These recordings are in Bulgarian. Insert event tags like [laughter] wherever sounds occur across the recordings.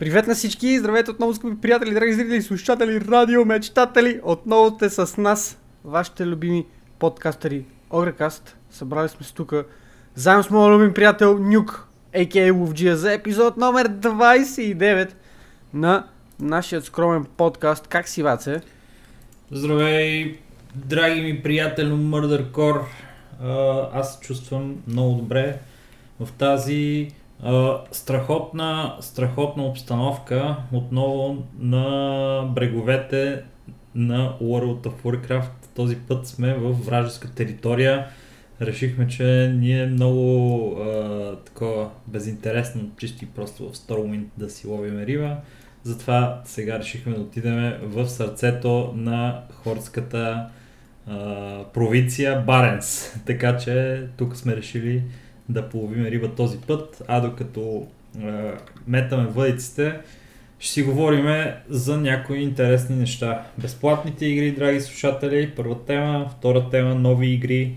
Привет на всички! Здравейте отново, скъпи приятели, драги зрители, слушатели, радио, мечтатели! Отново сте с нас, вашите любими подкастери Огрекаст. Събрали сме се тук заедно с моят любим приятел Нюк, a.k.a. Ловджия, за епизод номер 29 на нашия скромен подкаст. Как си, Ваце? Здравей, драги ми приятел Murder Core. Аз се чувствам много добре в тази страхотна, страхотна обстановка отново на бреговете на World of Warcraft. Този път сме в вражеска територия. Решихме, че ние много а, такова безинтересно, чисто и просто в Stormwind да си ловим риба. Затова сега решихме да отидем в сърцето на хорската а, провинция Баренс. [laughs] Така че тук сме решили да половим риба този път, а докато е, метаме въдиците, ще си говорим за някои интересни неща. Безплатните игри, драги слушатели, първа тема, втора тема, нови игри,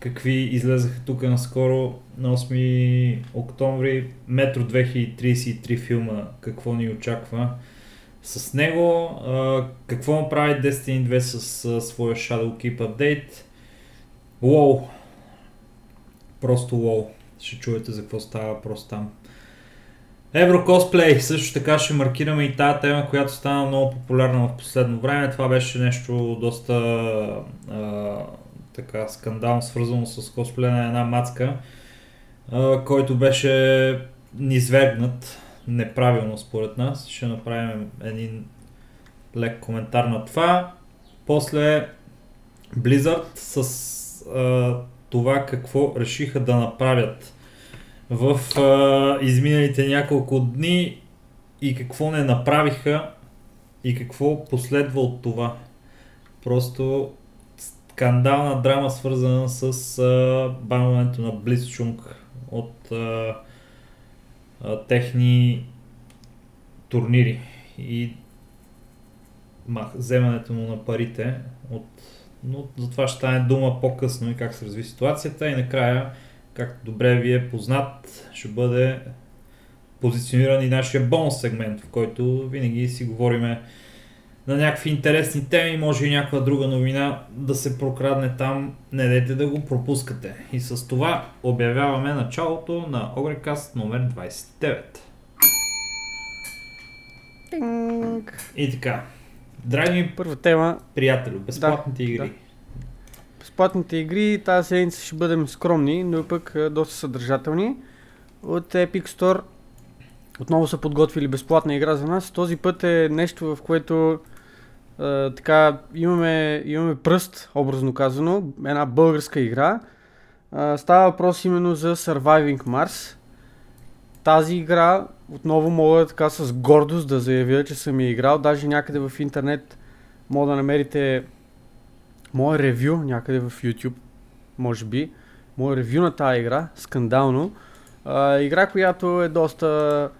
какви излезаха тук наскоро на 8 октомври, Метро 2033 филма, какво ни очаква с него, е, какво направи Destiny 2 с е, своя Shadowkeep апдейт, WoW, Просто лол. Ще чуете за какво става въпрос там. Евро косплей. Също така ще маркираме и тази тема, която стана много популярна в последно време. Това беше нещо доста а, така скандално свързано с косплея на една мацка, а, който беше низвергнат неправилно според нас. Ще направим един лек коментар на това. После Blizzard с а, това какво решиха да направят в а, изминалите няколко дни и какво не направиха и какво последва от това. Просто скандална драма свързана с а, банването на Близчунг от а, а, техни турнири и мах, вземането му на парите от но за това ще стане дума по-късно и как се разви ситуацията и накрая, както добре ви е познат, ще бъде позициониран и нашия бонус сегмент, в който винаги си говориме на някакви интересни теми, може и някаква друга новина да се прокрадне там, не дайте да го пропускате. И с това обявяваме началото на Огрекаст номер 29. Тинг. И така, Драги ми Първа тема. приятели, безплатните Да, игри. да. Безплатните игри тази седмица ще бъдем скромни, но пък доста съдържателни. От Epic Store отново са подготвили безплатна игра за нас. Този път е нещо, в което а, така имаме, имаме пръст, образно казано, една българска игра. А, става въпрос именно за Surviving Mars. Тази игра отново мога така с гордост да заявя, че съм я играл. Даже някъде в интернет мога да намерите мое ревю, някъде в YouTube, може би. Мое ревю на тази игра, скандално. А, игра, която е доста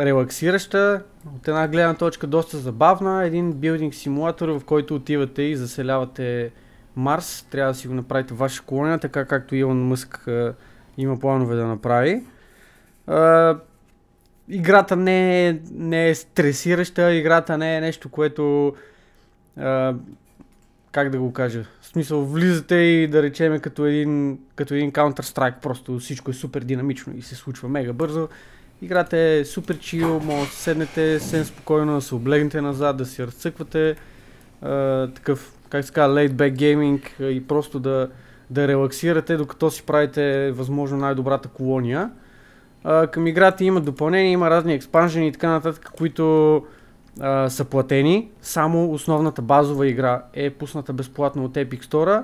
релаксираща, от една гледна точка доста забавна, един билдинг симулатор, в който отивате и заселявате Марс. Трябва да си го направите ваша колония, така както Илон Мъск има планове да направи. Играта не е, не е стресираща, играта не е нещо, което а, как да го кажа, в смисъл влизате и да речеме като един, като един Counter-Strike, просто всичко е супер динамично и се случва мега бързо. Играта е супер чил, може да седнете съвсем спокойно, да се облегнете назад, да си разцъквате а, такъв, как се казва, laid back gaming и просто да, да релаксирате, докато си правите възможно най-добрата колония. Към играта има допълнение, има разни експанжени и така нататък, които а, са платени. Само основната базова игра е пусната безплатно от Epic Store,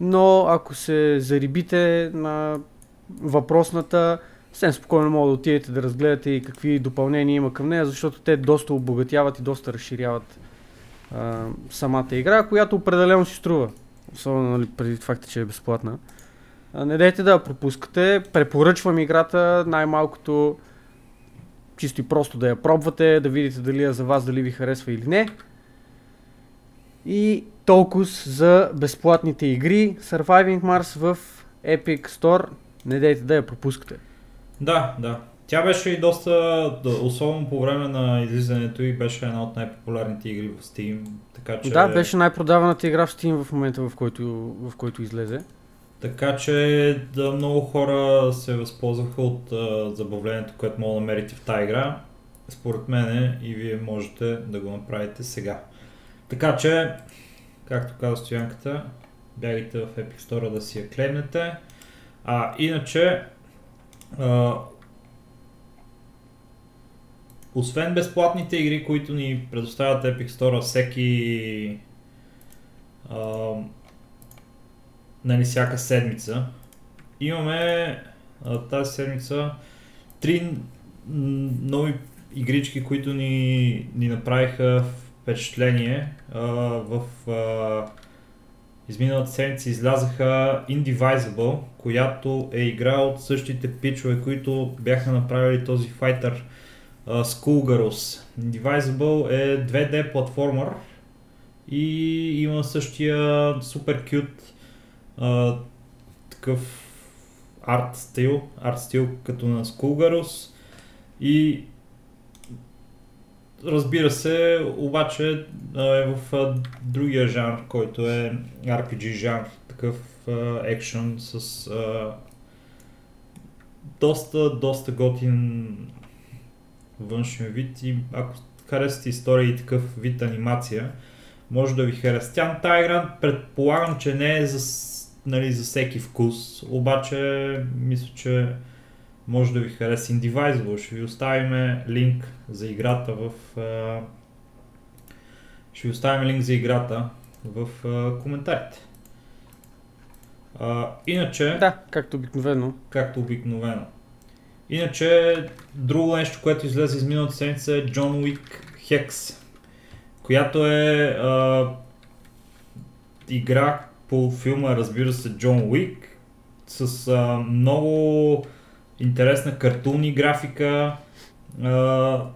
но ако се зарибите на въпросната, съвсем спокойно мога да отидете да разгледате и какви допълнения има към нея, защото те доста обогатяват и доста разширяват а, самата игра, която определено си струва. Особено нали, преди факта, че е безплатна. Не дайте да пропускате. Препоръчвам играта най-малкото чисто и просто да я пробвате, да видите дали е за вас, дали ви харесва или не. И толкова за безплатните игри. Surviving Mars в Epic Store. Не дейте да я пропускате. Да, да. Тя беше и доста, да, особено по време на излизането и беше една от най-популярните игри в Steam. Така че... Да, беше най-продаваната игра в Steam в момента, в който, в който излезе. Така че да много хора се възползваха от а, забавлението, което мога да намерите в тази игра. Според мен и вие можете да го направите сега. Така че, както каза стоянката, бягайте в Epic Store да си я клемнете. А иначе, а, освен безплатните игри, които ни предоставят Epic Store всеки а, нали, всяка седмица, имаме тази седмица три нови игрички, които ни, ни направиха впечатление. В а, изминалата седмица излязаха Indivisible, която е игра от същите пичове, които бяха направили този файтър Schoolgirls. Indivisible е 2D платформер и има същия супер кют uh, такъв арт стил, арт стил като на Schoolgirls и разбира се, обаче а, е в а, другия жанр, който е RPG жанр, такъв екшен с а, доста, доста готин външен вид и ако харесате история и такъв вид анимация, може да ви хареса. Тя тази игра предполагам, че не е за, нали, за всеки вкус, обаче мисля, че може да ви хареса Indivisible. Ще ви оставим линк за играта в... Ще ви оставим линк за играта в коментарите. А, иначе, Да, както обикновено. както обикновено. Иначе, друго нещо, което излезе из миналата седмица е John Wick Hex, която е а, игра филма, разбира се, Джон Уик, с а, много интересна картунни графика. А,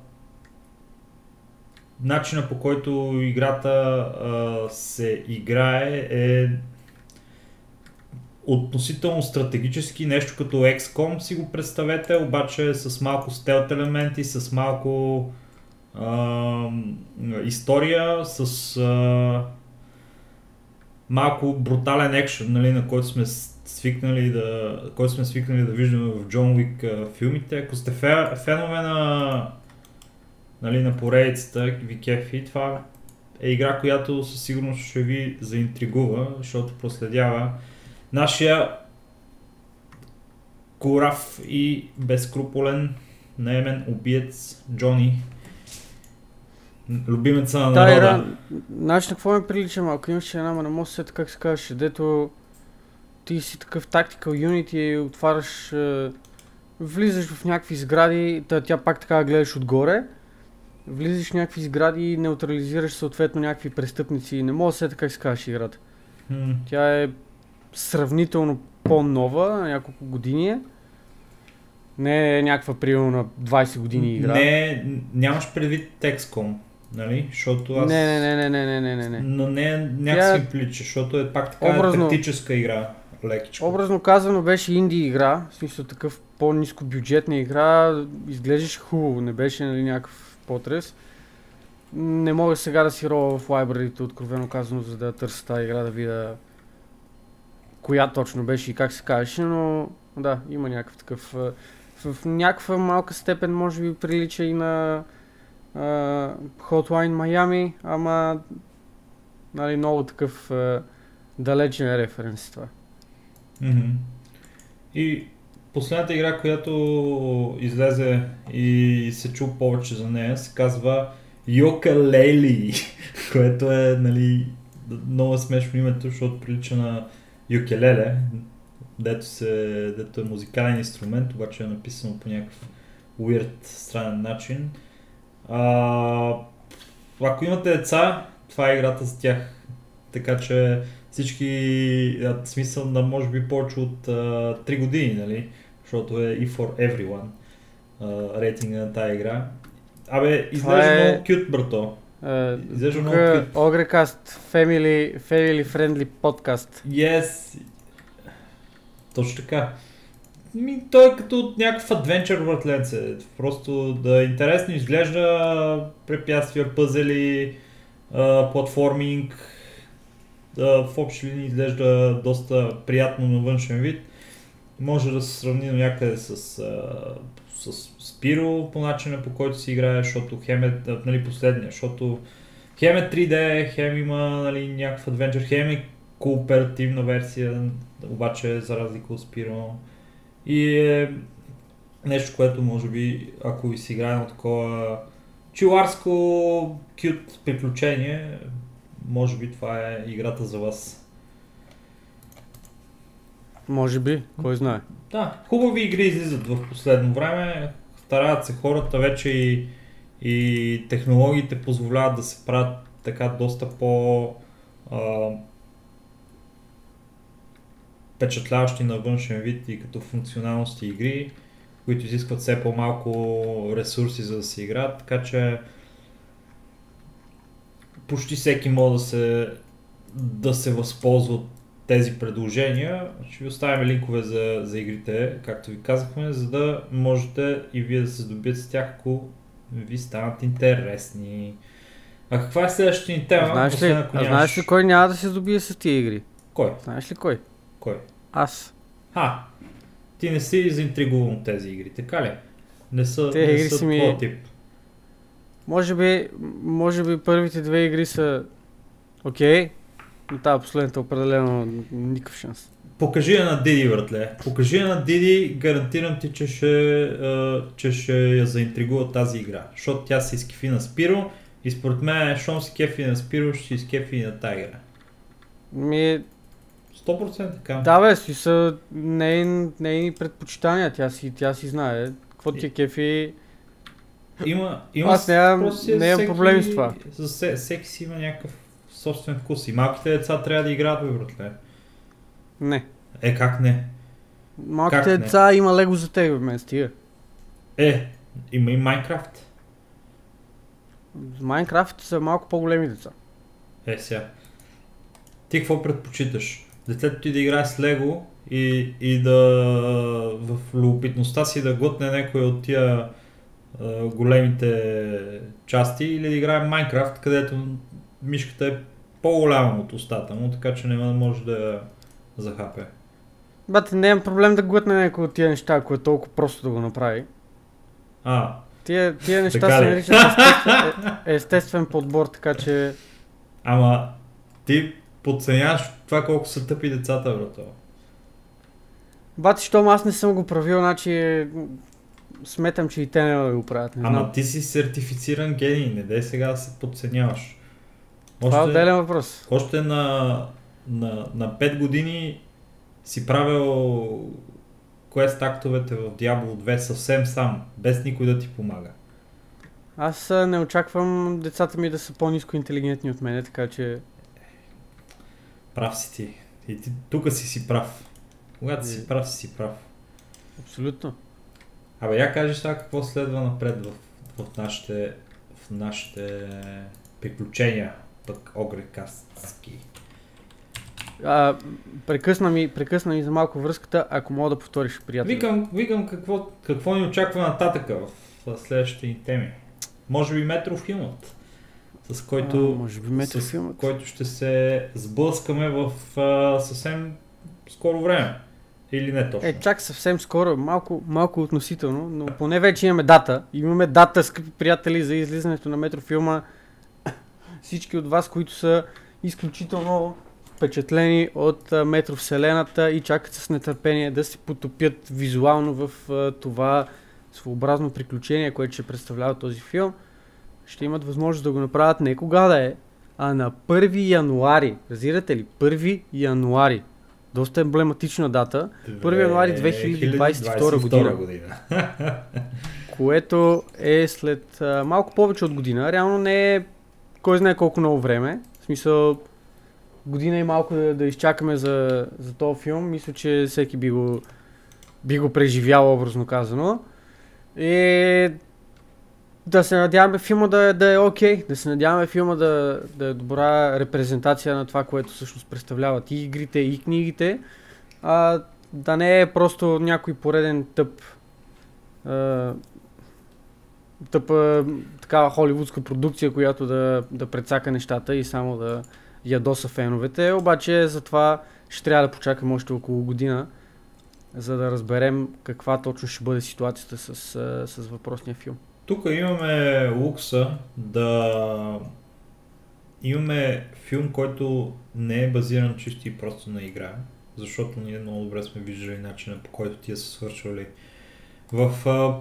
начина по който играта а, се играе е относително стратегически, нещо като XCOM си го представете, обаче с малко стелт елементи, с малко а, история, с а, малко брутален екшен, нали, на който сме свикнали да, който сме свикнали да виждаме в Джон Уик филмите. Ако сте фе, фенове на, нали, на поредицата, ви кефи, това е игра, която със сигурност ще ви заинтригува, защото проследява нашия корав и безкруполен наемен убиец Джони. Любимеца на народа. игра, знаеш на какво ме прилича малко? Имаше една, ама не мога се как се казваше, дето ти си такъв tactical unit и отваряш, е, влизаш в някакви сгради, та, тя пак така гледаш отгоре, влизаш в някакви сгради и неутрализираш съответно някакви престъпници. Не мога да се как се казваше играта. М, Тя е сравнително по-нова, няколко години е. Не е някаква примерно на 20 години игра. Не, нямаш предвид XCOM, нали? Защото аз... не, не, не, не, не, не, не, не. Но не някакси ми прилича, защото е пак така Образно- тактическа игра. Лекичко. Образно казано беше инди игра, в смисъл такъв по-низко бюджетна игра, изглеждаше хубаво, не беше нали, някакъв потрес. Не мога сега да си роля в лайбрарите, откровено казано, за да търся тази игра, да видя коя точно беше и как се казваше, но да, има някакъв такъв... В, в някаква малка степен може би прилича и на Hotline Miami, ама нали, много такъв а, далечен референс това. Мгм. И последната игра, която излезе и се чу повече за нея, се казва Йока Лейли, [laughs] което е, нали, много смешно името, защото прилича на юкелеле, дето, се, дето е музикален инструмент, обаче е написано по някакъв weird, странен начин. А, ако имате деца, това е играта за тях. Така че всички, смисъл на може би повече от а, 3 години, нали? Защото е и for everyone а, рейтинга на тази игра. Абе, изглежда е- много кют, брато. Изглежда много cute. Огрекаст, family, family friendly подкаст. Yes. Точно така. Ми, той е като някакъв адвенчър въртленце. Просто да е интересно изглежда препятствия, пъзели, платформинг. Да, в общи линии изглежда доста приятно на външен вид. Може да се сравни някъде с, а, с Спиро по начина по който си играе, защото хем е нали, последния, защото хем е 3D, хем има нали, някакъв адвенчър, хем е кооперативна версия, обаче за разлика от Спиро. И е нещо, което може би, ако си играе на такова чиларско кют приключение, може би това е играта за вас. Може би, кой знае. Да, хубави игри излизат в последно време. Стараят се хората вече и, и технологиите позволяват да се правят така доста по а, впечатляващи на външен вид и като функционалности игри, които изискват все по-малко ресурси за да се играят, така че почти всеки може да се, да се възползва от тези предложения. Ще ви оставим линкове за, за игрите, както ви казахме, за да можете и вие да се здобиете с тях, ако ви станат интересни. А каква е следващата ни тема? Знаеш ли, а знаеш ли кой няма да се здобие с тия игри? Кой? Знаеш ли кой? Кой? Аз. А, ти не си заинтригуван от тези игри, така ли? Не са, Те не игри са ми- тип. Може би, може би първите две игри са окей, но тази последната определено никакъв шанс. Покажи я на Диди, братле. Покажи я на Диди, гарантирам ти, че ще, а, че ще я заинтригува тази игра. Защото тя се изкефи на Спиро и според мен, щом се кефи на Спиро, ще се изкефи и на тази игра. Ми, 100% така. да бе, си са нейни, нейни предпочитания, тя си, тя си знае. Какво ти е кефи? Има, има Аз нямам- нямам проблеми с това. За все, всеки си има някакъв собствен вкус. И малките деца трябва да играят, бе, братле. Не. Е, как не? Малките Как не? деца има лего за тебе, мен стига. Е, има и Майнкрафт. Майнкрафт са малко по-големи деца. Е, сега. Ти какво предпочиташ? Детето ти да играе с Лего и, и да в любопитността си да готне някой от тия а, големите части или да играе Майнкрафт, където мишката е по-голяма от устата му, така че няма да може да я захапе. Бате, нямам проблем да глътне някой от тия неща, ако е толкова просто да го направи. А, Тия, тия неща се наричат естествен, е- естествен подбор, така че ама ти подценяваш това колко са тъпи децата, брато. Бати, щом аз не съм го правил, значи сметам, че и те да го правят. Не Ама ти си сертифициран гений, не дай сега да се подценяваш. Това е отделен въпрос. Още на, на, на 5 години си правил квест актовете в Diablo 2 съвсем сам, без никой да ти помага. Аз не очаквам децата ми да са по-низко интелигентни от мене, така че Прав си ти. И ти тук си си прав. Когато Е. си прав, си си прав. абсолютно. Абе, я кажеш сега какво следва напред в, в, нашите, в нашите приключения, пък огрекастски. А, прекъсна, ми, прекъсна ми за малко връзката, ако мога да повториш, приятел. Викам, викам какво, какво ни очаква нататъка в, в следващите ни теми. Може би метрофилмът, с който, а, може би с който ще се сблъскаме в а, съвсем скоро време. Или не точно. Е, чак съвсем скоро, малко, малко относително, но поне вече имаме дата. Имаме дата, скъпи приятели, за излизането на метрофилма. Всички от вас, които са изключително впечатлени от метровселената и чакат с нетърпение да се потопят визуално в а, това своеобразно приключение, което ще представлява този филм, ще имат възможност да го направят не кога да е, а на 1 януари. Разбирате ли? 1 януари. Доста емблематична дата. 1 януари 2022 година. година. [laughs] което е след а, малко повече от година. Реално не е кой знае колко много време. В смисъл, година и малко да, да изчакаме за, за този филм. Мисля, че всеки би го, би го преживял, образно казано. И да се надяваме филма да, е- да е окей, да се надяваме филма да, да е добра репрезентация на това, което всъщност представляват и игрите, и книгите. А, да не е просто някой пореден тъп а, тъпа такава холивудска продукция, която да, да прецака нещата и само да ядоса феновете. Обаче за това ще трябва да почакаме още около година, за да разберем каква точно ще бъде ситуацията с, с въпросния филм. Тук имаме лукса да имаме филм, който не е базиран чисто и просто на игра, защото ние много добре сме виждали начина по който тия са свършвали в а,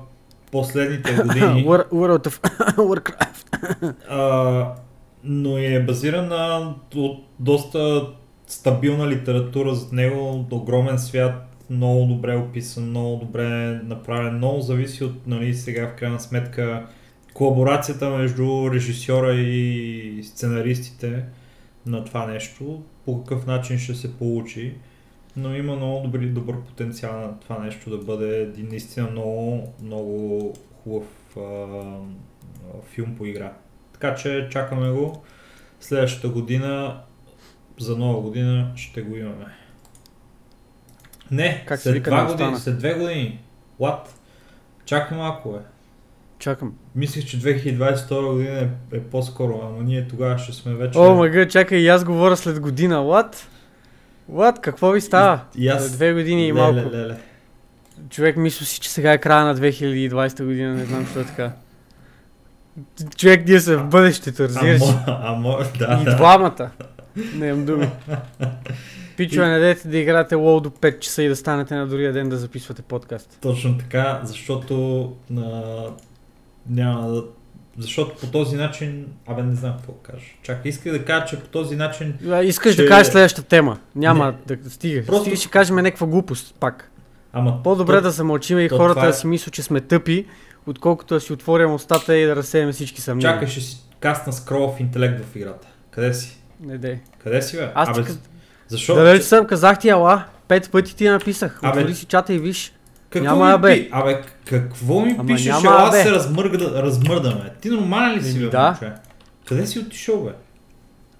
последните [laughs] години. World of [laughs] Warcraft. а, но е базиран на от доста стабилна литература за него, огромен свят, много добре описан, много добре направен, много зависи от, нали, сега в крайна сметка, колаборацията между режисьора и сценаристите на това нещо, по какъв начин ще се получи. Но има много добри, добър потенциал на това нещо да бъде един наистина много, много хубав а, филм по игра. Така че чакаме го. Следващата година, за нова година, ще го имаме. Не, как след, два години, след две години. What? Чакай малко, бе. Чакам. Мислих, че 2022 година е, е по-скоро, ама ние тогава ще сме вече... О, мага, чакай, и аз говоря след година. What? What? Какво ви става? И аз... Две години и малко. Ле, ле, ле. Човек мисля си, че сега е края на 2020 година, не знам защо е така. Човек, ние са в бъдещето, разбираш. Амо, амо, да, и да. двамата. Не имам думи. [laughs] Пичове, не дайте да играете лоу до 5 часа и да станете на другия ден да записвате подкаст. Точно така, защото а, няма да... Защото по този начин... Абе, не знам какво кажа. Чакай, исках да кажа, че по този начин... А, Искаш Че- да кажеш следващата тема. Няма да стига. Просто- Стига ще кажем някаква глупост пак. Ама По-добре то- да замълчим и то хората това е- да си мислят, че сме тъпи, отколкото да си отворим устата и да разсеем всички съмнения. Чакай, ще си касна скролов интелект в играта. Къде си? Не дей. Къде си, бе? Аз Абе, къс- защо? Да дали съм, казах ти ала, пет пъти ти написах. Абе, Отвори си чата и виж. Какво Няма, ми абе. пи... Абе, какво ми Ама пишеш? няма, абе. се размърда, размърдаме. Ти нормален ли си, бе, да. момче? Къде си отишъл, бе?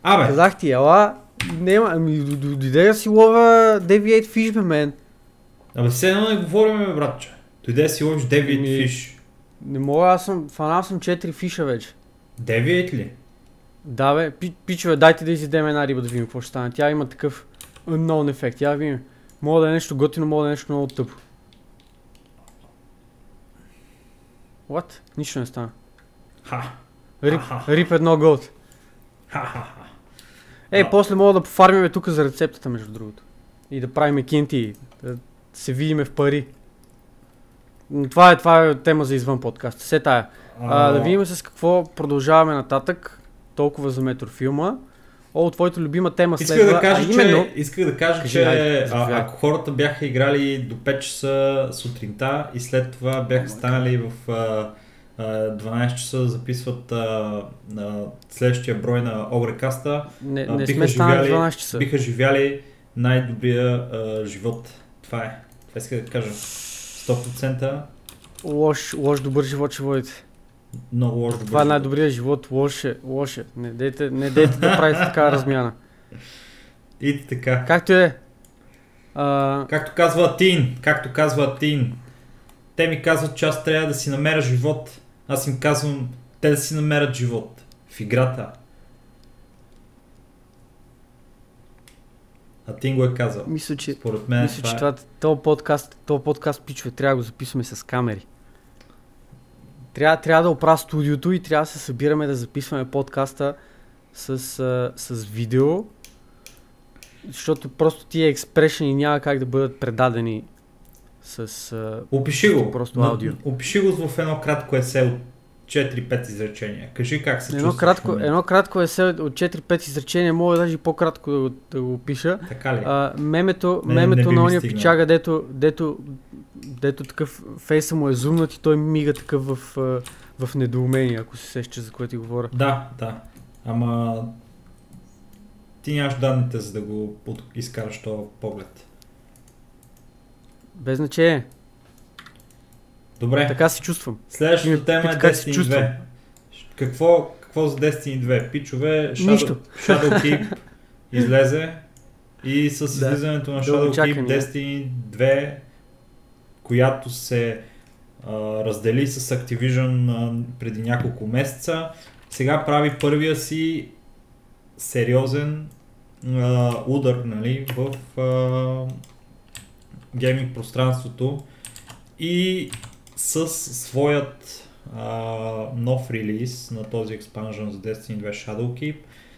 Абе, Казах ти, ела, няма, ами дойде да си лова Deviate Fish, бе, мен. абе, все едно не говорим, бе, братче. Дойде да си ловиш Deviate Fish. Не мога, аз съм, фанал съм 4 фиша вече. Deviate ли? Да, бе, пи, пичове, дайте да изядем една риба да видим какво ще стане. Тя има такъв unknown ефект. Я видим. Мога да е нещо готино, мога да е нещо много тъпо. What? Нищо не стана. Ха. Рип, едно голд. Ей, после мога да пофармиме тук за рецептата, между другото. И да правим кинти, да се видиме в пари. Това е, това е тема за извън подкаст. Все тая. А, да видим с какво продължаваме нататък. Толкова за метрофилма. О, твоята любима тема следва, да кажа, а именно... че, исках да кажа, Кажи, че а, ако хората бяха играли до 5 часа сутринта и след това бяха станали в а, а, 12 часа да записват а, на следващия брой на Огрекаста, Не, а, не биха сме живяли- 12 часа. биха живяли най-добрия а, живот. Това е. Това исках да кажа. 100% Лош, лош добър живот ще водите. Много лош добър Това е живот. най-добрият живот. Лош е, лош е. Не дейте, не дейте да правите такава размяна. И така. Както е. А, Както казва Атин, както казва Атин, те ми казват, че аз трябва да си намеря живот. Аз им казвам, те да си намерят живот. В играта. Атин го е казал. мисля, че, Според мен мисля, това, че е... това, този подкаст, този подкаст, пичове, трябва да го записваме с камери. Трябва, трябва да оправя студиото и трябва да се събираме да записваме подкаста с, с видео, защото просто тия експрешени няма как да бъдат предадени с... Опиши го. Просто Но- аудио. Опиши го в едно кратко есе от 4-5 изречения. Кажи как се едно, кратко, едно кратко есе от 4-5 изречения, мога даже и по-кратко да, го- да го опиша. Така ли? А, мемето, Не, не мемето би на ония пичага, дето, дето, дето такъв фейса му е зумнат и той мига такъв в, в недоумение, ако се сеща за което ти говоря. Да, да. Ама ти нямаш данните, за да го под- изкараш този поглед. Без значение. Добре. Така се чувствам. Следващата тема е Destiny чувствам. 2. Какво, какво за Destiny 2? Пичове, Shadow, Нищо. Shadow Keep [laughs] излезе И с излизането на Shadowkeep Destiny 2, която се а, раздели с Activision а, преди няколко месеца, сега прави първия си сериозен а, удар нали, в а, гейминг пространството и с своят а, нов релиз на този експанжен за Destiny 2 Shadowkeep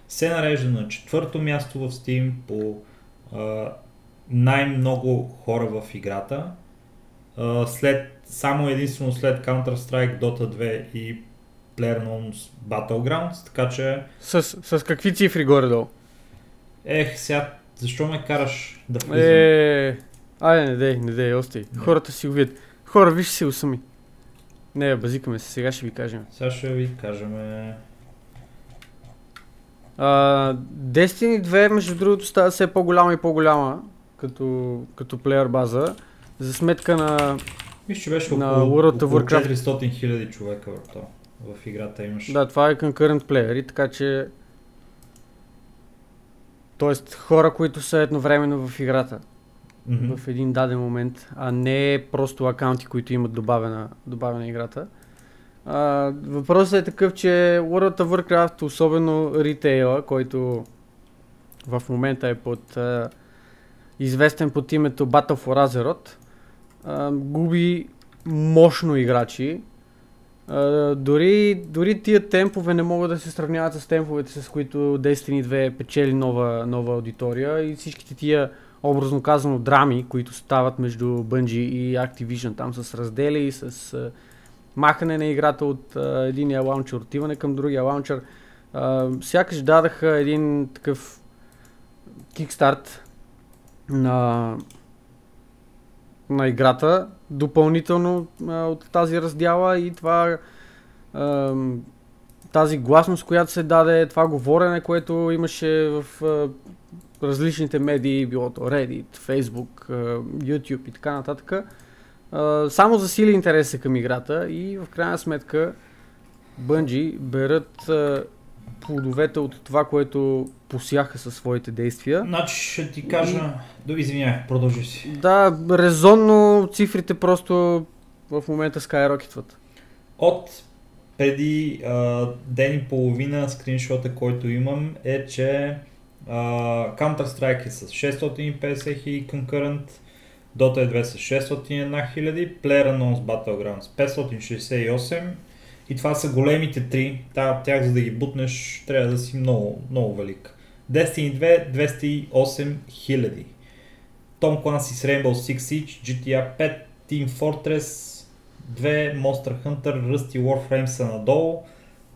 се нарежда на четвърто място в Steam по а, най-много хора в играта. А, след, само единствено след Counter-Strike, Dota 2 и PlayerUnknown's Battlegrounds, така че... С, с какви цифри горе-долу? Ех, сега, защо ме караш да влизам? Е, айде, не дей, не дей, остай. Хората си го видят. Хора, вижте си го сами. Не, базикаме се, сега ще ви кажем. Сега ще ви кажем. Uh, Destiny 2, между другото, става все по-голяма и по-голяма като, като плеер база. За сметка на Мисля, че беше на около, World около 400 хиляди човека в, то, в играта имаш. Да, това е concurrent player, така че Тоест хора, които са едновременно в играта mm-hmm. в един даден момент, а не просто акаунти, които имат добавена, добавена играта. А, въпросът е такъв, че World of Warcraft, особено ритейла, който в момента е под а, известен под името Battle for Azeroth, губи мощно играчи. А, дори, дори тия темпове не могат да се сравняват с темповете, с които Destiny 2 печели нова, нова аудитория и всичките тия образно казано драми, които стават между Bungie и Activision, там с раздели, с а, махане на играта от а, единия лаунчер, отиване към другия лаунчер. Сякаш дадаха един такъв кикстарт на, на играта, допълнително а, от тази раздяла и това а, тази гласност, която се даде, това говорене, което имаше в а, различните медии, било то Reddit, Facebook, YouTube и така нататък, само засили интереса към играта и в крайна сметка Bungie берат плодовете от това, което посяха със своите действия. Значи ще ти кажа... И... Извинявай, продължи си. Да, резонно цифрите просто в момента скайрокетват. От преди а, ден и половина скриншота, който имам е, че Uh, Counter-Strike е с 650 хиляди concurrent, Dota 2 с 601 хиляди, PlayerUnknown's Battlegrounds 568 и това са големите три. Та, тях за да ги бутнеш трябва да си много, много велик. Destiny 2 208 хиляди. Tom Clancy's Rainbow Six Siege, GTA 5, Team Fortress 2, Monster Hunter, Rusty Warframe са надолу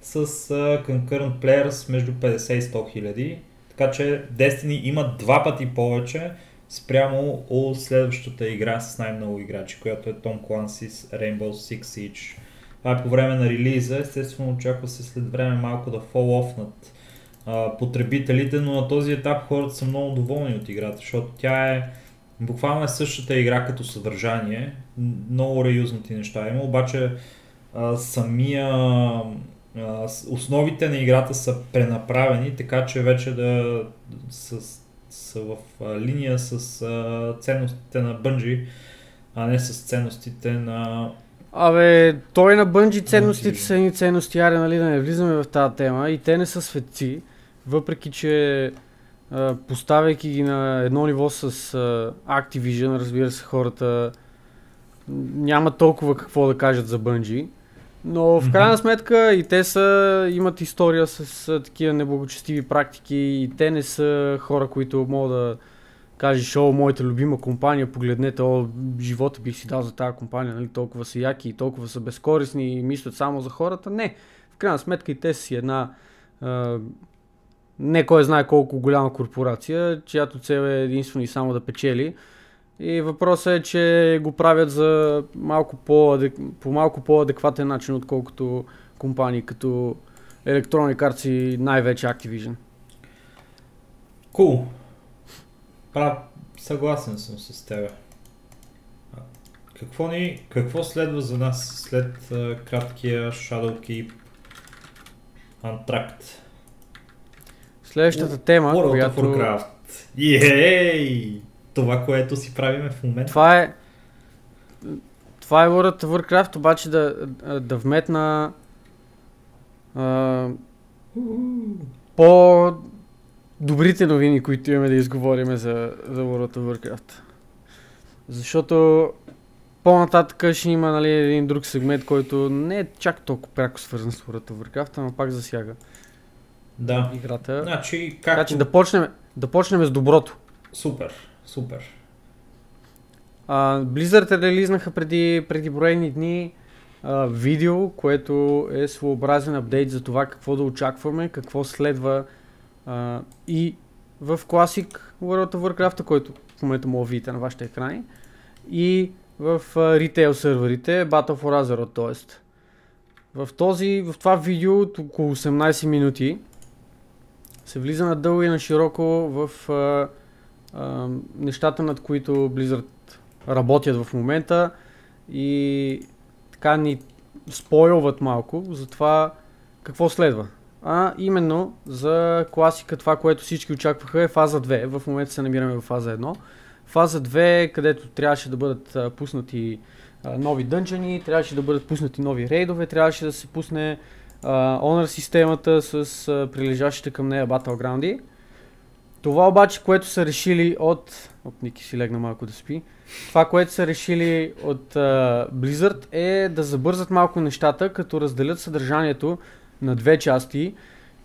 с uh, concurrent players между 50 и 100 хиляди. Така че Destiny има два пъти повече спрямо от следващата игра с най-много играчи, която е Tom Clancy's Rainbow Six Siege. Това е по време на релиза, естествено очаква се след време малко да а, потребителите, но на този етап хората са много доволни от играта, защото тя е буквално е същата игра като съдържание, много реюзнати неща има, обаче а, самия основите на играта са пренаправени, така че вече да са, са в линия с ценностите на Bungie, а не с ценностите на Абе, той на Бънджи ценностите са ни ценности, аре, нали, да не влизаме в тази тема и те не са светци, въпреки че а, поставяйки ги на едно ниво с а, Activision, разбира се, хората няма толкова какво да кажат за Bungie. Но в крайна сметка и те са, имат история с а, такива неблагочестиви практики и те не са хора, които могат да кажеш, о, моята любима компания, погледнете, о, живота бих си дал за тази компания, нали, толкова са яки и толкова са безкорисни и мислят само за хората. Не, в крайна сметка и те си една а, не кой знае колко голяма корпорация, чиято цел е единствено и само да печели. И въпросът е, че го правят за малко по, по малко по-адекватен начин, отколкото компании като Electronic Arts най-вече Activision. Cool. Прав, съгласен съм с теб. Какво, ни, какво следва за нас след uh, краткия Shadowkeep Антракт? Следващата тема, World която... Ей! Това, което си правиме в момента. Това е... Това е World of Warcraft, обаче да, да вметна а, по добрите новини, които имаме да изговорим за, за World of Warcraft. Защото по-нататък ще има нали, един друг сегмент, който не е чак толкова пряко свързан с World of Warcraft, но пак засяга да. играта. Значи, както... Така че да почнем, да почнем с доброто. Супер, супер. А, Blizzard релизнаха преди, преди броени дни а, видео, което е своеобразен апдейт за това какво да очакваме, какво следва а, и в Classic World of Warcraft, който в момента му видите на вашите екрани, и в ритейл серверите Battle for Azeroth, т.е. В, този, в това видео от около 18 минути се влиза на дълго и на широко в а, а, нещата, над които Blizzard работят в момента и така ни спойлват малко за това какво следва. А именно за класика това, което всички очакваха е фаза 2. В момента се намираме в фаза 1. Фаза 2, където трябваше да бъдат а, пуснати а, нови дънчани, трябваше да бъдат пуснати нови рейдове, трябваше да се пусне а, Honor системата с а, прилежащите към нея Battleground. Това обаче, което са решили от... Оп, Ники си легна малко да спи. Това, което са решили от а, Blizzard е да забързат малко нещата, като разделят съдържанието на две части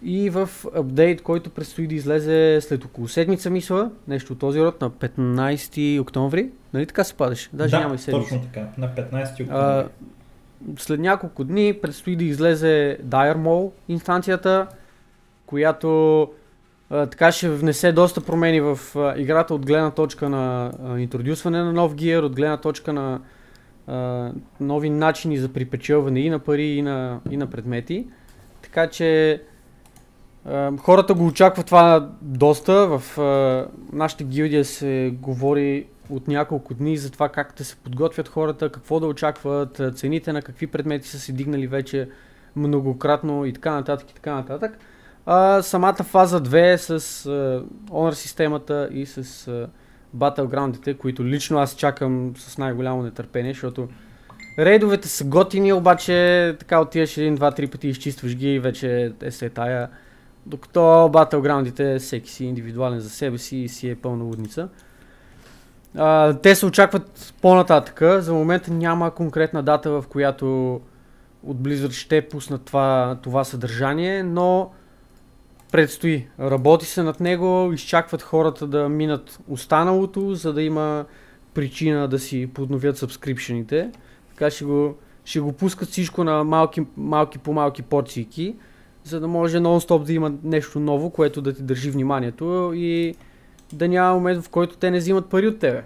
и в апдейт, който предстои да излезе след около седмица, мисля, нещо от този род, на 15 октомври. Нали така се падаш? Даже да, няма и седмица. точно така, на 15 октомври. А, след няколко дни предстои да излезе Dire Maul инстанцията, която а, така ще внесе доста промени в а, играта от гледна точка на а, интродюсване на нов гир, от гледна точка на а, нови начини за припечелване и на пари, и на, и на предмети. Така че хората го очакват това доста. В нашата гилдия се говори от няколко дни за това как да се подготвят хората, какво да очакват, цените на какви предмети са се дигнали вече многократно и така нататък и така нататък. А, самата фаза 2 с а, Honor системата и с а, Battleground-ите, които лично аз чакам с най-голямо нетърпение, защото рейдовете са готини, обаче така отиваш един, два, три пъти изчистваш ги и вече е се тая. Докато Battleground-ите всеки си индивидуален за себе си и си е пълна лудница. А, те се очакват по-нататъка. За момента няма конкретна дата, в която от Blizzard ще пуснат това, това съдържание, но предстои. Работи се над него, изчакват хората да минат останалото, за да има причина да си подновят сабскрипшените. Така ще го, ще го пускат всичко на малки, малки по малки порцийки, за да може нон-стоп да има нещо ново, което да ти държи вниманието и да няма момент, в който те не взимат пари от тебе.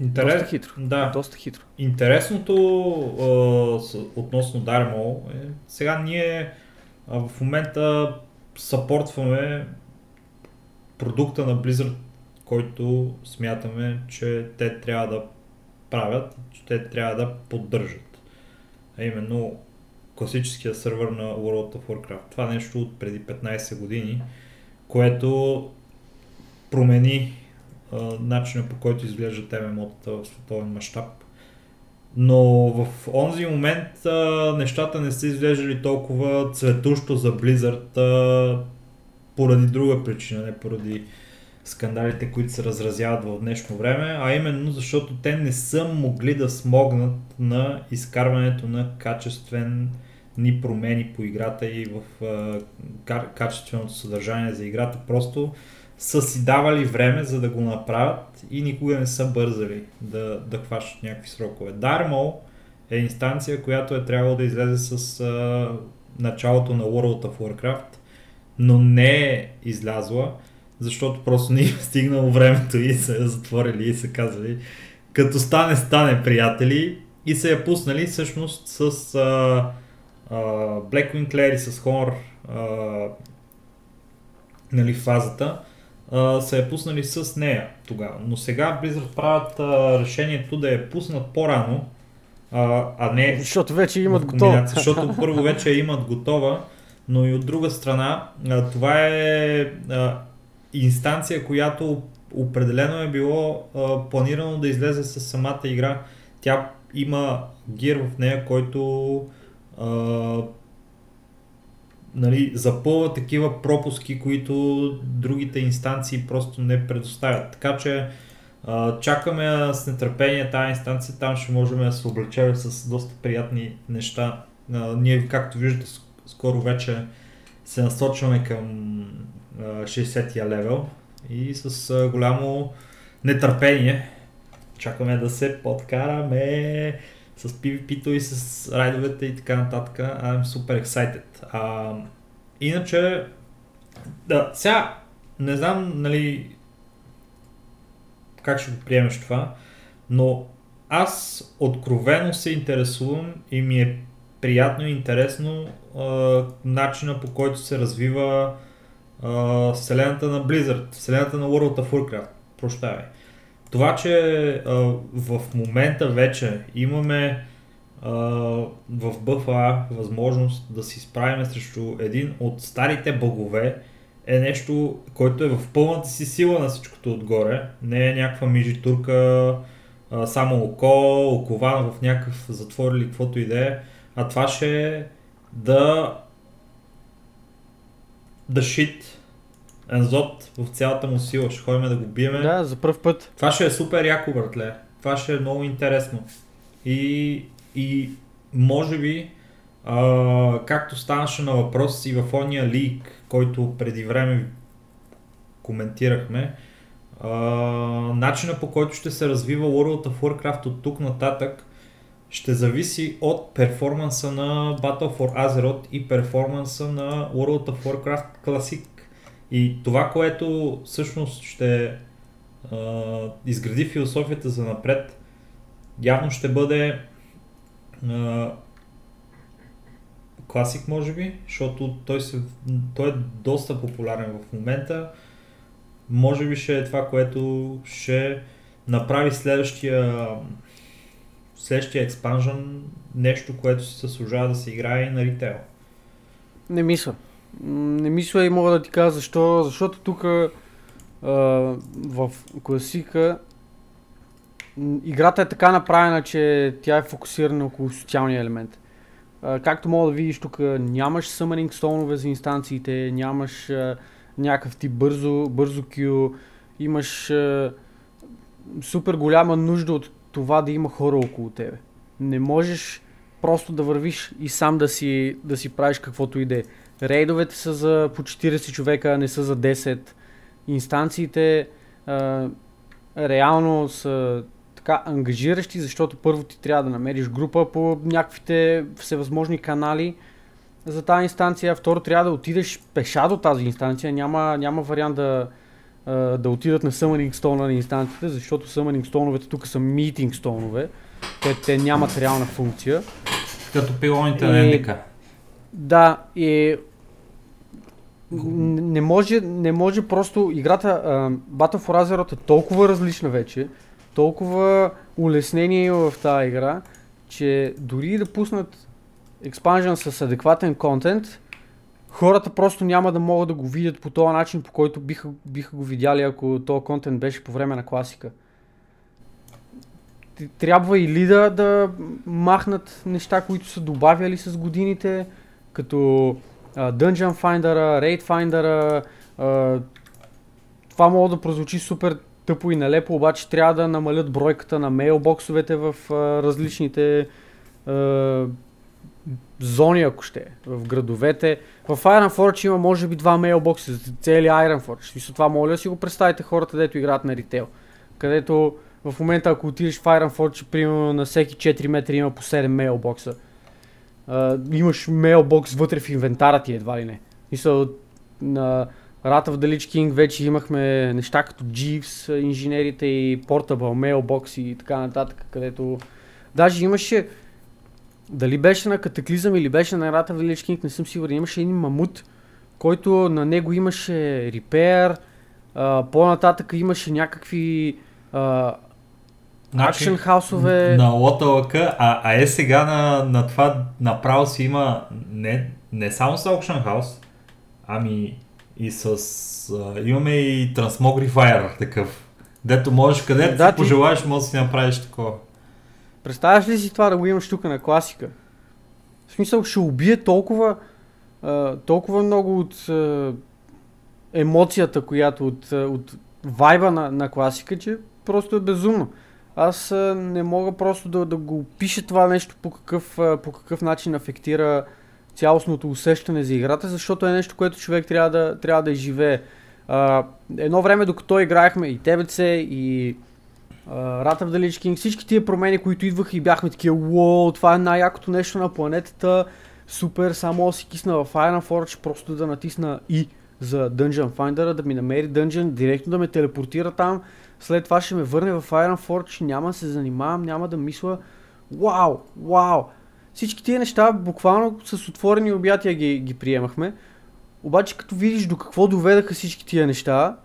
Интерес... Доста хитро. Да. Доста хитро. Интересното а, относно Darmo е, сега ние а, в момента съпортваме продукта на Blizzard, който смятаме, че те трябва да правят, че те трябва да поддържат. А именно класическия сървър на World of Warcraft. Това нещо от преди 15 години, което промени а, начина по който изглеждат MMO-тата в световен мащаб. Но в онзи момент а, нещата не са изглеждали толкова цветущо за Blizzard а, поради друга причина, не поради скандалите, които се разразяват в днешно време, а именно защото те не са могли да смогнат на изкарването на качествени промени по играта и в качественото съдържание за играта. Просто са си давали време за да го направят и никога не са бързали да, да хващат някакви срокове. Darmo е инстанция, която е трябвало да излезе с а, началото на World of Warcraft, но не е излязла, защото просто не е стигнало времето и са затворили и са казали като стане, стане приятели и се я пуснали всъщност с а, а, Blackwing Lair и с Honor а, нали, фазата а, са я пуснали с нея тогава. Но сега Blizzard правят а, решението да я пуснат по-рано, а, а не Защото вече имат готова. Защото първо вече я имат готова, но и от друга страна а, това е а, инстанция, която определено е било а, планирано да излезе с самата игра. Тя има гир в нея, който а, нали, запълва такива пропуски, които другите инстанции просто не предоставят. Така че а, чакаме с нетърпение тази инстанция, там ще можем да се облечем с доста приятни неща. А, ние, както виждате, скоро вече се насочваме към 60-я левел и с голямо нетърпение чакаме да се подкараме с PvP-то и с райдовете и така нататък. I'm super excited. А, иначе, да, сега не знам, нали, как ще го приемеш това, но аз откровено се интересувам и ми е приятно и интересно а, начина по който се развива вселената на Blizzard, вселената на World of Warcraft. Прощавай. Това, че а, в момента вече имаме а, в BFA възможност да се справим срещу един от старите богове, е нещо, който е в пълната си сила на всичкото отгоре. Не е някаква мижитурка, а, само око, окован в някакъв затвор или каквото и да е. А това ще е да да shit Ензот в цялата му сила. Ще ходим да го биеме. Да, за първ път. Това ще е супер яко, братле. Това ще е много интересно. И, и може би, а, както станаше на въпрос и в ония лик, който преди време коментирахме, а, начина по който ще се развива World of Warcraft от тук нататък ще зависи от перформанса на Battle for Azeroth и перформанса на World of Warcraft Classic. И това, което всъщност ще а, изгради философията за напред, явно ще бъде а, класик, може би, защото той, се, той е доста популярен в момента. Може би ще е това, което ще направи следващия следващия експанжен нещо, което се заслужава да се играе на ритейл. Не мисля. Не мисля и мога да ти кажа защо. Защото тук в класика играта е така направена, че тя е фокусирана около социалния елемент. Както мога да видиш тук, нямаш summoning стонове за инстанциите, нямаш някакъв тип бързо, бързо кю, имаш супер голяма нужда от това да има хора около тебе. Не можеш просто да вървиш и сам да си, да си правиш каквото и да е. Рейдовете са за по 40 човека, не са за 10. Инстанциите а, реално са така ангажиращи, защото първо ти трябва да намериш група по някаквите всевъзможни канали за тази инстанция, второ трябва да отидеш пеша до тази инстанция, няма, няма вариант да, да отидат на Summoning Stone на инстанциите, защото Summoning Stone тук са Meeting Stone, те, те нямат реална функция. Като пилоните на НДК. Да, и не може, не може просто играта uh, Battle for Azeroth е толкова различна вече, толкова улеснение има в тази игра, че дори да пуснат експанжен с адекватен контент, хората просто няма да могат да го видят по този начин, по който биха, биха го видяли, ако този контент беше по време на класика. Трябва или да, да махнат неща, които са добавяли с годините, като uh, Dungeon Finder, Raid Finder, uh, това мога да прозвучи супер тъпо и нелепо, обаче трябва да намалят бройката на мейлбоксовете в uh, различните uh, зони, ако ще, в градовете. В Iron Forge има може би два мейлбокса за цели Iron Forge. И това моля си го представите хората, дето играят на ритейл. Където в момента ако отидеш в Iron Forge, примерно на всеки 4 метра има по 7 мейлбокса. Uh, имаш мейлбокс вътре в инвентара ти едва ли не. Мисля, на of the Lich King вече имахме неща като Jeeves, инженерите и Portable Mailbox и така нататък, където даже имаше дали беше на Катаклизъм или беше на Рата Village King, не съм сигурен. Имаше един мамут, който на него имаше репер, по-нататък имаше някакви а, акшен хаусове. На лота а, а е сега на, на това направо си има не, не само с Auction House, ами и с... А, имаме и Transmogrifier такъв. Дето можеш, където да, ти- пожелаеш, можеш да си направиш такова. Представяш ли си това да го имаш тук на класика? В смисъл ще убие толкова, а, толкова много от а, емоцията, която от, от вайба на, на класика, че просто е безумно. Аз а, не мога просто да, да го опиша това нещо по какъв, а, по какъв начин афектира цялостното усещане за играта, защото е нещо, което човек трябва да, трябва да изживее. А, едно време, докато играехме и ТБЦ, и Рата в Далич всички тия промени, които идваха и бяхме такива, уоу, това е най-якото нещо на планетата, супер, само си кисна в Iron Forge, просто да натисна и за Dungeon Finder, да ми намери Dungeon, директно да ме телепортира там, след това ще ме върне в Iron Forge, няма да се занимавам, няма да мисля, вау, вау. Всички тия неща буквално с отворени обятия ги, ги приемахме. Обаче като видиш до какво доведаха всички тия неща,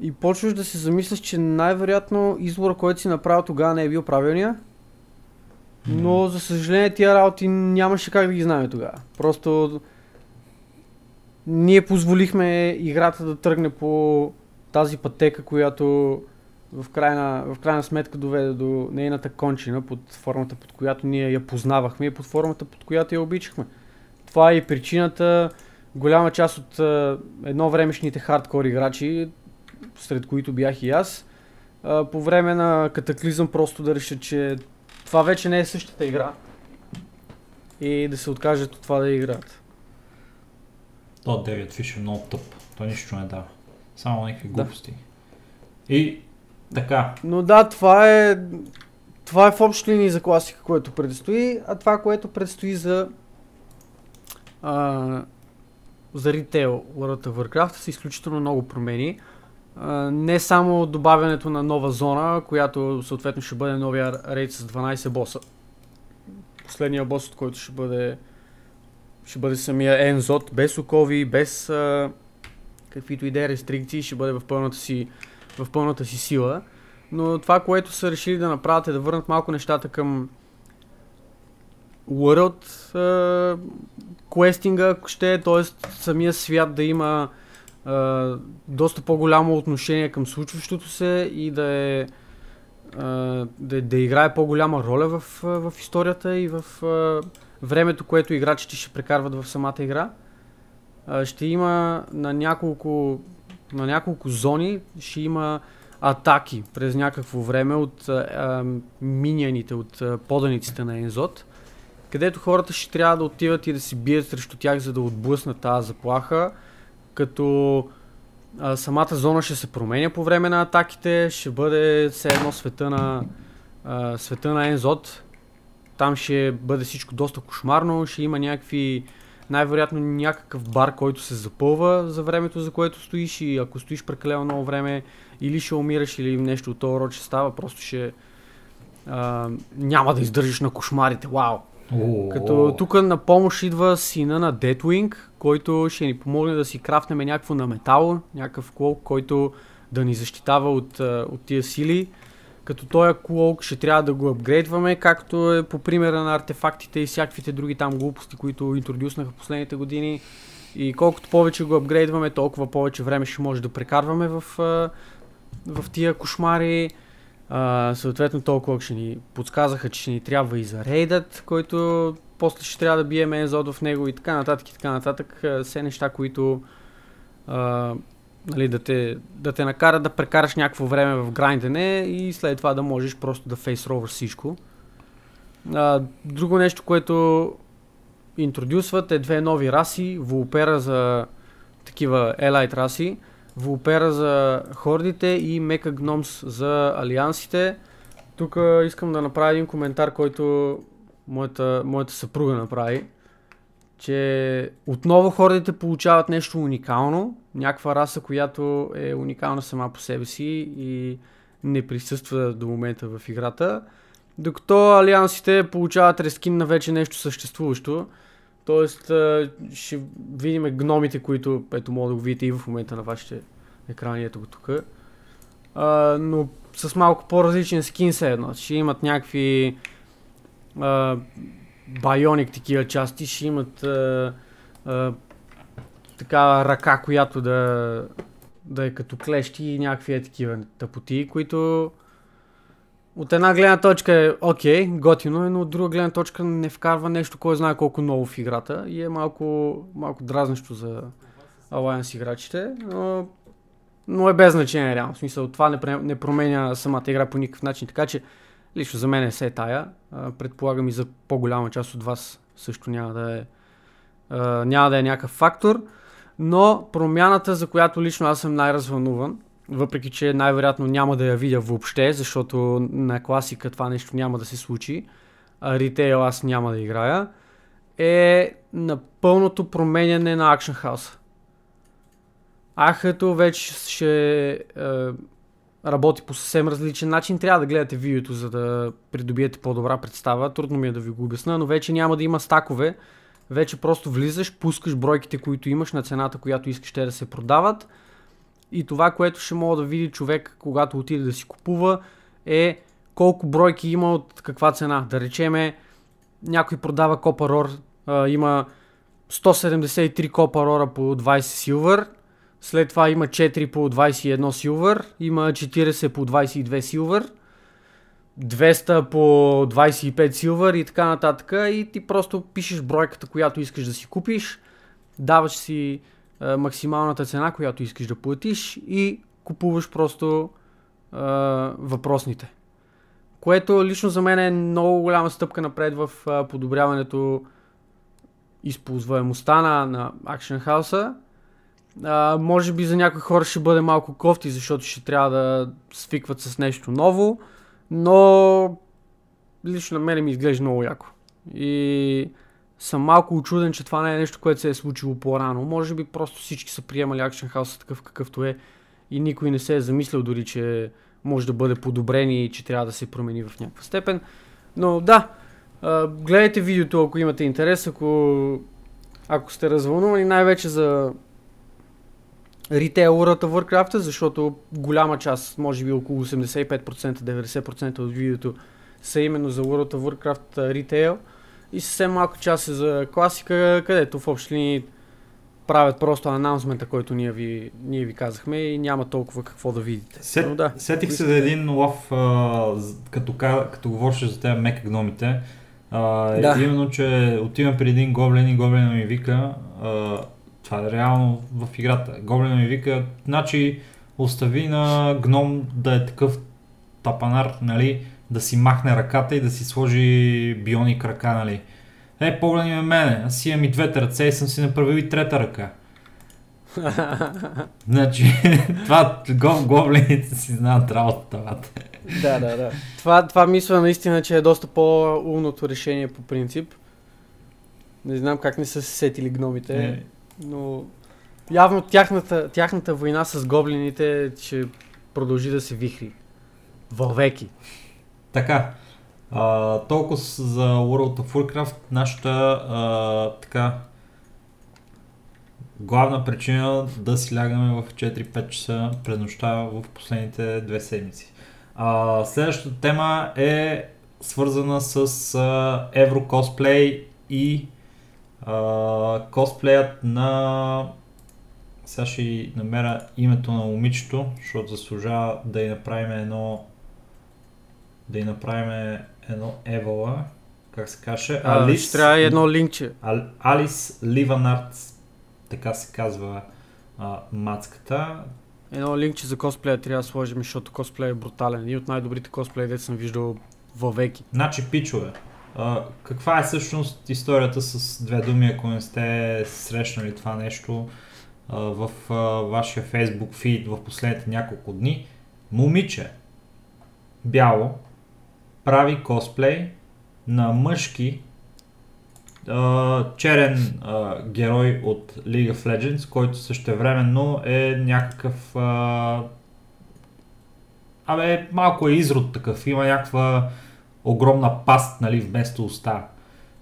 и почваш да се замисляш, че най-вероятно избора, който си направил тогава не е бил правилния. Но за съжаление тия работи нямаше как да ги знаем тогава. Просто ние позволихме играта да тръгне по тази пътека, която в крайна, в крайна сметка доведе до нейната кончина под формата, под която ние я познавахме и под формата, под която я обичахме. Това е и причината голяма част от а, едно времешните хардкор играчи сред които бях и аз, а, по време на катаклизъм просто да решат, че това вече не е същата игра и да се откажат от това да играят. То Девият Фиш е много тъп. Той нищо не дава. Само някакви Да. глупости. И така, Но да, това е, това е в общи линии за класика, което предстои, а това, което предстои за а, за ритейл World of Warcraft са изключително много промени. А, не само добавянето на нова зона, която съответно ще бъде новия рейд с 12 боса. Последния бос, от който ще бъде ще бъде самия Ензот, без окови, без а, каквито и да е рестрикции, ще бъде в пълната си, в пълната си сила. Но това, което са решили да направят е да върнат малко нещата към World uh, квестинга, ако ще, т.е. самия свят да има доста по-голямо отношение към случващото се и да е да, да играе по-голяма роля в, в историята и в времето, което играчите ще прекарват в самата игра. Ще има на няколко, на няколко зони, ще има атаки през някакво време от а, от поданиците на Ензот, където хората ще трябва да отиват и да си бият срещу тях, за да отблъснат тази заплаха, като а, самата зона ще се променя по време на атаките, ще бъде все едно света на, а, света на Ензот. Там ще бъде всичко доста кошмарно, ще има някакви най-вероятно някакъв бар, който се запълва за времето, за което стоиш и ако стоиш прекалено много време, или ще умираш, или нещо от този род ще става, просто ще а, няма да издържиш на кошмарите. Вау! Като тук на помощ идва сина на Deathwing, който ще ни помогне да си крафнем някакво на метал, някакъв клоук, който да ни защитава от, от тия сили. Като този клоук ще трябва да го апгрейдваме, както е по примера на артефактите и всякаквите други там глупости, които интродюснаха последните години. И колкото повече го апгрейдваме, толкова повече време ще може да прекарваме в, в тия кошмари. Съответно толкова ще ни подсказаха, че ще ни трябва и за рейдът, който после ще трябва да биеме Ензод в него и така нататък и така нататък. Все неща, които а, нали, да, те, да те накарат да прекараш някакво време в грайндене и след това да можеш просто да фейсроваш всичко. А, друго нещо, което интродюсват е две нови раси, Вулпера за такива елайт раси, Вулпера за хордите и Мека Гномс за алиансите. Тук искам да направя един коментар, който моята, моята съпруга направи. Че отново хордите получават нещо уникално, някаква раса, която е уникална сама по себе си и не присъства до момента в играта. Докато алиансите получават рескин на вече нещо съществуващо. Тоест ще видим гномите, които ето мога да го видите и в момента на вашите екрани, ето го тук. Но с малко по-различен скин се едно. Ще имат някакви а, байоник такива части, ще имат а, а, така ръка, която да, да е като клещи и някакви е такива тъпоти, които от една гледна точка е окей, готино е, но от друга гледна точка не вкарва нещо, кой знае колко ново в играта и е малко, малко дразнещо за Alliance играчите, но, но е без значение реално. В смисъл, това не, не променя самата игра по никакъв начин, така че лично за мен е се тая. Предполагам и за по-голяма част от вас също няма да е, няма да е някакъв фактор, но промяната, за която лично аз съм най-развълнуван, въпреки че най-вероятно няма да я видя въобще, защото на класика това нещо няма да се случи, а ритейл аз няма да играя, е напълното променяне на Action House. Ахето вече ще е, работи по съвсем различен начин. Трябва да гледате видеото, за да придобиете по-добра представа. Трудно ми е да ви го обясна, но вече няма да има стакове. Вече просто влизаш, пускаш бройките, които имаш на цената, която искаш те да се продават и това, което ще мога да види човек, когато отиде да си купува, е колко бройки има от каква цена. Да речеме, някой продава Copper Ore, има 173 Copper Ore по 20 силвър, след това има 4 по 21 силвър, има 40 по 22 силвър, 200 по 25 силвър и така нататък. И ти просто пишеш бройката, която искаш да си купиш, даваш си а, максималната цена, която искаш да платиш и купуваш просто а, въпросните. Което лично за мен е много голяма стъпка напред в а, подобряването използваемостта на, на Action House. Може би за някои хора ще бъде малко кофти, защото ще трябва да свикват с нещо ново, но лично на мен ми изглежда много яко. И съм малко очуден, че това не е нещо, което се е случило по-рано. Може би просто всички са приемали Action House такъв какъвто е и никой не се е замислял дори, че може да бъде подобрен и че трябва да се промени в някаква степен. Но да, гледайте видеото, ако имате интерес, ако, ако сте развълнувани най-вече за ритейлърата Warcraft, защото голяма част, може би около 85%, 90% от видеото са именно за World of Warcraft ритейл и съвсем малко част е за класика, където в общи линии правят просто анаунсмента, който ние ви, ние ви казахме и няма толкова какво да видите. Сет, Но да, сетих се за един лов, а, като, като говореше за тези мека гномите. А, да. Именно, че отивам при един гоблин и гоблина ми вика, а, това е реално в играта, гоблина ми вика, значи остави на гном да е такъв тапанар, нали, да си махне ръката и да си сложи бионик ръка, нали. Е, погледни ме мене, аз имам и двете ръце и съм си направил и трета ръка. [laughs] значи, [laughs] това гоблините си знаят работата. да, да, да. Това, това мисля наистина, че е доста по-умното решение по принцип. Не знам как не са се сетили гномите, е. но явно тяхната, тяхната война с гоблините ще продължи да се вихри. Вълвеки. Така, а, толкова за World of Warcraft, нашата а, така главна причина да си лягаме в 4-5 часа през нощта в последните две седмици. А, следващата тема е свързана с а, еврокосплей и а, косплеят на сега ще намеря името на момичето, защото заслужава да й направим едно да й направим едно Евала, как се каже? Алис... Ще трябва едно линкче. Ал, Алис Ливанарт, така се казва а, мацката. Едно линкче за косплея трябва да сложим, защото косплея е брутален. И от най-добрите косплеи, де съм виждал веки. Значи, пичове, а, каква е всъщност историята с две думи, ако не сте срещнали това нещо а, в а, вашия Facebook фид в последните няколко дни? Момиче, бяло, прави косплей на мъжки uh, черен uh, герой от League of Legends, който същевременно е някакъв uh, Абе, малко е изрод такъв, има някаква огромна паст, нали, вместо уста.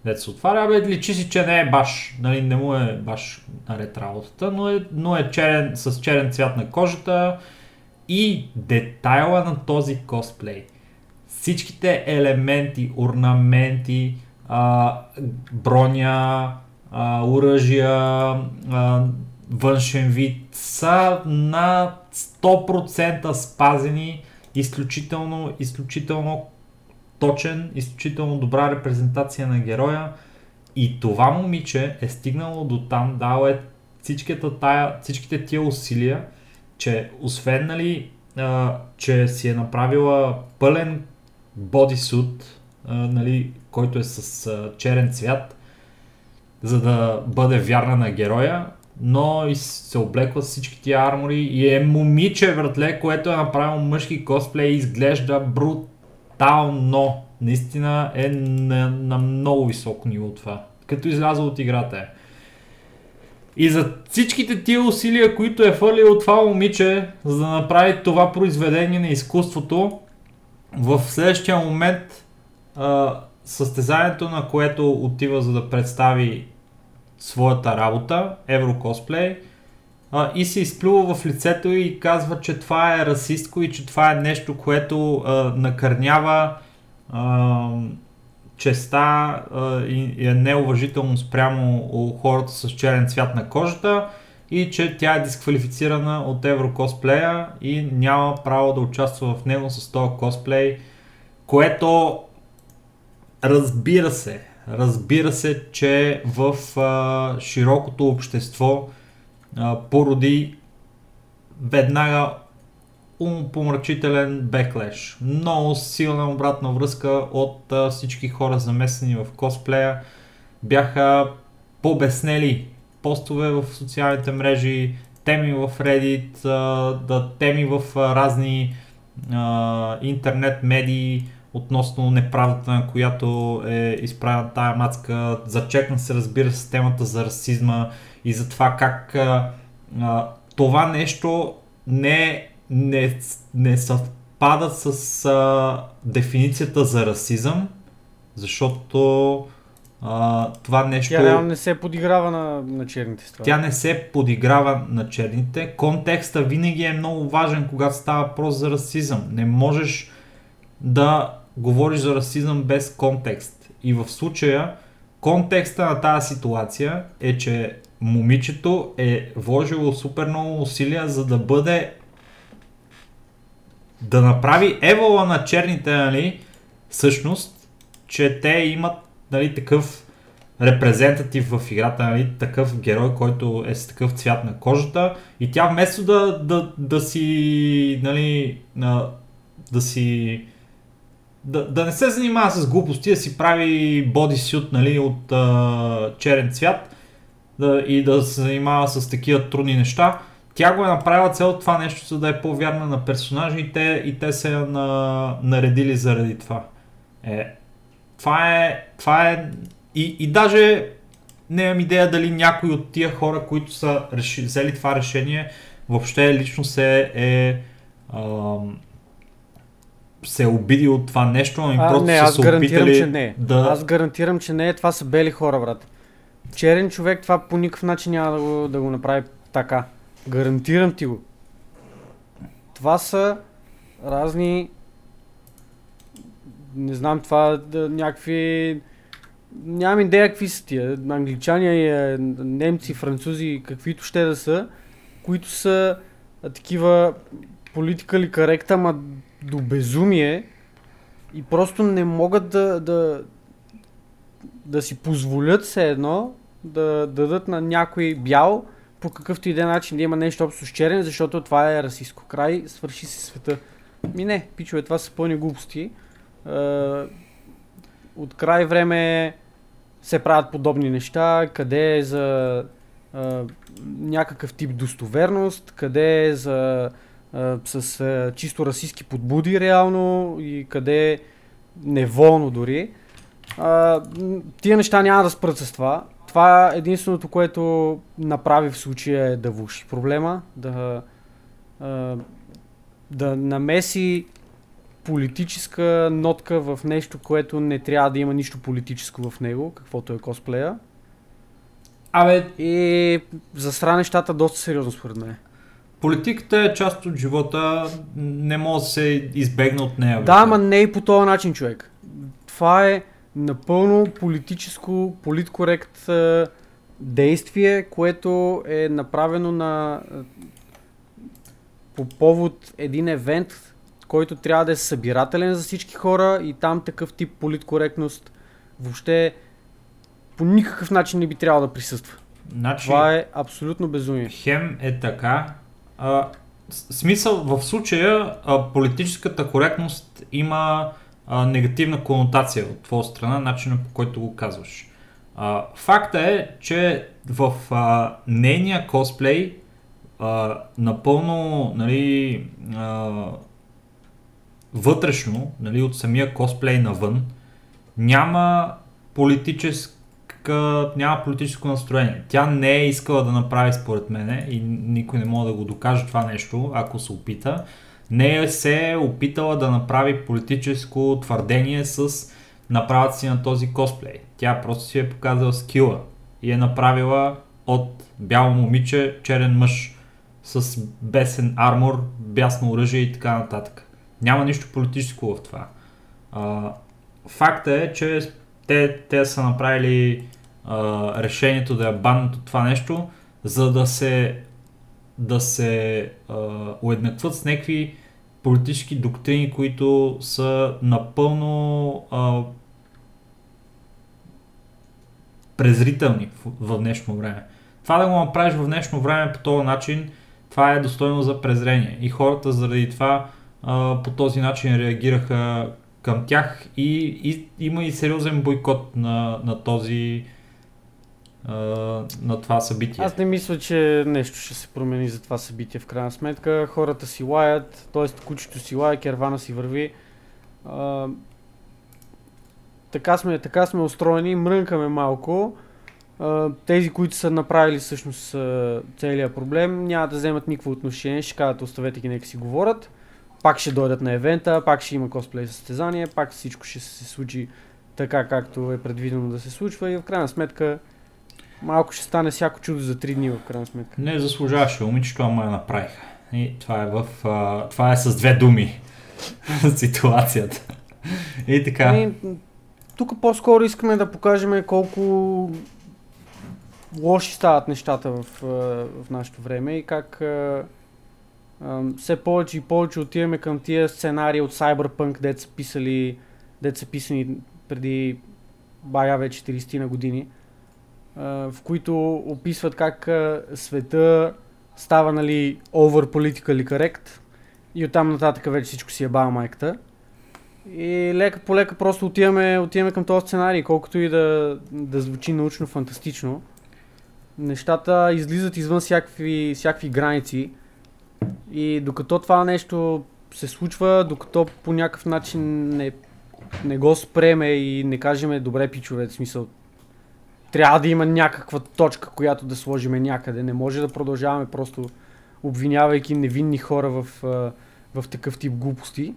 Дето се отваря, абе, личи си, че не е баш, нали, не му е баш наред работата, но е, но е черен, с черен цвят на кожата и детайла на този косплей – всичките елементи, орнаменти, а, броня, а, оръжия, а, външен вид са на 100% спазени, изключително, изключително точен, изключително добра репрезентация на героя. И това момиче е стигнало до там, дало е всичките, тая, всичките тия усилия, че освен нали, а, че си е направила пълен бодисут, нали, който е с а, черен цвят, за да бъде вярна на героя, но и се облеква с всички тия армори и е момиче, вратле, което е направило мъжки косплей и изглежда брутално. Наистина е на, на много високо ниво това. Като изляза от играта е. И за всичките тия усилия, които е фърлило това момиче, за да направи това произведение на изкуството, в следващия момент а, състезанието, на което отива за да представи своята работа, Еврокосплей, и се изплюва в лицето и казва, че това е расистко и че това е нещо, което а, накърнява а, честа а, и, и е неуважително спрямо хората с черен цвят на кожата и че тя е дисквалифицирана от Еврокосплея и няма право да участва в него с този косплей, което разбира се, разбира се, че в а, широкото общество а, породи веднага умопомрачителен беклеш. Много силна обратна връзка от а, всички хора замесени в косплея. Бяха побеснели постове в социалните мрежи, теми в Reddit, да, теми в разни а, интернет медии относно неправдата, на която е изправена тая мацка. Зачекна се, разбира се, темата за расизма и за това как а, а, това нещо не, не, не съвпада с а, дефиницията за расизъм, защото а, това нещо... Тя реално не се подиграва на, на черните с това. Тя не се подиграва на черните. Контекста винаги е много важен, когато става въпрос за расизъм. Не можеш да говориш за расизъм без контекст. И в случая контекста на тази ситуация е, че момичето е вложило супер много усилия за да бъде да направи евола на черните, нали, всъщност, че те имат нали, такъв репрезентатив в играта, нали, такъв герой, който е с такъв цвят на кожата и тя вместо да, да, да си нали, да си да, да не се занимава с глупости, да си прави бодисют нали, от а, черен цвят да, и да се занимава с такива трудни неща. Тя го е направила цел това нещо, за да е по-вярна на персонажа и те, и те се на, наредили заради това. Е, това е, това е и, и даже не имам идея дали някой от тия хора, които са реши, взели това решение, въобще лично се е ам, се е обидил от това нещо, ами просто не, са аз се гарантирам, опитали че не. да... Аз гарантирам, че не. Това са бели хора, брат. Черен човек това по никакъв начин няма да го, да го направи така. Гарантирам ти го. Това са разни... Не знам, това да, някакви... Нямам идея какви са тия. Англичани, е, немци, французи, каквито ще да са, които са такива политикали коректа, ама до безумие и просто не могат да, да, да си позволят все едно да дадат на някой бял по какъвто и да е начин да има нещо общо с черен, защото това е расистско. Край, свърши се света. Ми не, пичове, това са пълни глупости. Е, от край време се правят подобни неща, къде е за е, някакъв тип достоверност, къде е за а, с а, чисто расистски подбуди реално и къде неволно дори. А, тия неща няма да спрат с това. Това е единственото, което направи в случая е да влуши проблема, да, а, да намеси политическа нотка в нещо, което не трябва да има нищо политическо в него, каквото е косплея. Абе, И засра нещата доста сериозно според мен. политиката е част от живота, не може да се избегне от нея. Да, ама не и по този начин, човек. Това е напълно политическо, политкорект а, действие, което е направено на по повод един евент, който трябва да е събирателен за всички хора и там такъв тип политкоректност въобще по никакъв начин не би трябвало да присъства. Значи, Това е абсолютно безумие. Хем е така. А, смисъл, в случая а, политическата коректност има а, негативна конотация от твоя страна, начина по който го казваш. А, факта е, че в а, нейния косплей а, напълно нали, а, вътрешно, нали, от самия косплей навън, няма политическа, няма политическо настроение. Тя не е искала да направи според мене и никой не може да го докаже това нещо, ако се опита. Не е се е опитала да направи политическо твърдение с направят си на този косплей. Тя просто си е показала скила и е направила от бяло момиче черен мъж с бесен армор, бясно оръжие и така нататък. Няма нищо политическо в това. А, факта е, че те, те са направили а, решението да я банят от това нещо, за да се да се а, уеднакват с някакви политически доктрини, които са напълно а, презрителни в, в днешно време. Това да го направиш в днешно време по този начин, това е достойно за презрение. И хората заради това по този начин реагираха към тях и, и има и сериозен бойкот на, на този а, на това събитие. Аз не мисля, че нещо ще се промени за това събитие в крайна сметка. Хората си лаят, т.е. кучето си лая, кервана си върви. А, така, сме, така сме устроени, мрънкаме малко. Тези, които са направили всъщност целият проблем, няма да вземат никакво отношение, ще кажат оставете ги, нека си говорят пак ще дойдат на евента, пак ще има косплей състезание, пак всичко ще се случи така както е предвидено да се случва и в крайна сметка малко ще стане всяко чудо за 3 дни в крайна сметка. Не заслужаваше момичето, ама я направиха. И това е в... А, това е с две думи [laughs] ситуацията. И така. И, ами, тук по-скоро искаме да покажем колко лоши стават нещата в, в нашето време и как все повече и повече отиваме към тия сценарии от Cyberpunk, дет са писали, дет са писани преди бая вече 40 на години, в които описват как света става, нали, over politically correct и оттам нататък вече всичко си е бава майката. И лека по лека просто отиваме, отиваме към този сценарий, колкото и да, да звучи научно фантастично. Нещата излизат извън всякакви, всякакви граници и докато това нещо се случва, докато по някакъв начин не, не го спреме и не кажеме добре пичове, в смисъл трябва да има някаква точка, която да сложиме някъде. Не може да продължаваме просто обвинявайки невинни хора в, в такъв тип глупости.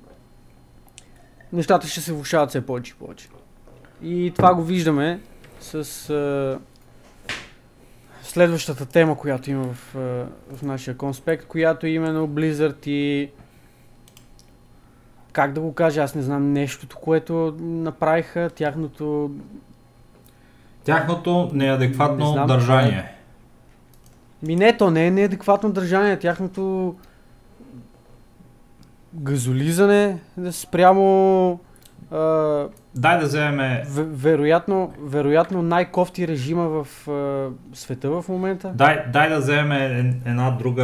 Нещата ще се влушават все повече и повече. И това го виждаме с следващата тема, която има в, в нашия конспект, която е именно Blizzard и как да го кажа, аз не знам нещото, което направиха, тяхното... Тяхното неадекватно не знам, държание. Ми не, то не е неадекватно държание, тяхното газолизане спрямо Дай да вземем... вероятно, вероятно най-кофти режима в а, света в момента. Дай, дай да вземем една друга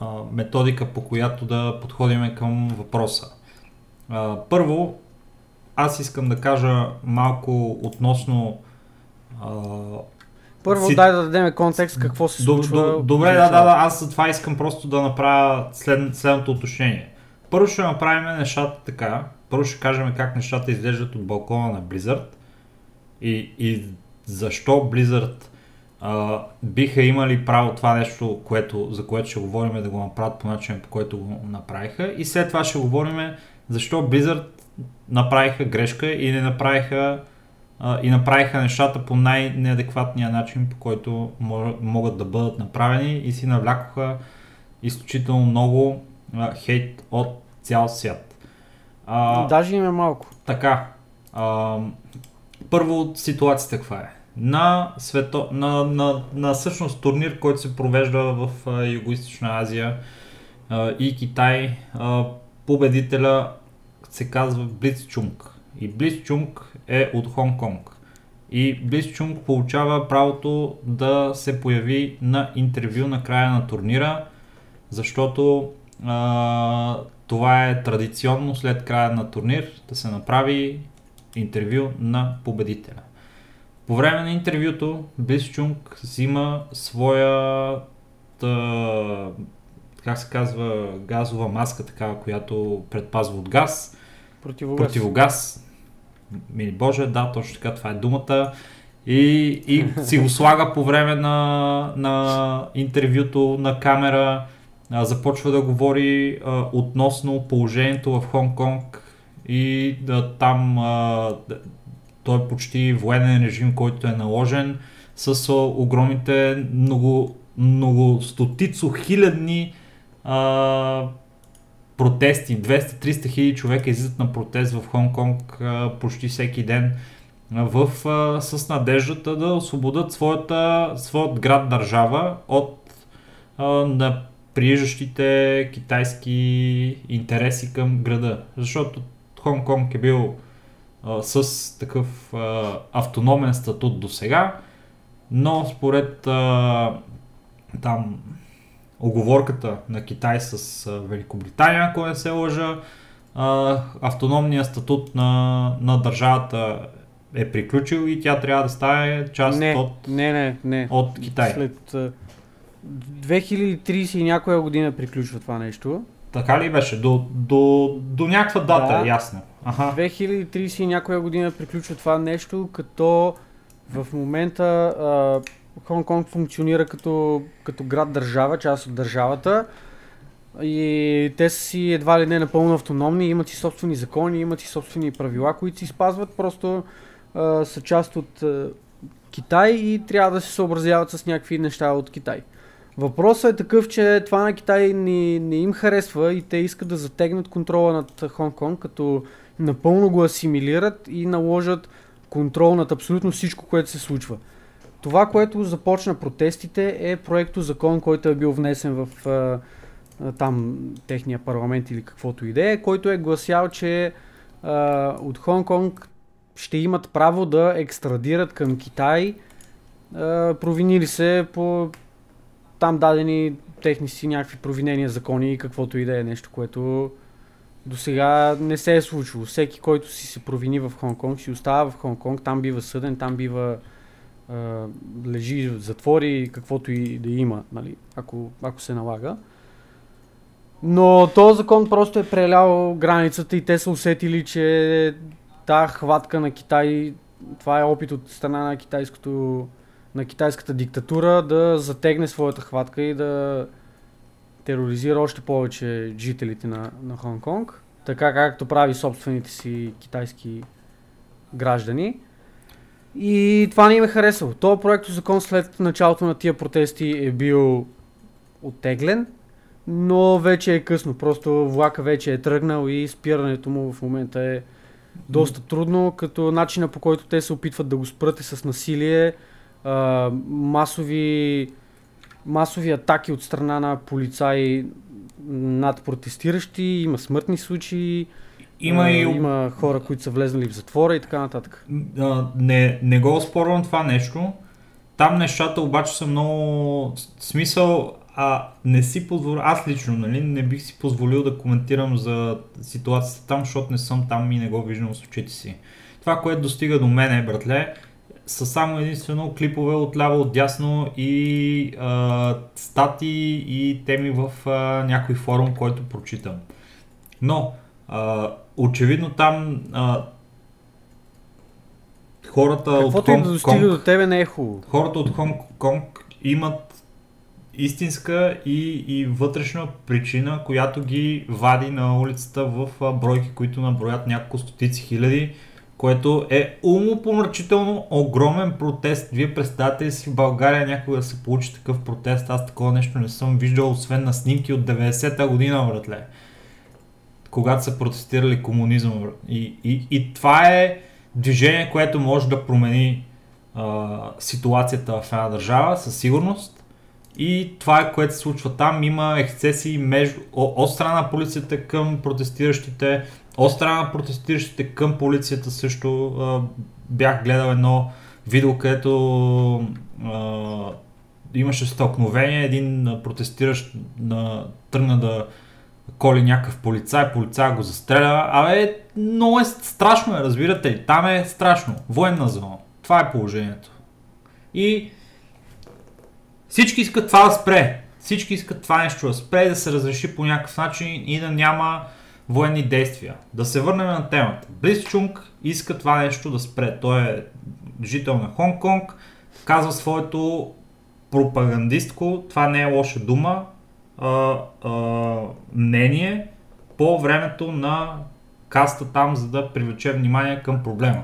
а, методика, по която да подходим към въпроса. А, първо, аз искам да кажа малко относно първо си... дай да дадем контекст какво се случва. Добре, да, да, да, аз за това искам просто да направя след, следното уточнение. Първо ще направим нещата така, първо ще кажем как нещата изглеждат от балкона на Blizzard и, и защо Blizzard а, биха имали право това нещо, което, за което ще говорим да го направят по начин, по който го направиха и след това ще говорим защо Blizzard направиха грешка и не направиха и направиха нещата по най-неадекватния начин, по който могат да бъдат направени и си навлякоха изключително много хейт от цял свят. А, Даже има малко. Така. А, първо, ситуацията каква е? на, свето, на, на, на всъщност турнир, който се провежда в Юго-Источна Азия а, и Китай. А, победителя се казва Блиц Чунг. И Блиц Чунг е от Хонг-Конг. И Блиц Чунг получава правото да се появи на интервю на края на турнира, защото а, това е традиционно след края на турнир да се направи интервю на победителя. По време на интервюто Блиц Чунг взима своя как се казва, газова маска, такава, която предпазва от газ. Противогаз. Противогаз. Мини Боже, да, точно така, това е думата. И, и си го слага по време на, на интервюто на камера, а, започва да говори а, относно положението в Хонг-Конг и да, там а, той е почти военен режим, който е наложен с огромните много, много стотицо хилядни а, протести. 200-300 хиляди човека излизат на протест в Хонг-Конг почти всеки ден в, а, с надеждата да освободят своята, своят град-държава от а, на прииждащите китайски интереси към града. Защото Хонг-Конг е бил а, с такъв а, автономен статут до сега, но според а, там оговорката на Китай с а, Великобритания, ако не се лъжа, а, автономният статут на, на държавата е приключил и тя трябва да стане част не, от, не, не, не. от Китай. След 2030 и някоя година приключва това нещо. Така ли беше? До, до, до някаква дата, Да. ясно. Аха. 2030 и някоя година приключва това нещо, като в момента а, Хонг-Конг функционира като, като град-държава, част от държавата. И те са си едва ли не напълно автономни, имат си собствени закони, имат си собствени правила, които си спазват, просто а, са част от а, Китай и трябва да се съобразяват с някакви неща от Китай. Въпросът е такъв, че това на Китай не, не им харесва и те искат да затегнат контрола над Хонг-Конг, като напълно го асимилират и наложат контрол над абсолютно всичко, което се случва. Това, което започна протестите е проекто закон, който е бил внесен в а, там техния парламент или каквото и да е, който е гласял, че а, от Хонг-Конг ще имат право да екстрадират към Китай а, провинили се по там дадени техни си някакви провинения, закони и каквото и да е нещо, което до сега не се е случило. Всеки, който си се провини в Хонг-Конг, си остава в Хонг-Конг, там бива съден, там бива а, лежи в затвори, каквото и да има, нали, ако, ако се налага. Но този закон просто е прелял границата и те са усетили, че тази хватка на Китай, това е опит от страна на китайското на китайската диктатура да затегне своята хватка и да тероризира още повече жителите на, на Хонг-Конг, така както прави собствените си китайски граждани. И това не им е харесало. Този проект закон след началото на тия протести е бил оттеглен, но вече е късно. Просто влака вече е тръгнал и спирането му в момента е доста трудно, като начина по който те се опитват да го спрат е с насилие, а, масови, масови атаки от страна на полицаи над протестиращи, има смъртни случаи, Има а, и има хора, които са влезнали в затвора и така нататък. а, не, не го спорвам това нещо. Там нещата обаче са много смисъл, а не си позволя, аз лично, нали, не бих си позволил да коментирам за ситуацията там, защото не съм там и не го виждам с очите си. Това, което достига до мене, братле, са само единствено клипове от ляво, от дясно и а, стати и теми в а, някой форум, който прочитам. Но, а, очевидно там а, хората от Каквото и да достига Хонг-Конг до тебе не е хубаво. хората от Хонг-Конг имат истинска и, и вътрешна причина, която ги вади на улицата в бройки, които наброят няколко стотици хиляди, което е умопомрачително огромен протест. Вие представяте ли си в България някога да се получи такъв протест? Аз такова нещо не съм виждал, освен на снимки от 90-та година, братле. Когато са протестирали комунизъм. И, и, и това е движение, което може да промени а, ситуацията в една държава, със сигурност. И това е което се случва там. Има ексцесии между, от страна на полицията към протестиращите, от страна на протестиращите към полицията също. Бях гледал едно видео, където а, имаше стълкновение, един протестиращ на, тръгна да коли някакъв полицай, полицай го застреля. Абе, много е страшно, е, разбирате ли? Там е страшно. Военна зона. Това е положението. И всички искат това да спре. Всички искат това нещо да спре, да се разреши по някакъв начин и да няма военни действия. Да се върнем на темата. Близ Чунг иска това нещо да спре. Той е жител на Хонг-Конг, казва своето пропагандистко, това не е лоша дума, а, а, мнение по времето на каста там, за да привлече внимание към проблема.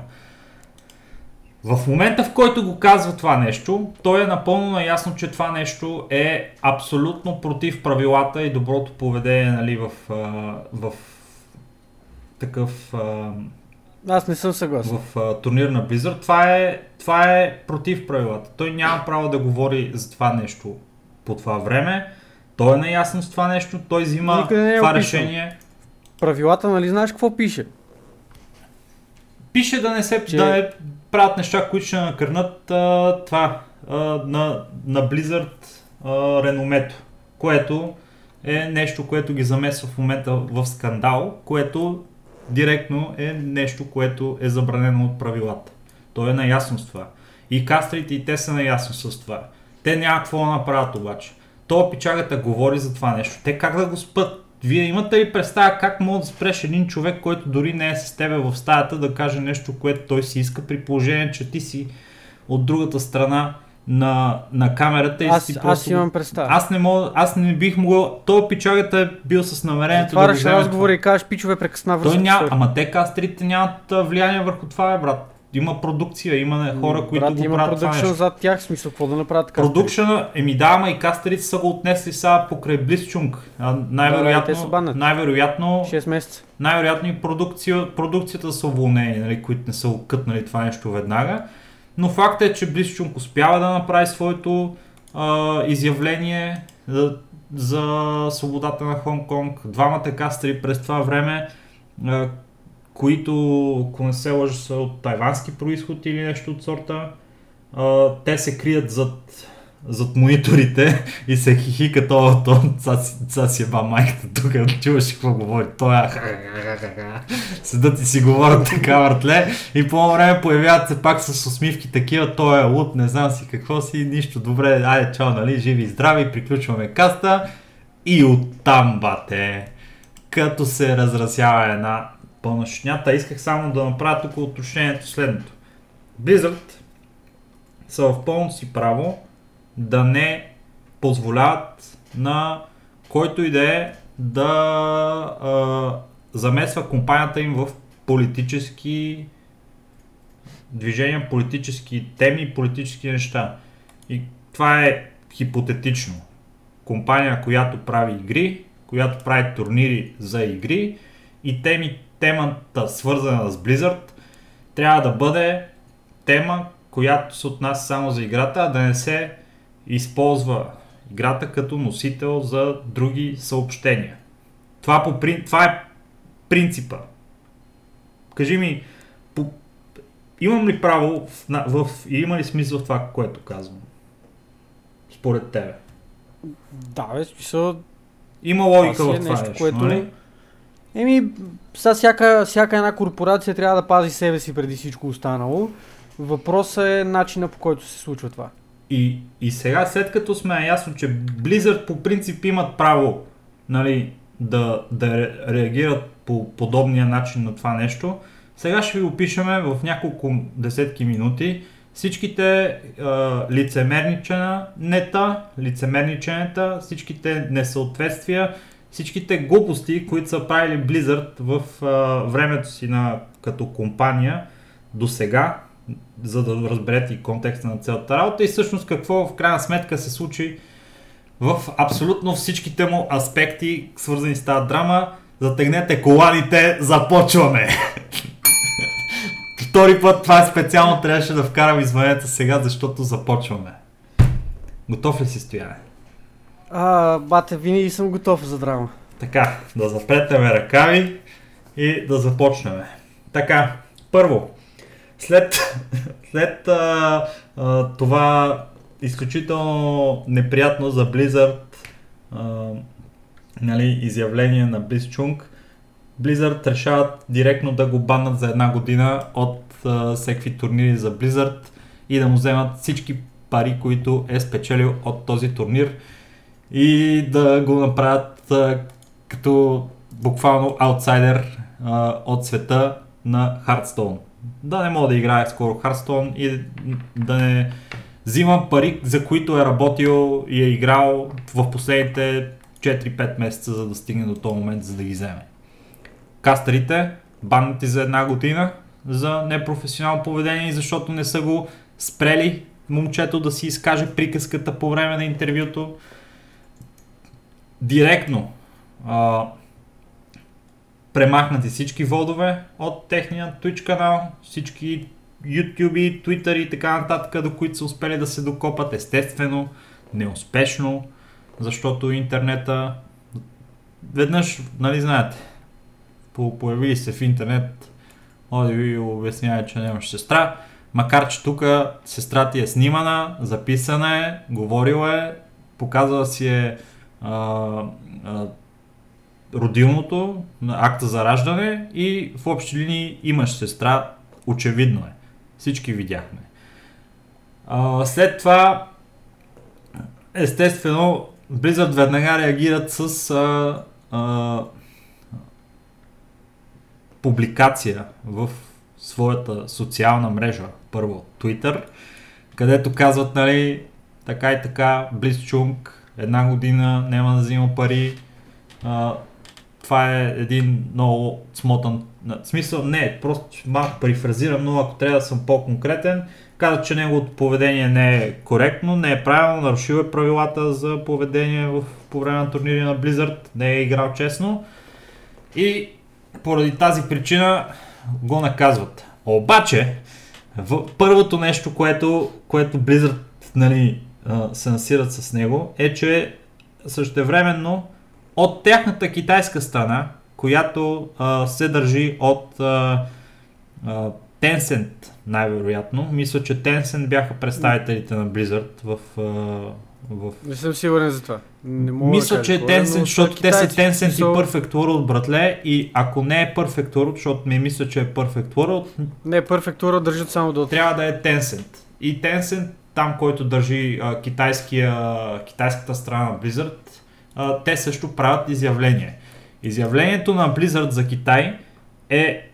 В момента, в който го казва това нещо, той е напълно наясно, че това нещо е абсолютно против правилата и доброто поведение нали, в, в такъв аз не съм съгласен. В а, турнир на Blizzard. Това е, това е против правилата. Той няма право да говори за това нещо по това време. Той е наясно с това нещо, той взима не е това описан. решение. Правилата, нали знаеш какво пише? Пише да не се че... да не правят неща, които ще накърнат а, това а, на, на Blizzard а, реномето, което е нещо, което ги замесва в момента в скандал, което директно е нещо, което е забранено от правилата. Той е наясно с това. И кастрите и те са наясно с това. Те няма какво да направят обаче. То пичагата говори за това нещо. Те как да го спът? Вие имате ли представа как мога да спреш един човек, който дори не е с тебе в стаята да каже нещо, което той си иска, при положение, че ти си от другата страна на, на камерата и аз, си просто... Аз имам представа. Аз не, мога, аз не бих могъл... Той пичагата е бил с намерението да го вземе. разговори и кажеш, пичове, прекъсна Той няма, ама те кастрите нямат влияние върху това, е, брат. Има продукция, има хора, които брат, го правят това нещо. зад тях, смисъл, какво да направят кастрите? Продукшена, еми да, ама и кастрите са го отнесли сега покрай Близчунг. Най-вероятно, да, най-вероятно, 6 месеца. Най-вероятно и продукция, продукцията са уволнени, нали, които не са кътнали това нещо веднага. Но факт е, че Близчунг успява да направи своето а, изявление за, за свободата на Хонг-Конг. Двамата кастри през това време, а, които, ако не се лъжа, са от тайвански происход или нещо от сорта, а, те се крият зад зад мониторите [laughs] и се хихика това, то, това си еба майката тук, чуваш какво говори, той е [laughs] седат и си говорят така въртле и по време появяват се пак с усмивки такива, той е луд, не знам си какво си, нищо добре, айде чао, нали, живи и здрави, приключваме каста. И оттам, бате, като се разрасява една пълна исках само да направя тук уточнението следното. Blizzard са в пълно си право да не позволяват на който и да е да замесва компанията им в политически движения, политически теми, политически неща. И това е хипотетично. Компания, която прави игри, която прави турнири за игри и теми, темата свързана с Blizzard трябва да бъде тема, която се отнася само за играта, а да не се използва играта като носител за други съобщения. Това, по, това е принципа. Кажи ми, по, имам ли право в, в, в, има ли смисъл в това, което казвам? Според тебе. Да, бе, смисъл... Има логика в е това нещо, което... Нали? Еми, сега всяка, всяка една корпорация трябва да пази себе си преди всичко останало. Въпросът е начина по който се случва това. И, и сега, след като сме ясно, че Blizzard по принцип имат право нали, да, да реагират по подобния начин на това нещо, сега ще ви опишеме в няколко десетки минути всичките е, лицемерничена нета, лицемерниченета, всичките несъответствия, всичките глупости, които са правили Blizzard в е, времето си на, като компания до сега, за да разберете и контекста на цялата работа и всъщност какво в крайна сметка се случи в абсолютно всичките му аспекти, свързани с тази драма. Затегнете коланите, започваме! [laughs] втори път това е специално трябваше да вкарам извънета сега, защото започваме. Готов ли си стояне? А, бате, винаги съм готов за драма. Така, да запретнем ръкави и да започнем. Така, първо, след, [laughs] след а, а, това изключително неприятно за Blizzard а, нали, изявление на Blizzchung, Blizzard решават директно да го баннат за една година от а, всеки турнири за Blizzard и да му вземат всички пари, които е спечелил от този турнир и да го направят а, като буквално аутсайдер а, от света на Hearthstone. Да не мога да играе скоро Hearthstone и да не взимам пари, за които е работил и е играл в последните 4-5 месеца, за да стигне до този момент, за да ги вземе. Кастерите, баннати за една година за непрофесионално поведение, защото не са го спрели момчето да си изкаже приказката по време на интервюто. Директно а, премахнати всички водове от техния Twitch канал, всички YouTube, Twitter и така нататък, до които са успели да се докопат. Естествено, неуспешно, защото интернета веднъж, нали знаете, появили се в интернет, оди ви обяснява, че нямаш сестра, макар че тук сестра ти е снимана, записана е, говорила е, показала си е а, а, родилното, акта за раждане и в общи линии имаш сестра, очевидно е. Всички видяхме. А, след това, естествено, Blizzard веднага реагират с а, а, публикация в своята социална мрежа, първо Twitter, където казват, нали, така и така, Blizzchung, една година няма да взима пари, а, това е един много смотан, в смисъл не, просто малко префразирам, но ако трябва да съм по-конкретен, каза, че неговото поведение не е коректно, не е правилно, нарушил е правилата за поведение в, по време на турнири на Blizzard, не е играл честно и поради тази причина го наказват. Обаче, в първото нещо, което, което Blizzard нали, се насират с него, е, че същевременно от тяхната китайска страна, която а, се държи от а, а, Tencent, най-вероятно. Мисля, че Tencent бяха представителите на Blizzard в... А, в... Не съм сигурен за това. Не мога Мисля, да че е Tencent, защото те са Tencent смисъл, и Perfect World, братле, и ако не е Perfect World, защото ми мисля, че е Perfect World, Не, Perfect Tour държат само до трябва да е Tencent. И Tencent, там, който държи а, китайския, китайската страна на Blizzard, а, те също правят изявление. Изявлението на Blizzard за Китай е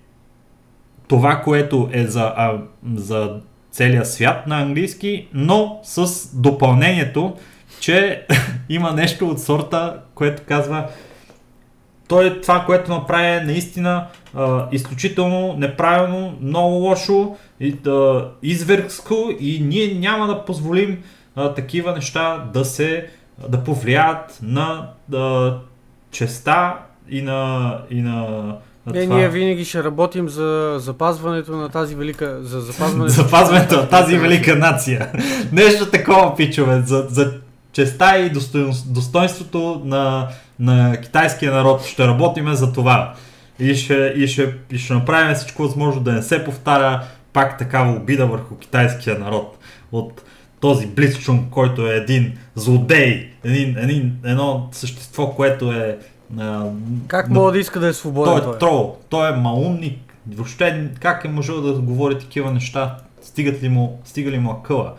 това, което е за, а, за целия свят на английски, но с допълнението, че [laughs] има нещо от сорта, което казва той това, което направи е наистина а, изключително неправилно, много лошо, и, да, изверско и ние няма да позволим а, такива неща да се да повлияят на да, честа и на, и на Не, това. ние винаги ще работим за запазването на тази велика... За запазването, [laughs] запазването на тази велика нация. Нещо такова, пичове, за, за честа и достоинс- достоинството на, на китайския народ. Ще работиме за това. И ще, и, ще, и ще направим всичко възможно да не се повтаря пак такава обида върху китайския народ. От този Блицчунг, който е един злодей, един, един, едно същество, което е... А, Как мога да иска да е свободен той той? е трол, той е малумник. Въобще как е можел да говори такива неща? Стигат ли му, стига ли му акъла?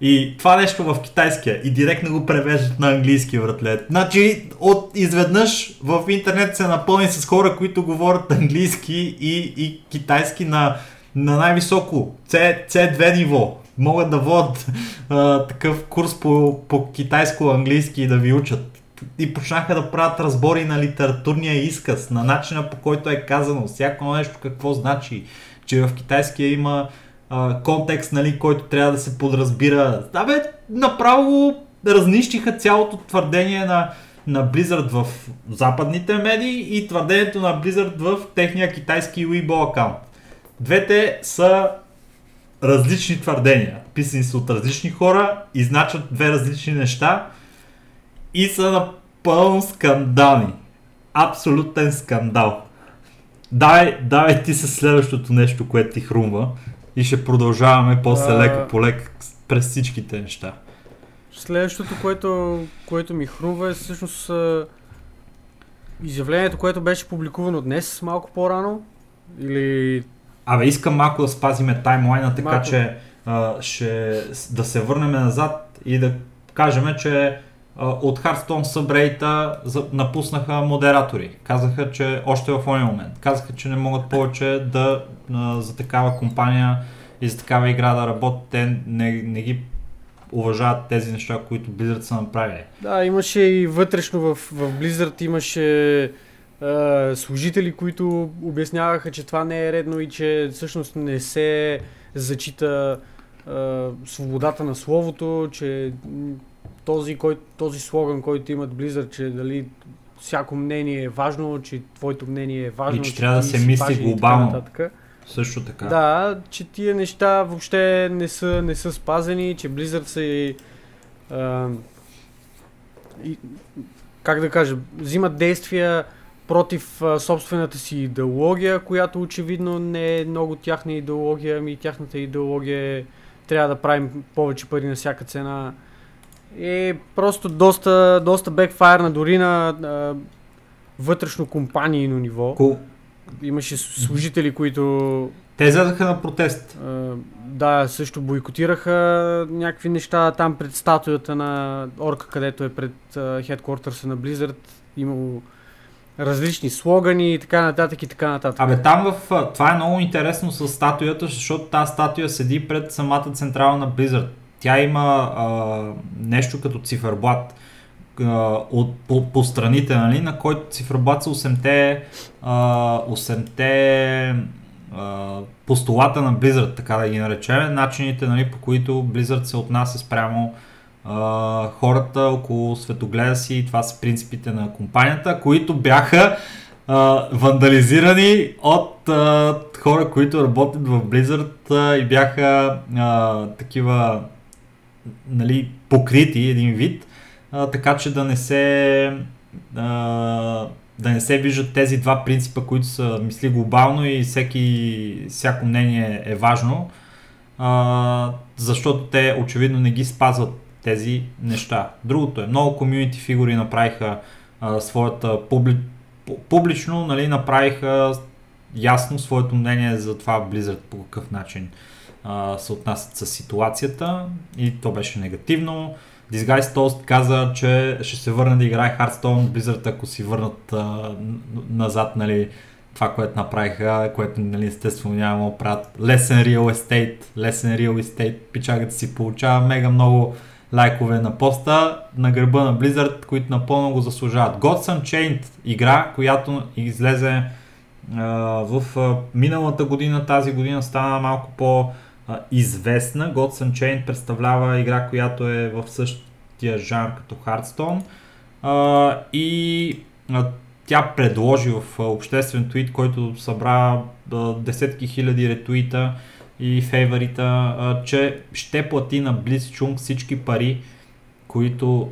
И това нещо в китайския и директно го превеждат на английски вратлет. Значи от изведнъж в интернет се напълни с хора, които говорят английски и, и китайски на, на най-високо C, C2 ниво. Могат да водят а, такъв курс по, по китайско-английски и да ви учат и почнаха да правят разбори на литературния изказ, на начина по който е казано, всяко нещо какво значи, че в китайския има контекст, нали, който трябва да се подразбира. Абе, направо разнищиха цялото твърдение на, на Blizzard в западните медии и твърдението на Blizzard в техния китайски Weibo аккаунт. Двете са различни твърдения. Писани са от различни хора и значат две различни неща и са напълно скандални. Абсолютен скандал. Давай, давай ти със следващото нещо, което ти хрумва и ще продължаваме после А. лека по лека през всичките неща. Следващото, което, което ми хрумва е всъщност изявлението, което беше публикувано днес, малко по-рано. Или Абе, искам малко да спазиме таймлайна, така Малко. че а, ще да се върнем назад и да кажем, че а, от Hearthstone събрейта напуснаха модератори. Казаха, че още в този момент. Казаха, че не могат повече да а, за такава компания и за такава игра да работят. Те не, не ги уважават тези неща, които Blizzard са направили. Да, имаше и вътрешно в, в Blizzard имаше а, служители, които обясняваха, че това не е редно и че всъщност не се зачита а, свободата на словото, че този, кой, този слоган, който имат Blizzard, че дали всяко мнение е важно, че твоето мнение е важно, И че трябва да се мисли важен и така глобално. нататък. Също така. Да, че тия неща въобще не са, не са спазени, че Blizzard са и, а, и как да кажа, взимат действия против а, собствената си идеология, която очевидно не е много тяхна идеология, ами тяхната идеология е трябва да правим повече пари на всяка цена. И просто доста, доста бекфайрна дори на а, вътрешно компанийно ниво. Cool. Имаше служители, които Те излязаха на протест. да, също бойкотираха някакви неща там пред статуята на Орка, където е пред хедквартърса на Blizzard. Имало различни слогани и така нататък и така нататък. Абе там в... Това е много интересно с статуята, защото тази статуя седи пред самата централа на Blizzard. Тя има а, нещо като циферблат от, по, по страните, нали, на който циферблат са 8-те, а, 8-те а, постулата на Blizzard, така да ги наречем, начините, нали, по които Blizzard се отнася спрямо а, хората около светогледа си. Това са принципите на компанията, които бяха а, вандализирани от а, хора, които работят в Blizzard а, и бяха а, такива нали, покрити един вид, а, така че да не се а, да не се виждат тези два принципа, които са мисли глобално и всеки, всяко мнение е важно, а, защото те очевидно не ги спазват тези неща. Другото е, много комьюнити фигури направиха а, своята публи... пу- публично, нали, направиха ясно своето мнение за това Blizzard по какъв начин а, се отнасят с ситуацията и то беше негативно. Disguise Toast каза, че ще се върне да играе Hearthstone Blizzard, ако си върнат а, назад, нали, това, което направиха, което, нали, естествено няма да правят. Lesson Real Estate, Lesson Real Estate, пичагата си получава мега много лайкове на поста на гърба на Blizzard, които напълно го заслужават. Gods Unchained, игра, която излезе а, в а, миналата година, тази година стана малко по известна. Gods Unchained представлява игра, която е в същия жанр като Hearthstone а, и а, тя предложи в обществен твит, който събра а, десетки хиляди ретуита и фейворита, а, че ще плати на Blitzchung всички пари, които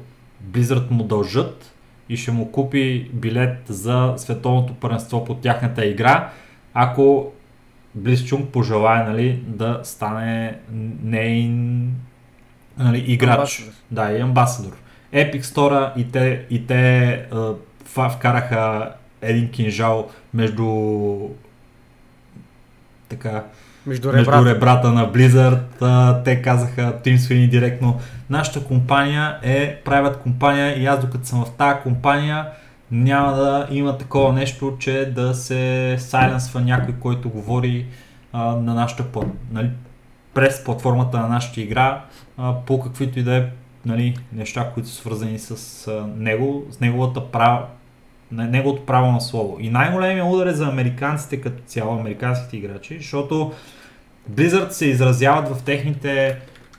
Blizzard му дължат и ще му купи билет за световното първенство по тяхната игра, ако Близчунг пожелая нали, да стане нейн нали, играч. Амбасадор. Да, и амбасадор. Epic Store и те, и те а, вкараха един кинжал между така, Между между ребрата. ребрата на Blizzard. А, те казаха Тим Свини директно, нашата компания е private компания и аз докато съм в тази компания няма да има такова нещо, че да се сайленсва някой, който говори а, на нашата плат, нали, през платформата на нашата игра а, по каквито и да е нали, неща, които са свързани с а, него, с неговата права, неговото право на слово. И най-големият удар е за американците като цяло, американските играчи, защото Blizzard се изразяват в техните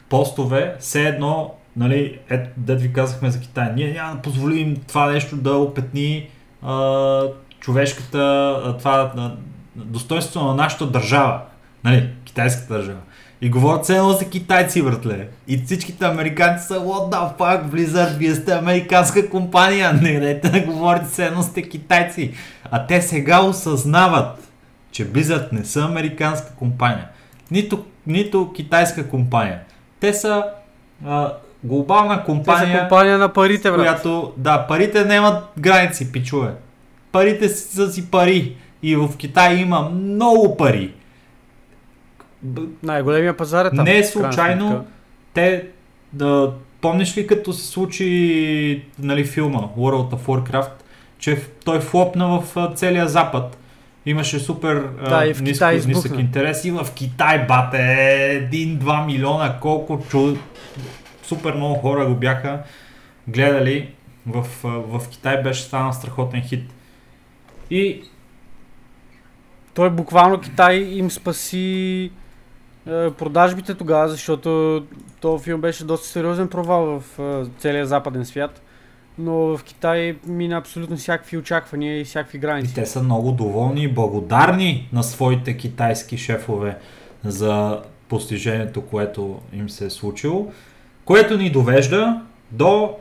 постове, все едно, нали, ето, дед ви казахме за Китай, ние няма да позволим това нещо да опетни а, човешката, а, това, а, достоинството на нашата държава. Нали, китайската държава. И говорят едно за китайци, братле. И всичките американци са, what the fuck, Blizzard, вие сте американска компания. [laughs] Не дайте да говорите едно сте китайци. А те сега осъзнават, че Blizzard не са американска компания. Нито, нито китайска компания. Те са глобална Те компания, са компания на парите, брат. която, да, парите нямат граници, пичове. Парите са си пари. И в Китай има много пари. Най-големия пазар е там. Не е случайно. Те, да, помниш ли като се случи нали, филма World of Warcraft, че той флопна в целия запад. Имаше супер Да, и в ниско, Китай нисък интерес. И в Китай, бате, 1-2 милиона, колко чу... Супер много хора го бяха гледали. В, в Китай беше станал страхотен хит. И Той буквално Китай им спаси е, продажбите тогава, защото този филм беше доста сериозен провал в е, целия западен свят. Но в Китай мина абсолютно всякакви очаквания и всякакви И граници. те са много доволни и благодарни на своите китайски шефове за постижението, което им се е случило, което ни довежда до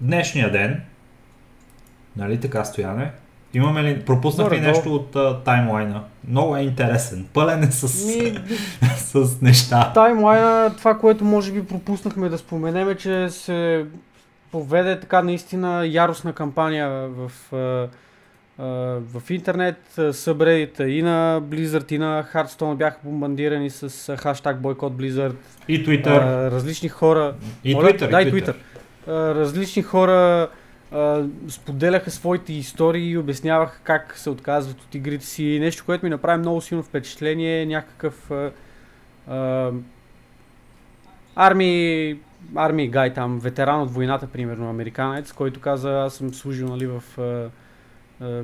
днешния ден. Нали така, Стояне? Имаме ли, пропуснах ли нещо от а, таймлайна? Много е интересен. Пълен е с, Ми, [laughs] с неща. таймлайна, това, което може би пропуснахме да споменем е, че се поведе така наистина яростна кампания в, а, в интернет. Събредите и на Blizzard, и на Hearthstone бяха бомбандирани с хаштаг бойкот Blizzard. И Twitter. Различни хора. и Моля? Twitter. Да, и Twitter. А, различни хора споделяха своите истории и обясняваха как се отказват от игрите си. Нещо, което ми направи много силно впечатление е някакъв а, а, армии, армии гай там, ветеран от войната, примерно, американец, който каза, аз съм служил нали, в...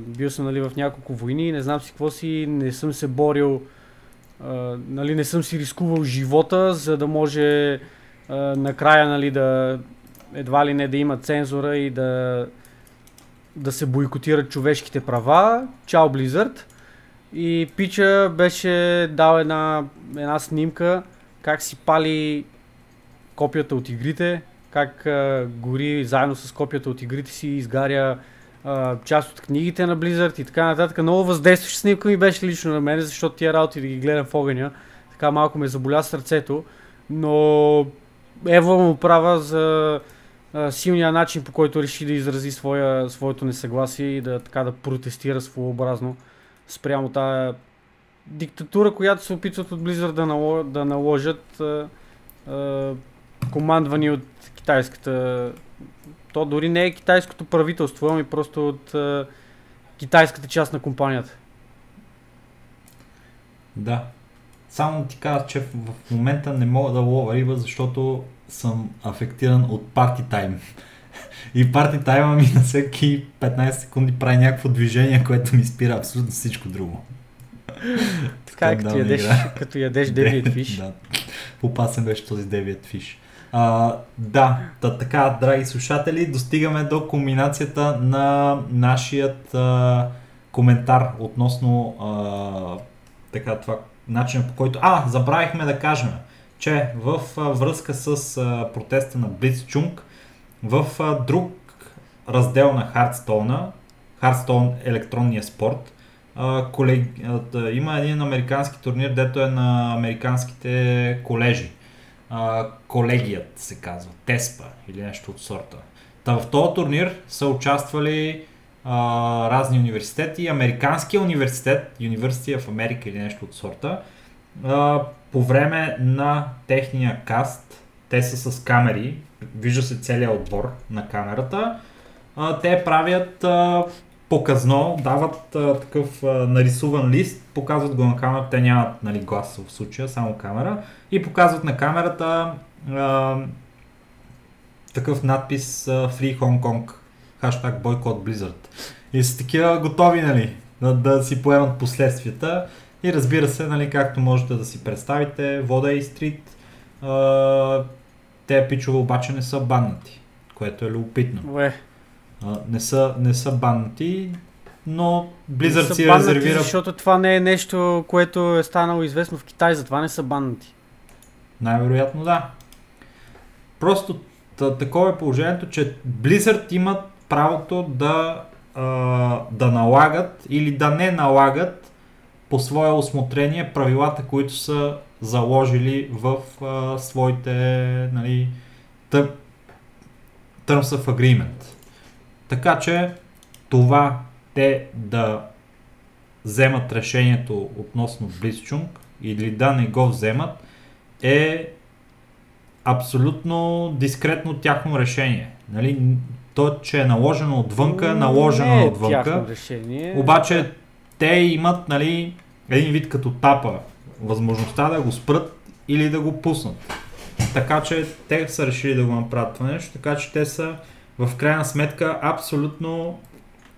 Бил съм нали, в няколко войни, не знам си какво си, не съм се борил, нали, не съм си рискувал живота, за да може накрая нали, да едва ли не да има цензура и да, да се бойкотират човешките права. Чао Blizzard. И Пича беше дал една, една снимка как си пали копията от игрите, как а, гори заедно с копията от игрите си, изгаря част от книгите на Blizzard и така нататък. Много въздействаща снимка ми беше лично на мен, защото тия работи да ги гледам в огъня. Така малко ме заболя сърцето. Но Ева му права за а, силния начин, по който реши да изрази своя, своето несъгласие и да, така, да протестира своеобразно спрямо тази диктатура, която се опитват от Blizzard да, нало, да наложат а, а, командвани от китайската... То дори не е китайското правителство, ами просто от а, китайската част на компанията. Да. Само ти кажа, че в момента не мога да лова риба, защото съм афектиран от парти тайм. И парти тайма ми на всеки 15 секунди прави някакво движение, което ми спира абсолютно всичко друго. Така е, като ядеш, като ядеш Deviant [laughs] Fish. да. Попасен беше този Deviant Fish. А, да, та, така, драги слушатели, достигаме до кулминацията на нашият а, коментар относно а, така, това начина по който... А, забравихме да кажем, че в а, връзка с а, протеста на Blitzchung, в а, друг раздел на Hearthstone, Hearthstone електронния спорт, а, колег... а, има един американски турнир, дето е на американските колежи. Колегият се казва, Теспа или нещо от сорта. Та в този турнир са участвали а, разни университети. Американския университет, University of America или нещо от сорта, а, по време на техния каст, те са с камери, вижда се целият отбор на камерата, а, те правят а, показно, дават а, такъв а, нарисуван лист, показват го на камерата, те нямат нали, глас в случая, само камера, и показват на камерата а, такъв надпис а, Free Hong Kong, хаштаг бойкот Blizzard. И са такива готови, нали, да, да си поемат последствията. И разбира се, нали, както можете да си представите, Вода и Стрит, те пичове обаче не са баннати, което е любопитно. Уе, А, не, са, не са баннати. но Blizzard си баннати, резервира Защото това не е нещо, което е станало известно в Китай, затова не са баннати. Най-вероятно да. Просто та, такова е положението, че Blizzard имат правото да, а, да налагат или да не налагат по свое осмотрение правилата, които са заложили в а, своите нали, тър, Terms of Agreement. Така че това те да вземат решението относно Blitzchung или да не го вземат е абсолютно дискретно тяхно решение. Нали? То, че е наложено отвънка, е наложено не е отвънка. решение. Обаче те имат нали, един вид като тапа възможността да го спрат или да го пуснат. Така че те са решили да го направят това нещо, така че те са в крайна сметка абсолютно,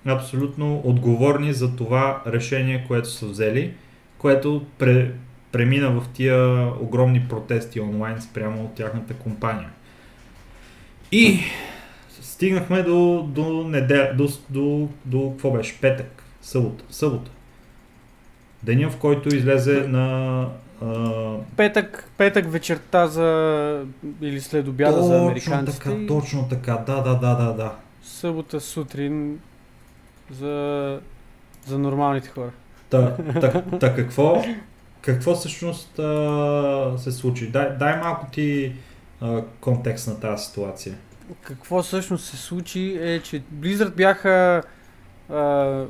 абсолютно отговорни за това решение, което са взели, което пре, премина в тия огромни протести онлайн спрямо от тяхната компания. И стигнахме до, до неделя, до, до, до, какво беше? Петък, събота, събота. Деня, в който излезе на а, Петък, петък вечерта за... или след обяда за американците. така, точно така, да, да, да, да, да. Събота сутрин за, за нормалните хора. Та, та, та какво, какво всъщност а, се случи? Дай, дай малко ти а, контекст на тази ситуация. Какво всъщност се случи е, че Blizzard бяха а,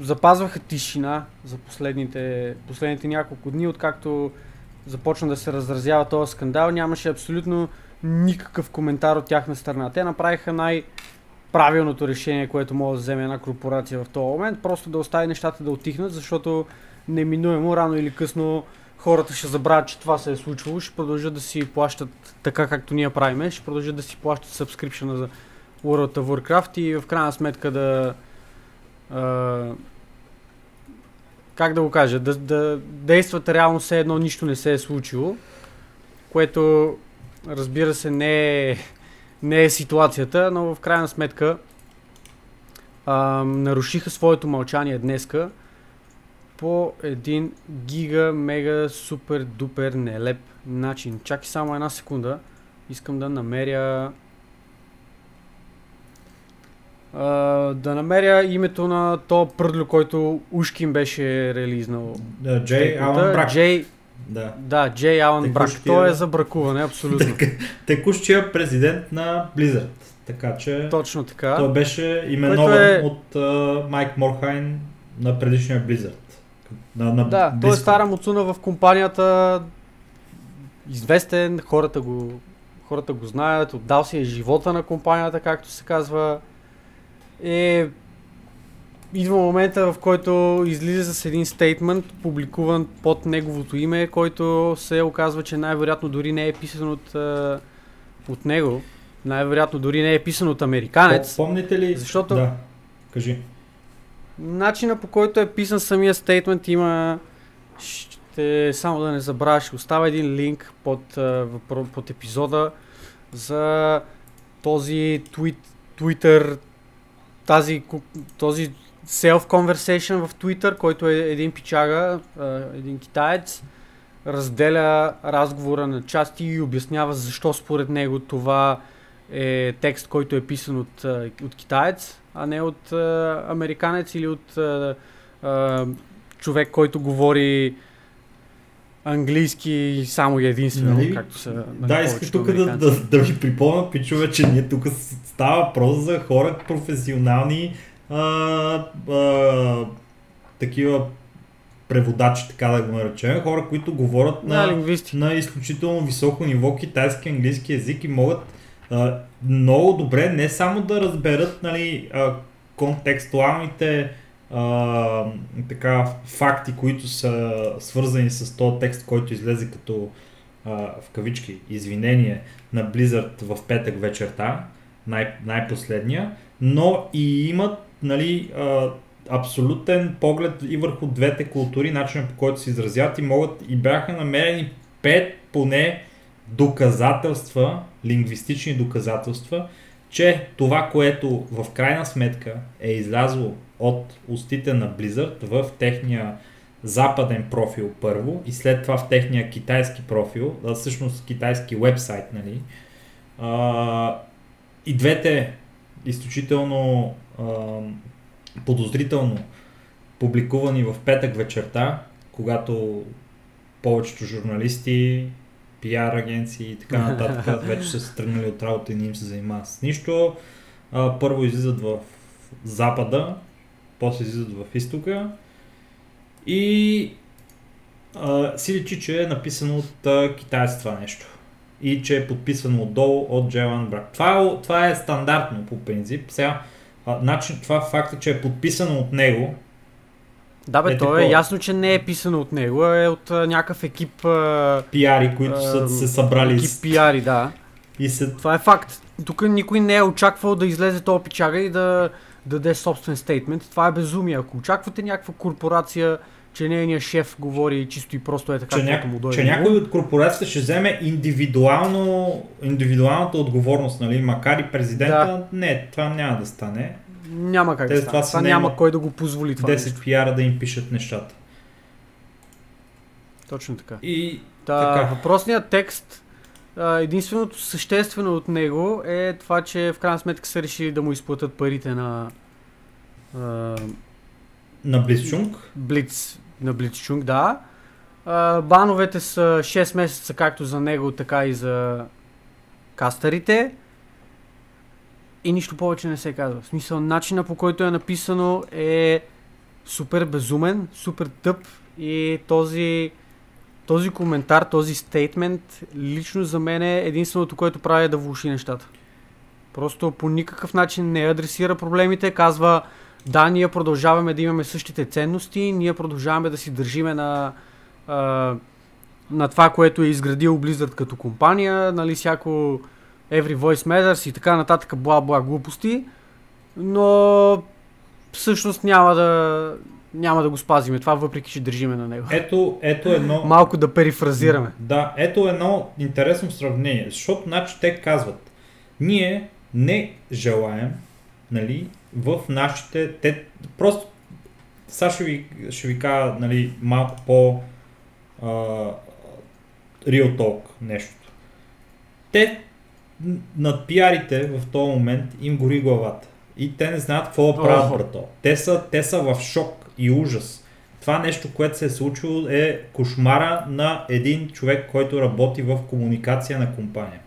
запазваха тишина за последните, последните няколко дни, откакто започна да се разразява този скандал. Нямаше абсолютно никакъв коментар от тяхна страна. Те направиха най- правилното решение, което може да вземе една корпорация в този момент, просто да остави нещата да отихнат, защото неминуемо, рано или късно, хората ще забравят, че това се е случвало, ще продължат да си плащат така както ние правиме, ще продължат да си плащат subscription за World of Warcraft и в крайна сметка да как да го кажа, да, да действат реално все едно нищо не се е случило, което разбира се не е, не е ситуацията, но в крайна сметка а, нарушиха своето мълчание днеска по един гига, мега, супер, дупер, нелеп начин. Чакай само една секунда. Искам да намеря... Да намеря името на то пръдлю, който Ушкин беше релизнал. Да, Джей. Алан Брак. Джей, Да. да, Джей Алан Брак. Текущия- Той е за бракуване, абсолютно. [laughs] Текущия президент на Blizzard. Така че Точно така. той беше именован е- от а, Майк Морхайн на предишния Blizzard. На, на Да, той е стара муцуна в компанията, известен, хората го, хората го знаят, отдал си е живота на компанията, както се казва. Е, идва момента, в който излиза с един стейтмент, публикуван под неговото име, който се оказва, че най-вероятно дори не е писан от, от него. Най-вероятно дори не е писан от американец. Помните ли? Защото- Да, кажи. Начина по който е писан самия стейтмент има... Ще, само да не забравя, ще оставя един линк под, под епизода за този твит, Twitter, тази, този self-conversation в Twitter, който е един пичага, един китаец, разделя разговора на части и обяснява защо според него това е текст, който е писан от, от китаец, а не от американец или от човек, който говори английски само и единствено, Нали? както са нали, Да, повечето тук да, да, да ви припомня, пичове, че ние тук става въпрос за хора професионални а, а, такива преводачи, така да го наречем, хора, които говорят На на, лингвисти. на изключително високо ниво китайски, английски язик и могат а, много добре не само да разберат нали, а, контекстуалните а, така, факти, които са свързани с този текст, който излезе като а, в кавички извинение на Blizzard в петък вечерта, най- най-последния, но и имат нали, а, абсолютен поглед и върху двете култури, начинът по който се изразят и могат и бяха намерени пет поне доказателства, лингвистични доказателства, че това, което в крайна сметка е излязло от устите на Blizzard в техния западен профил първо и след това в техния китайски профил, а всъщност китайски вебсайт, нали, а, и двете изключително а, подозрително публикувани в петък вечерта, когато повечето журналисти, пиар агенции и така [laughs] нататък вече са се тръгнали от работа и не им се занимават с нищо. А, първо излизат в запада, после излизат в изтока и а, си личи, че е написано от а, китайец това нещо и че е подписано отдолу от Джелан Брак. Това, е- това е стандартно по принцип. Сега, а, начин, това факта, че е подписано от него, Да, бе, Е, то е ясно, че не е писано от него, а е от а, някакъв екип, а, пиари, които са Ам, се събрали екип с- пиари, да. и се Това е факт. Тук никой не е очаквал да излезе този пичага и да даде собствен стейтмент. Това е безумие. Ако очаквате някаква корпорация, че нейният шеф говори чисто и просто е така, че, каквото му ня... дойде. че някой от корпорацията ще вземе индивидуално, индивидуалната отговорност, нали? макар и президента, Да. не, това няма да стане. Няма как Те да стане. Това няма кой да го позволи това 10 нещо. пиара да им пишат нещата. Точно така. И Та, Така. въпросният текст, единственото съществено от него е това, че в крайна сметка са решили да му изплатят парите на а, на Близчунг, Блиц, на Блицчунг, да. А, бановете са 6 месеца както за него, така и за кастарите. И нищо повече не се казва. В смисъл, начина по който е написано е супер безумен, супер тъп и този, този коментар, този стейтмент лично за мен е единственото, което прави е да влуши нещата. Просто по никакъв начин не адресира проблемите, казва да, ние продължаваме да имаме същите ценности, ние продължаваме да си държиме на, на това, което е изградил Blizzard като компания, нали, всяко Every Voice Matters и така нататък, бла-бла глупости, но всъщност няма да, няма да го спазиме това, въпреки че държиме на него. ето, ето едно... Малко да перифразираме. Да, ето едно интересно сравнение, защото значи те казват, ние не желаем, нали, в нашите, те просто, сега ще ви, ще ви кажа, нали, малко по а, real talk нещото. Те н- над пиарите в този момент им гори главата. И те не знаят какво да правят, брато. Те са, те са в шок и ужас. Това нещо, което се е случило е кошмара на един човек, който работи в комуникация на компания.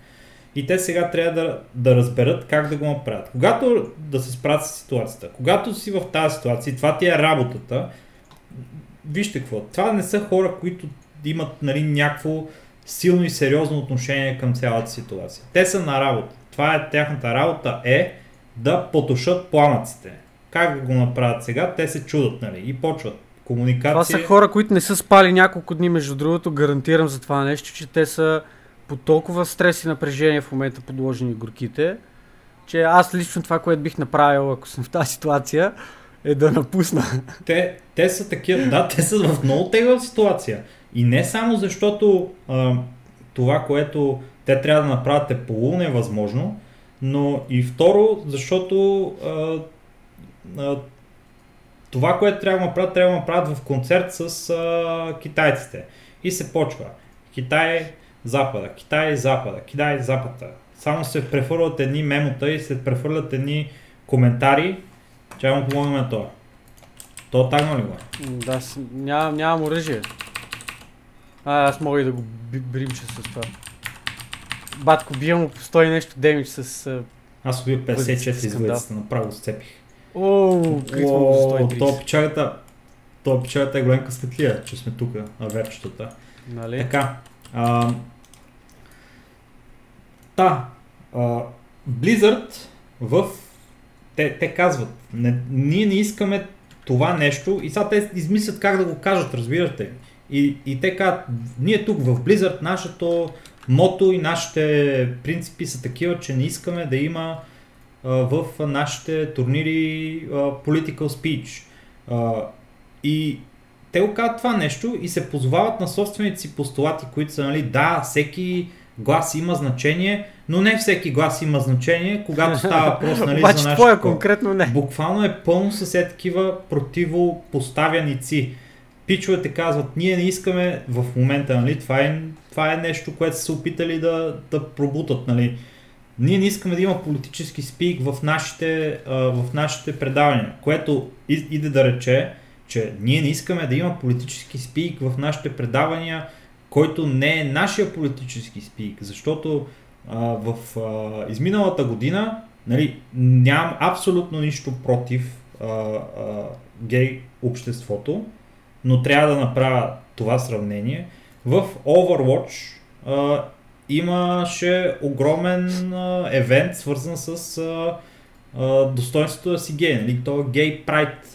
И те сега трябва да, да разберат как да го направят. Когато да се справят с ситуацията, когато си в тази ситуация, това ти е работата, вижте какво, това не са хора, които имат нали, някакво силно и сериозно отношение към цялата ситуация. Те са на работа. Това е тяхната работа е да потушат пламъците. Как да го направят сега? Те се чудат, нали? И почват. Комуникация. Това са хора, които не са спали няколко дни, между другото, гарантирам за това нещо, че те са по толкова стрес и напрежение в момента подложени горките, че аз лично това, което бих направил, ако съм в тази ситуация, е да напусна. те, те са такива, да, те са в много тегава ситуация. И не само защото а, това, което те трябва да направят е полуневъзможно, но и второ, защото а, а, това, което трябва да направят, трябва да направят в концерт с а, китайците. И се почва. Китай, Запада, Китай, Запада, Китай, Запада. Само се прехвърлят едни мемота и се прехвърлят едни коментари. Че му помогнем на това. То тагна ли го? е? Да, нямам, нямам оръжие. А, аз мога и да го бримча с това. Батко, бия му по 100 и нещо демидж с... а, Аз убих 54 Бъдещи изгледицата, направо сцепих. Оу, критвам го за 130. То печалята, то печалята е голям късметлия, че сме тук, на верчетата. Нали? Така. А, та, а, Blizzard в... Те, те казват, не, ние не искаме това нещо и сега те измислят как да го кажат, разбирате. И, и те казват, ние тук в Blizzard нашето мото и нашите принципи са такива, че не искаме да има а, в нашите турнири а, political speech. А, и те го казват това нещо и се позовават на собствените си постулати, които са, нали, да, всеки глас има значение, но не всеки глас има значение, когато [laughs] става въпрос нали, Обаче за нашето... твоя конкретно не. Буквално е пълно с е такива противопоставяници. Пичовете казват, ние не искаме в момента, нали, това е, това е нещо, което са се опитали да, да пробутат, нали. Ние не искаме да има политически спик в нашите, а, в нашите предавания, което иде да рече, че ние не искаме да има политически спик в нашите предавания, който не е нашия политически спик, защото а, в а, изминалата година нали, нямам абсолютно нищо против а, а, гей обществото, но трябва да направя това сравнение. В Overwatch а, имаше огромен а, евент, свързан с а, а, достоинството да си гей, нали? То гей прайд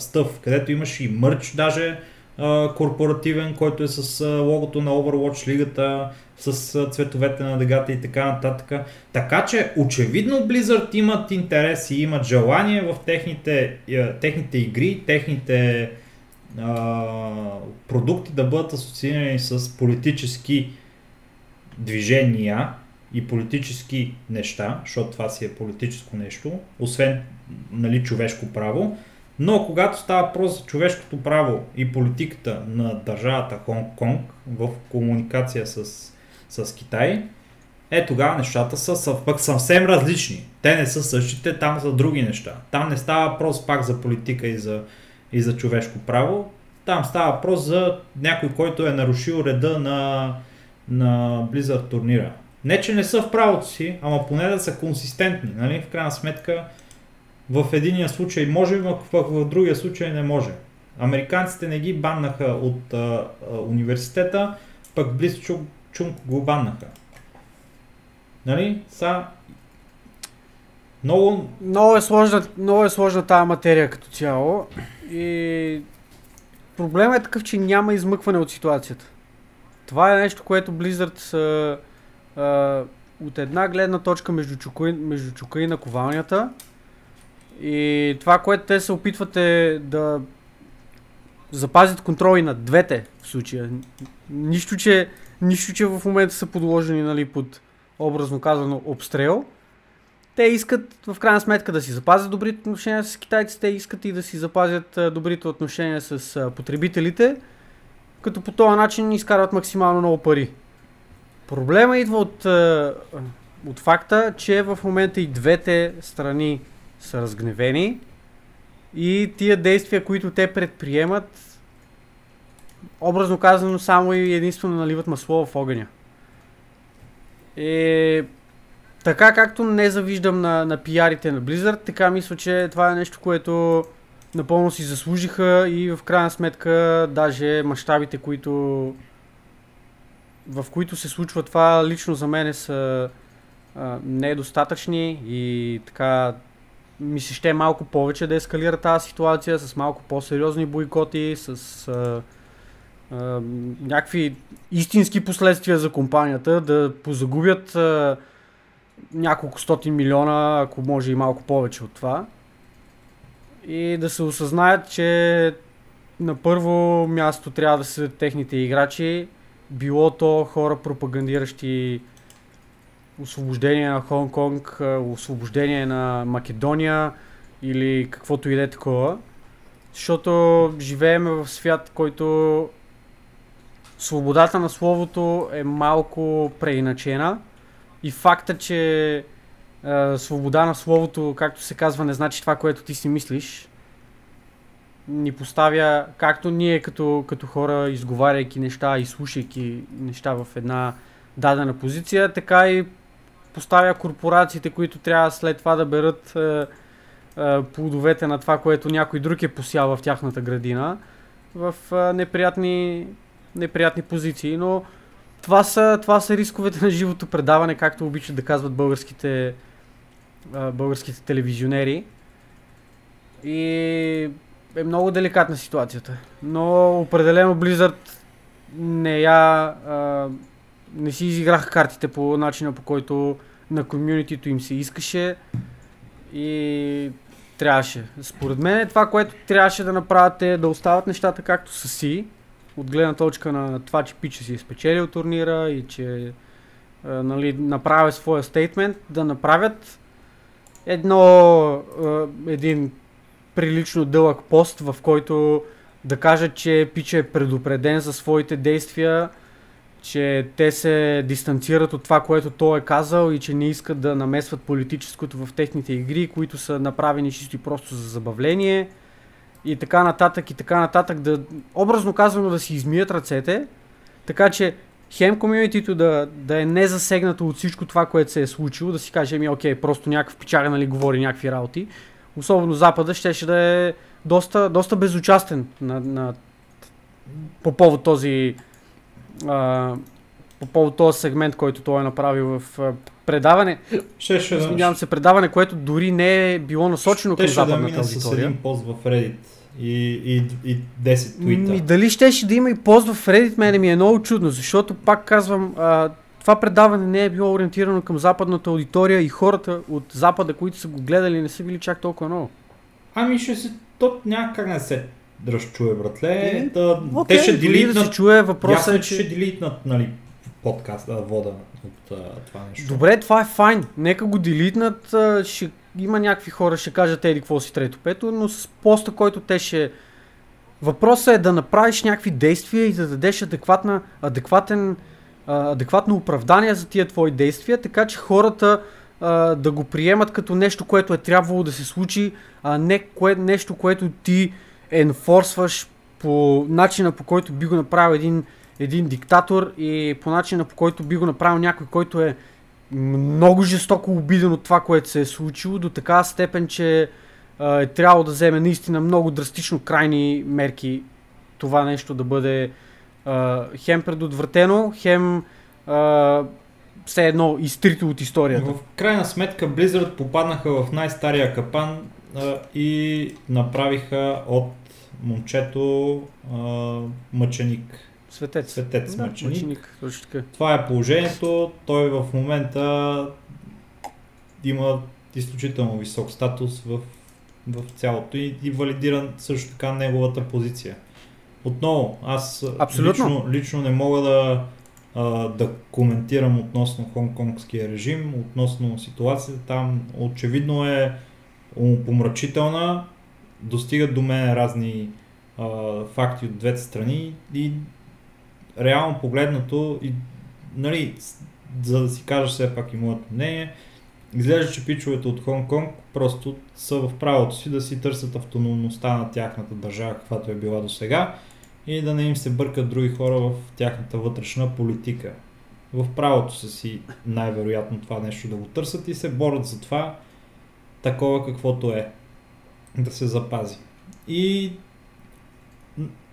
стъв, където имаше и мърч даже а, корпоративен, който е с а, логото на Overwatch лигата, с а, цветовете на дъгата и така нататък. Така че очевидно Blizzard имат интерес и имат желание в техните, а, техните игри, техните продукти да бъдат асоциирани с политически движения и политически неща, защото това си е политическо нещо, освен нали, човешко право. Но когато става въпрос за човешкото право и политиката на държавата Хонг-Конг в комуникация с, с Китай, е тогава нещата са, са пък съвсем различни. Те не са същите, там са други неща. Там не става въпрос пак за политика и за, и за човешко право. Там става въпрос за някой, който е нарушил реда на, на Blizzard турнира. Не, че не са в правото си, ама поне да са консистентни. Нали? В крайна сметка, в единия случай може, но в, другия случай не може. Американците не ги баннаха от а, а, университета, пък Близ Чунг, Чунг го баннаха. Нали? Са... Много... Много е, сложна, много е сложна тази материя като цяло и проблемът е такъв, че няма измъкване от ситуацията. Това е нещо, което Blizzard са а, от една гледна точка между чука, между чука и наковалнята и това, което те се опитват е да запазят контроли на двете в случая. Нищо, че, нищо, че в момента са подложени нали, под образно казано обстрел. Те искат в крайна сметка да си запазят добрите отношения с китайците, искат и да си запазят добрите отношения с потребителите, като по този начин изкарват максимално много пари. Проблема идва от, от факта, че в момента и двете страни са разгневени и тия действия, които те предприемат, образно казано, само и единствено наливат масло в огъня. И така както не завиждам на, на пиарите на Blizzard, така мисля, че това е нещо, което напълно си заслужиха и в крайна сметка даже мащабите, които в които се случва това, лично за мен са а, недостатъчни и така ми се ще малко повече да ескалира тази ситуация с малко по-сериозни бойкоти, с а, а, някакви истински последствия за компанията, да позагубят а, няколко стоти милиона, ако може и малко повече от това. И да се осъзнаят, че на първо място трябва да са техните играчи, било то хора пропагандиращи освобождение на Хонг-Конг, освобождение на Македония или каквото и да е такова. Защото живееме в свят, който свободата на словото е малко преиначена и факта, че е, свобода на словото, както се казва, не значи това, което ти си мислиш, ни поставя, както ние като, като хора, изговаряйки неща и слушайки неща в една дадена позиция, така и поставя корпорациите, които трябва след това да берат е, е, плодовете на това, което някой друг е посял в тяхната градина, в е, неприятни, неприятни позиции. Но това са, това са рисковете на живото предаване, както обичат да казват българските, българските телевизионери. И е много деликатна ситуацията. Но определено Blizzard не я не си изиграха картите по начина по който на комьюнитито им се искаше и трябваше. Според мен това, което трябваше да направят е да остават нещата както са си, от гледна точка на това, че Пича си е спечелил турнира и че а, нали, направя своя стейтмент, да направят едно, а, един прилично дълъг пост, в който да кажат, че Пича е предупреден за своите действия, че те се дистанцират от това, което той е казал и че не искат да намесват политическото в техните игри, които са направени чисто и просто за забавление и така нататък и така нататък, да образно казано да си измият ръцете, така че хем комьюнитито да, да е не засегнато от всичко това, което се е случило, да си каже, ми окей, просто някакъв печага, нали, говори някакви работи. Особено Запада ще, да е доста, доста безучастен на, на, по повод този а, по повод този сегмент, който той е направил в а, предаване. Ще, Извинявам се, предаване, което дори не е било насочено към ще да западната мина с аудитория. един пост в Reddit и, и, и 10 твита. Ми, дали щеше да има и пост в Reddit, мене ми е много чудно, защото пак казвам, а, това предаване не е било ориентирано към западната аудитория и хората от запада, които са го гледали, не са били чак толкова много. Ами ще се, то няма как не се разчуе, братле. Е, да, Окей, те ще дори да се делитнат, чуе, въпросът ясно, е, че ще делитнат, нали, подкаст, а, вода от а, това нещо. Добре, това е файн. Нека го делитнат, ще има някакви хора, ще кажат еди какво си трето пето, но с поста, който те ще... Въпросът е да направиш някакви действия и да дадеш адекватна, адекватен, адекватно оправдание за тия твои действия, така че хората да го приемат като нещо, което е трябвало да се случи, а не кое, нещо, което ти енфорсваш по начина по който би го направил един, един диктатор и по начина по който би го направил някой, който е много жестоко обиден от това, което се е случило, до такава степен, че а, е трябвало да вземе наистина много драстично крайни мерки това нещо да бъде а, хем предотвратено, хем а, все едно изтрито от историята. В крайна сметка Blizzard попаднаха в най-стария капан а, и направиха от момчето а, мъченик. Светец. Светец да, мъченик. мъченик. Точно така. Това е положението. Той в момента има изключително висок статус в, в цялото и, и валидира също така неговата позиция. Отново, аз Абсолютно. лично, лично не мога да, а, да коментирам относно хонконгския режим, относно ситуацията там. Очевидно е помрачителна, достигат до мен разни а, факти от двете страни и реално погледнато, и, нали, за да си кажа все пак и моето мнение, изглежда, че пичовете от Хонг-Конг просто са в правото си да си търсят автономността на тяхната държава, каквато е била до сега и да не им се бъркат други хора в тяхната вътрешна политика. В правото са си най-вероятно това нещо да го търсят и се борят за това такова каквото е. Да се запази. И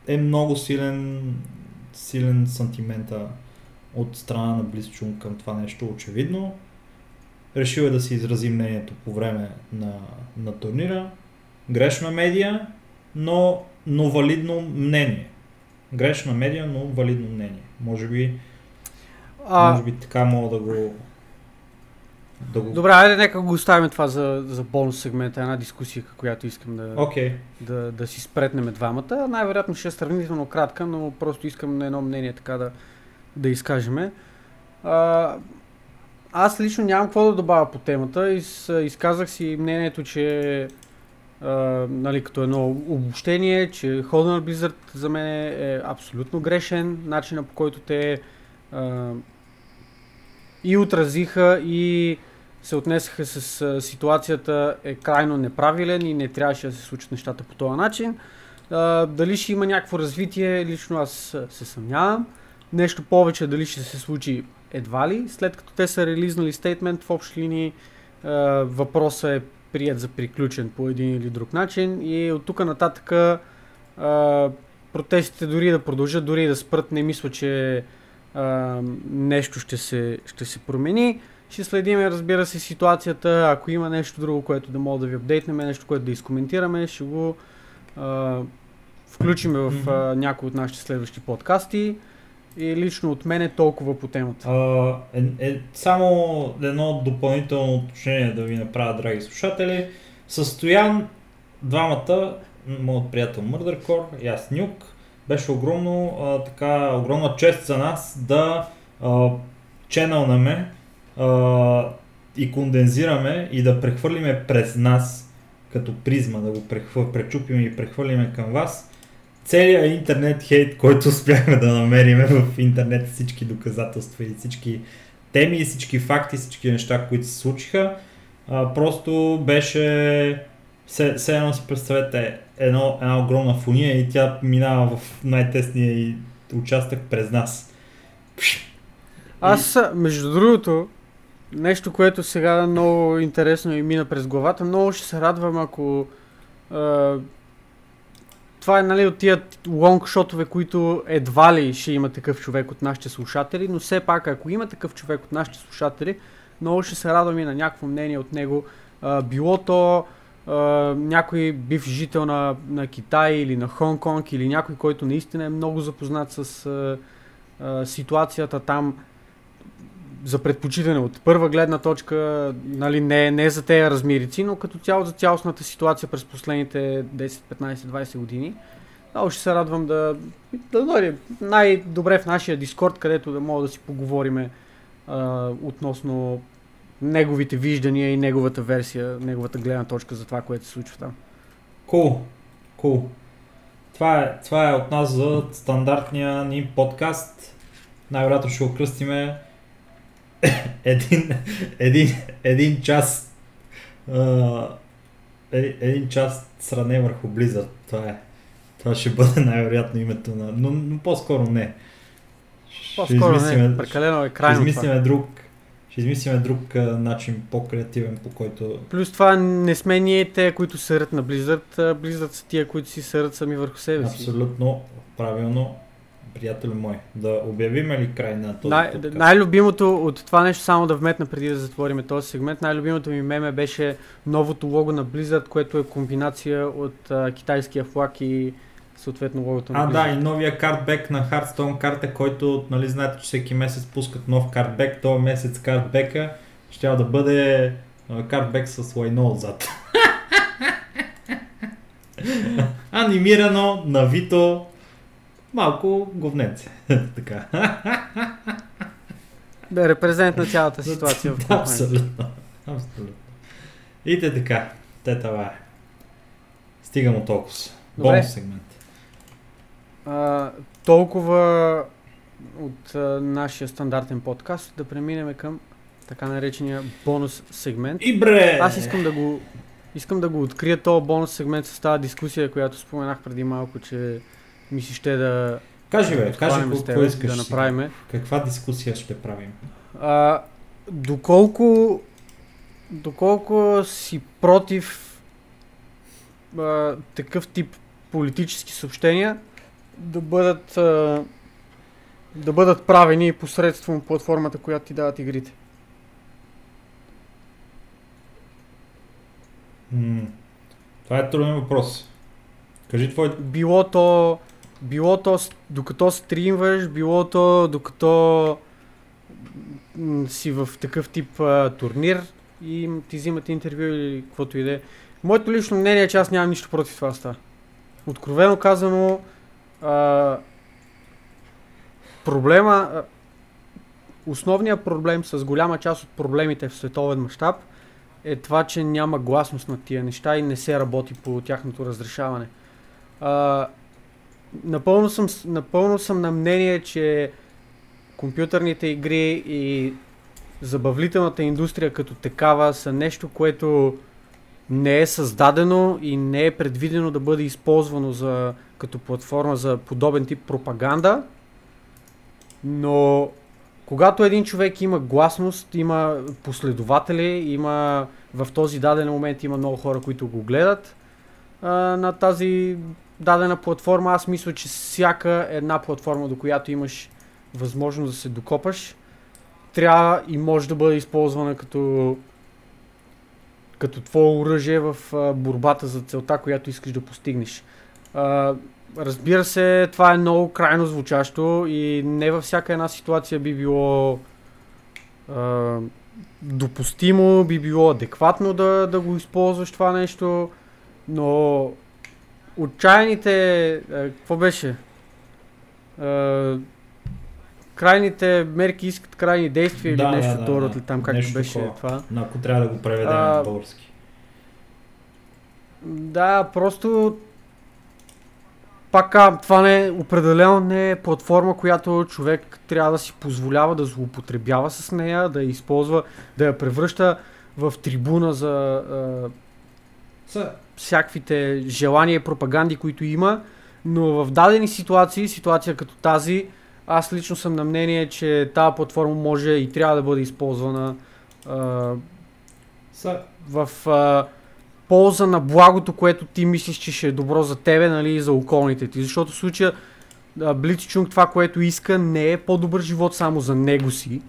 е много силен, силен сантимента от страна на Близчун към това нещо, очевидно. Решил е да си изрази мнението по време на, на турнира. Грешна медия, но, но валидно мнение. Грешна медия, но валидно мнение. Може би, А, може би така мога да го... Да го... Добре, айде нека го оставим това за, за бонус сегмента, една дискусия, която искам да, Окей. да, да си спретнем двамата. Най-вероятно ще е сравнително кратка, но просто искам на едно мнение така да, да изкажеме. А, аз лично нямам какво да добавя по темата. Из, изказах си мнението, че а, нали, като едно обобщение, че хода на Blizzard за мен е абсолютно грешен. Начина по който те а, и отразиха и се отнесаха с а, ситуацията е крайно неправилен и не трябваше да се случат нещата по този начин. А, дали ще има някакво развитие, лично аз се съмнявам. Нещо повече дали ще се случи едва ли. След като те са релизнали стейтмент в общи линии, а, въпросът е прият за приключен по един или друг начин и от тук нататък а, протестите дори да продължат, дори да спрат, не мисля, че а, нещо ще се, ще се промени. Ще следим, разбира се, ситуацията. Ако има нещо друго, което да мога да ви апдейтнем, нещо, което да изкоментираме, ще го а, включим в а, някои от нашите следващи подкасти. И лично от мен е толкова по темата. А, е, е, само едно допълнително уточнение да ви направя, драги слушатели. Състоян двамата, моят приятел Мърдъркор и аз Нюк, беше огромно, а, така, огромна чест за нас да а, ченълнаме а, и кондензираме и да прехвърлиме през нас като призма, да го прехвър, пречупим и прехвърлиме към вас, целият интернет хейт, който успяхме да намерим в интернет, всички доказателства и всички теми, всички факти, всички неща, които се случиха, а, просто беше все, все едно си представете едно, една огромна фуния и тя минава в най-тесния и участък през нас. Аз, между другото, нещо, което сега много интересно ми мина през главата, много ще се радвам, ако а, това е нали, от тия лонгшотове, които едва ли ще има такъв човек от нашите слушатели, но все пак, ако има такъв човек от нашите слушатели, много ще се радвам и на някакво мнение от него. А, било то а, някой бив жител на, на Китай или на Хонг-Конг или някой, който наистина е много запознат с а, а, ситуацията там за предпочитане от първа гледна точка, нали, не, не за тези размерици, но като цяло за цялостната ситуация през последните 10, 15, 20 години. Много ще се радвам да, да дойде най-добре в нашия Дискорд, където да мога да си поговорим относно неговите виждания и неговата версия, неговата гледна точка за това, което се случва там. Кул, cool. кул. Cool. Това е, това е от нас за стандартния ни подкаст. Най-вероятно ще го кръстиме един, един, един час uh, един, един час сране върху Blizzard. Това е. Това ще бъде най-вероятно името на... Но, но по-скоро не. По-скоро не, прекалено е крайно Ще измислиме това. друг ще измислиме друг а, начин, по-креативен, по който... Плюс това не сме ние те, които сърят на Blizzard, а Blizzard са тия, които си сърят сами върху себе си. Абсолютно правилно приятел мой, да обявим ли край на този Най- подкаст? Най-любимото от това нещо, само да вметна преди да затворим този сегмент, най-любимото ми меме беше новото лого на Blizzard, което е комбинация от а, китайския флаг и съответно логото на А, Blizzard. да, и новия картбек на Hearthstone карта, който, нали, знаете, че всеки месец пускат нов картбек, този месец картбека ще да бъде картбек с лайно отзад. [laughs] Анимирано, навито, малко говненце. [laughs] така. Да, репрезент на цялата ситуация в [laughs] Абсолютно. Абсолютно. И те така. Те това е. Стигам от толкова. Бонус сегмент. А, толкова от а, нашия стандартен подкаст да преминем към така наречения бонус сегмент. И бре! Аз искам да го искам да го открия този бонус сегмент с тази дискусия, която споменах преди малко, че ми си ще да... Кажи бе, кажи какво искаш да направим. Каква дискусия ще правим? А, доколко, доколко си против а, такъв тип политически съобщения да бъдат, а, да бъдат правени посредством платформата, която ти дават игрите? М- това е труден въпрос. Кажи твой... Било то било то докато стримваш, било то докато си в такъв тип а, турнир и ти взимат интервю или каквото и да е. Моето лично мнение е, че аз нямам нищо против това става. Откровено казано, а, проблема, основният проблем с голяма част от проблемите в световен мащаб е това, че няма гласност на тия неща и не се работи по тяхното разрешаване. А, напълно съм, напълно съм на мнение, че компютърните игри и забавлителната индустрия като такава са нещо, което не е създадено и не е предвидено да бъде използвано за, като платформа за подобен тип пропаганда. Но когато един човек има гласност, има последователи, има в този даден момент има много хора, които го гледат а, на тази дадена платформа, аз мисля, че всяка една платформа, до която имаш възможност да се докопаш, трябва и може да бъде използвана като като твое оръжие в борбата за целта, която искаш да постигнеш. Разбира се, това е много крайно звучащо и не във всяка една ситуация би било а, допустимо, би било адекватно да, да го използваш това нещо, но отчаяните... Е, какво беше? Е, крайните мерки искат крайни действия Да, или да, нещо да, второ да. или там както Нещо беше такова. това. Ако трябва да го преведем А, на български. Да, просто пак това не, определено не е платформа, която човек трябва да си позволява да злоупотребява с нея, да я използва, да я превръща в трибуна за а, Са, всякаквите желания и пропаганди, които има, но в дадени ситуации, ситуация като тази, аз лично съм на мнение, че тази платформа може и трябва да бъде използвана а, в а, полза на благото, което ти мислиш, че ще е добро за тебе, нали, и за околните ти. Защото в случая Блицчунг това, което иска, не е по-добър живот само за него си.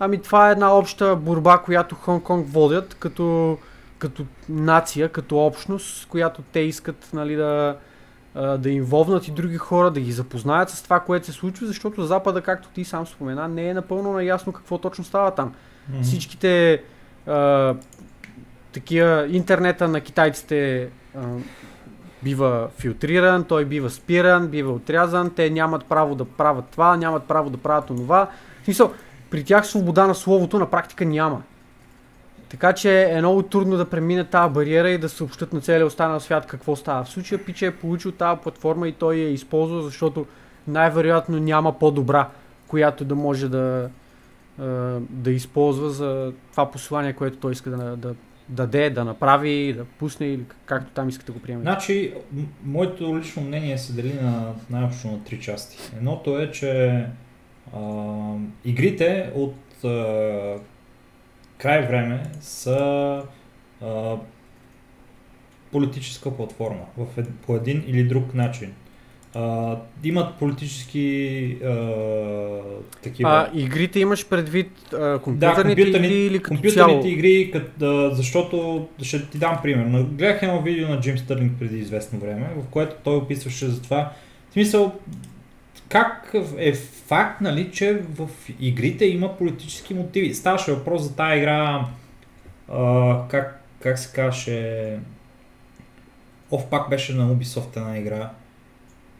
Ами това е една обща борба, която Хонг-Конг водят като, като нация, като общност, която те искат нали, да, да им вовнат и други хора, да ги запознаят с това, което се случва, защото Запада, както ти сам спомена, не е напълно наясно какво точно става там. мгм. Всичките а, такива интернета на китайците а, бива филтриран, той бива спиран, бива отрязан, те нямат право да правят това, нямат право да правят онова. В смисъл, при тях свобода на словото на практика няма. Така че е много трудно да премине тази бариера и да съобщат на целия останал свят какво става. В случая Пича е получил тази платформа и той я е използвал, защото най-вероятно няма по-добра, която да може да, да използва за това послание, което той иска да, да, да даде, да направи, да пусне или как- както там иска да го приеме. Значи, моето лично мнение се дели на най-общо на три части. Едното е, че а, игрите от край време са а, политическа платформа в по един или друг начин. А, имат политически а, такива. А игрите имаш предвид а, Да, компютърните компютърни- игри или като компютърните цяло? игри, кът, а, защото ще ти дам пример. Гледах едно видео на Джим Стърлинг преди известно време, в което той описваше за това. В смисъл, как е факт, нали, че в игрите има политически мотиви. Ставаше въпрос за тази игра, а, как, как се казваше, Ов пак беше на Ubisoft една игра,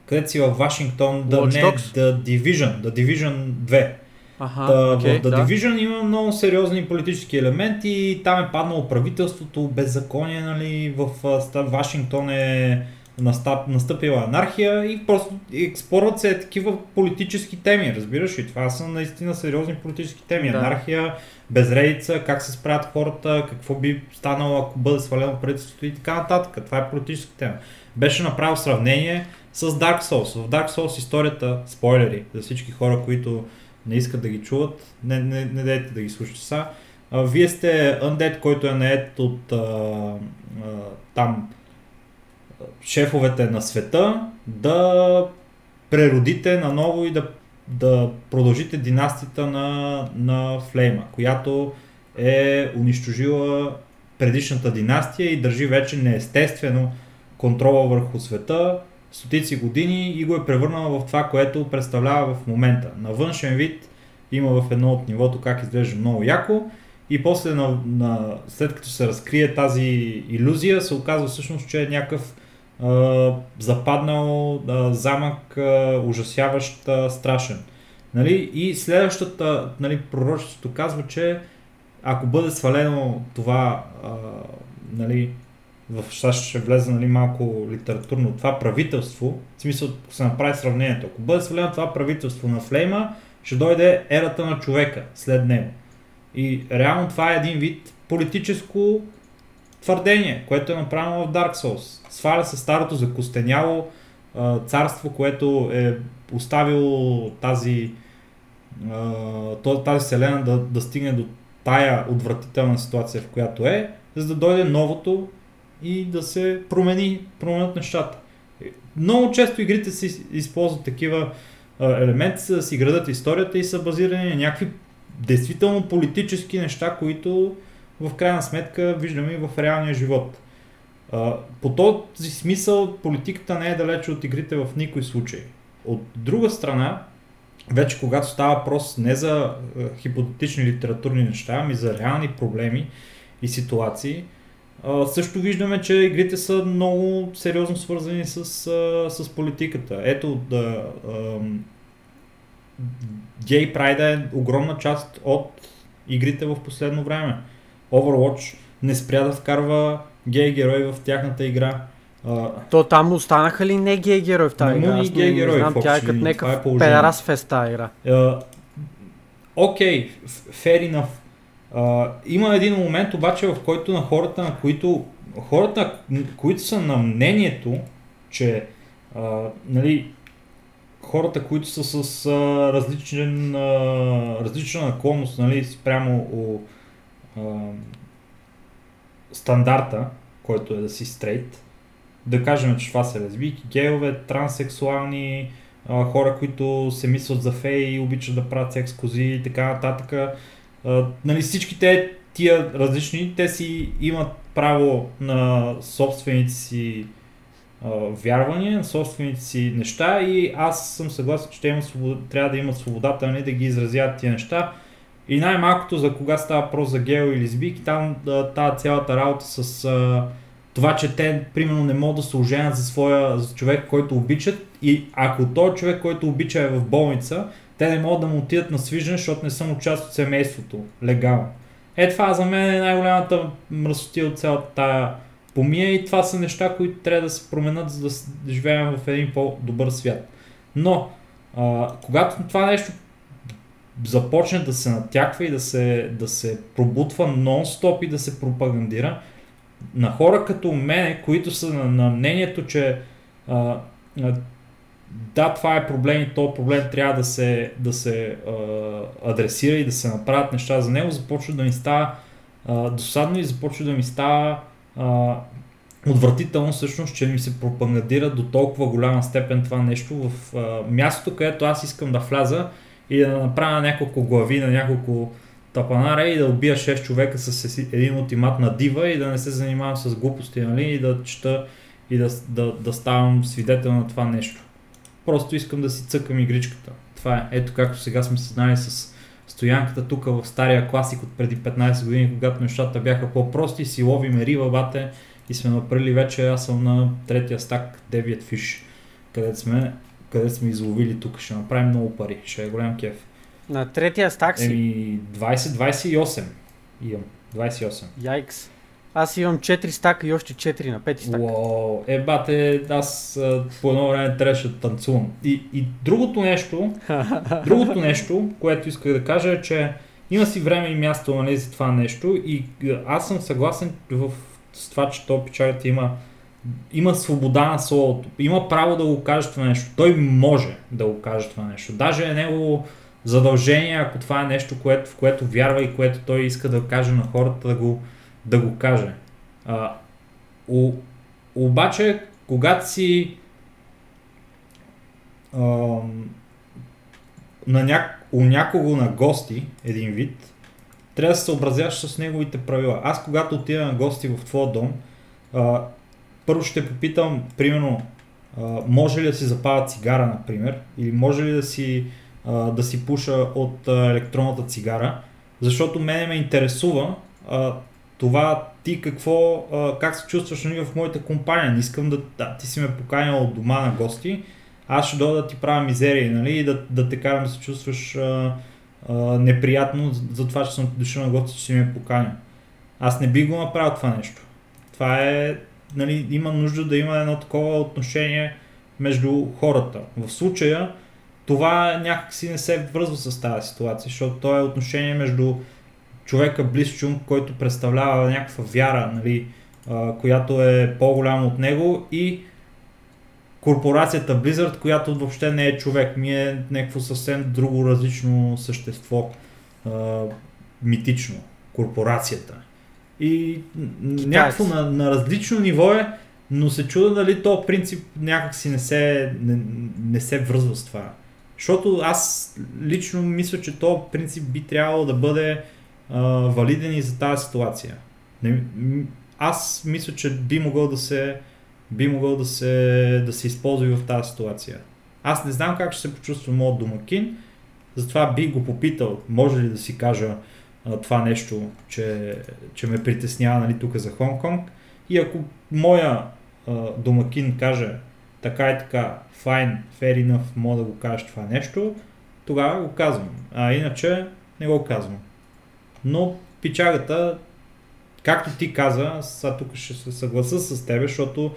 където си във Вашингтон, да не? The Division, The Division 2. Аха, Та, окей, в The да. Division има много сериозни политически елементи. Там е паднало правителството, беззаконие, нали, в Вашингтон е настъп, настъпила анархия и просто експорват се такива политически теми, разбираш ли? Това са наистина сериозни политически теми. Да. Анархия, безредица, как се справят хората, какво би станало ако бъде свалено правителството и така нататък. Това е политическа тема. Беше направил сравнение с Dark Souls. В Dark Souls историята, спойлери за всички хора, които не искат да ги чуват, не, не, не дайте да ги слушате са. Вие сте Undead, който е наед от а, а, там шефовете на света, да преродите наново и да, да продължите династията на, на Флейма, която е унищожила предишната династия и държи вече неестествено контрола върху света стотици години и го е превърнала в това, което представлява в момента. На външен вид има в едно от нивото как изглежда много яко и после на, на, след като се разкрие тази иллюзия се оказва всъщност, че е някакъв а, западнал а, замък, а, ужасяващ, а, страшен. Нали? И следващата, нали, пророчеството казва, че ако бъде свалено това, а, нали, в сега ще влезе нали, малко литературно това правителство, в смисъл ако се направи сравнението. Ако бъде свалено това правителство на Флейма, ще дойде ерата на човека след него. И реално това е един вид политическо твърдение, което е направено в Dark Souls. Сваля се старото закостеняло царство, което е оставило тази, тази вселена да, да стигне до тая отвратителна ситуация, в която е, за да дойде новото и да се промени, променят нещата. Много често игрите си използват такива елементи, за да си градат историята и са базирани на някакви действително политически неща, които в крайна сметка виждаме и в реалния живот. По този смисъл политиката не е далече от игрите в никой случай. От друга страна, вече когато става въпрос не за хипотетични литературни неща, ами за реални проблеми и ситуации, също виждаме, че игрите са много сериозно свързани с, с политиката. Ето да, гей прайда е огромна част от игрите в последно време. Overwatch не спря да вкарва гей герои в тяхната игра. А, То там останаха ли не гей герои в тази игра? Аз гей не, не герои знам, тя е като е някакъв положението. педерас фест тази игра. Окей, f- fair enough. А, има един момент обаче, в който на хората, на които хората, които са на мнението, че а, нали, хората, които са с а, различен, а, различна наклонност нали, спрямо о, стандарта, който е да си стрейт, да кажем, че това са лесбийки, гейове, транссексуални, а, хора, които се мислят за феи и обичат да правят секс кози и така нататък. А, нали, всички те, тия различни, те си имат право на собствените си а, вярвания, на собствените си неща и аз съм съгласен, че те имат свобода, трябва да имат свободата нали, да ги изразяват тия неща. И най-малкото за кога става въпрос за гео или лесбийки, там тази цялата работа с а, това, че те примерно не могат да се оженят за своя за човек, който обичат и ако този човек, който обича е в болница, те не могат да му отидат на свиждане, защото не са му част от семейството, легално. Е, това за мен е най-голямата мръсотия от цялата тая помия и това са неща, които трябва да се променят, за да живеем в един по-добър свят. Но, а, когато това нещо започне да се натяква и да се, да се пробутва нон-стоп и да се пропагандира, на хора като мене, които са на, на мнението, че а, а, да, това е проблем и то проблем трябва да се, да се а, адресира и да се направят неща за него, започва да ми става а, досадно и започва да ми става а, отвратително всъщност, че ми се пропагандира до толкова голяма степен това нещо в а, мястото, където аз искам да вляза и да направя няколко глави на няколко тапанара и да убия 6 човека с един ултимат на дива и да не се занимавам с глупости, нали, и да чета и да, да, да ставам свидетел на това нещо. Просто искам да си цъкам игричката. Това е. Ето както сега сме се знали с стоянката тук в стария класик от преди 15 години, когато нещата бяха по-прости, си ловиме риба, бате, и сме направили вече, аз съм на третия стак, 9 фиш, където сме, където сме изловили тук. Ще направим много пари, ще е голям кеф. На третия стак си. Еми, 20-28 имам. 28. Яйкс. Аз имам 4 стака и още 4 на 5 стака. Уау, е бате, аз а, по едно време трябваше да танцувам. И, и другото нещо, [laughs] другото нещо, което исках да кажа е, че има си време и място нали, за това нещо и аз съм съгласен в, с това, че то печалят има има свобода на словото. Има право да го каже това нещо. Той може да го каже това нещо. Даже е негово задължение, ако това е нещо, което, в което вярва и което той иска да каже на хората, да го, да го каже. А, о, обаче, когато си ам, на няк... у някого на гости, един вид, трябва да се съобразяваш с неговите правила. Аз когато отида на гости в твоя дом, а, първо ще попитам, примерно, може ли да си запаля цигара, например, или може ли да си, да си пуша от електронната цигара, защото мене ме интересува това ти какво, как се чувстваш нали, в моята компания. Не искам да, да ти си ме поканил от дома на гости, аз ще дойда да ти правя мизерия нали, и да, да те карам да се чувстваш а, а, неприятно за, това, че съм дошъл на гости, че си ме поканил. Аз не би го направил това нещо. Това е, нали, има нужда да има едно такова отношение между хората. В случая това някакси не се връзва с тази ситуация, защото то е отношение между човека близ чум, който представлява някаква вяра, нали, която е по-голяма от него и корпорацията Blizzard, която въобще не е човек, ми е някакво съвсем друго различно същество, митично, корпорацията. И някакво на, на различно ниво е, но се чуда дали то принцип някакси не се, не, не се връзва с това. Защото аз лично мисля, че то принцип би трябвало да бъде а, валиден и за тази ситуация. Не, аз мисля, че би могъл да се би могъл да се, да се използва и в тази ситуация. Аз не знам как ще се почувства моят домакин, затова би го попитал, може ли да си кажа това нещо, че, че ме притеснява нали, тук за Хонг-Конг. И ако моя а, домакин каже така и така, fine, fair enough, мога да го кажеш това нещо, тогава го казвам. А иначе не го казвам. Но пичагата, както ти каза, сега тук ще се съгласа с тебе, защото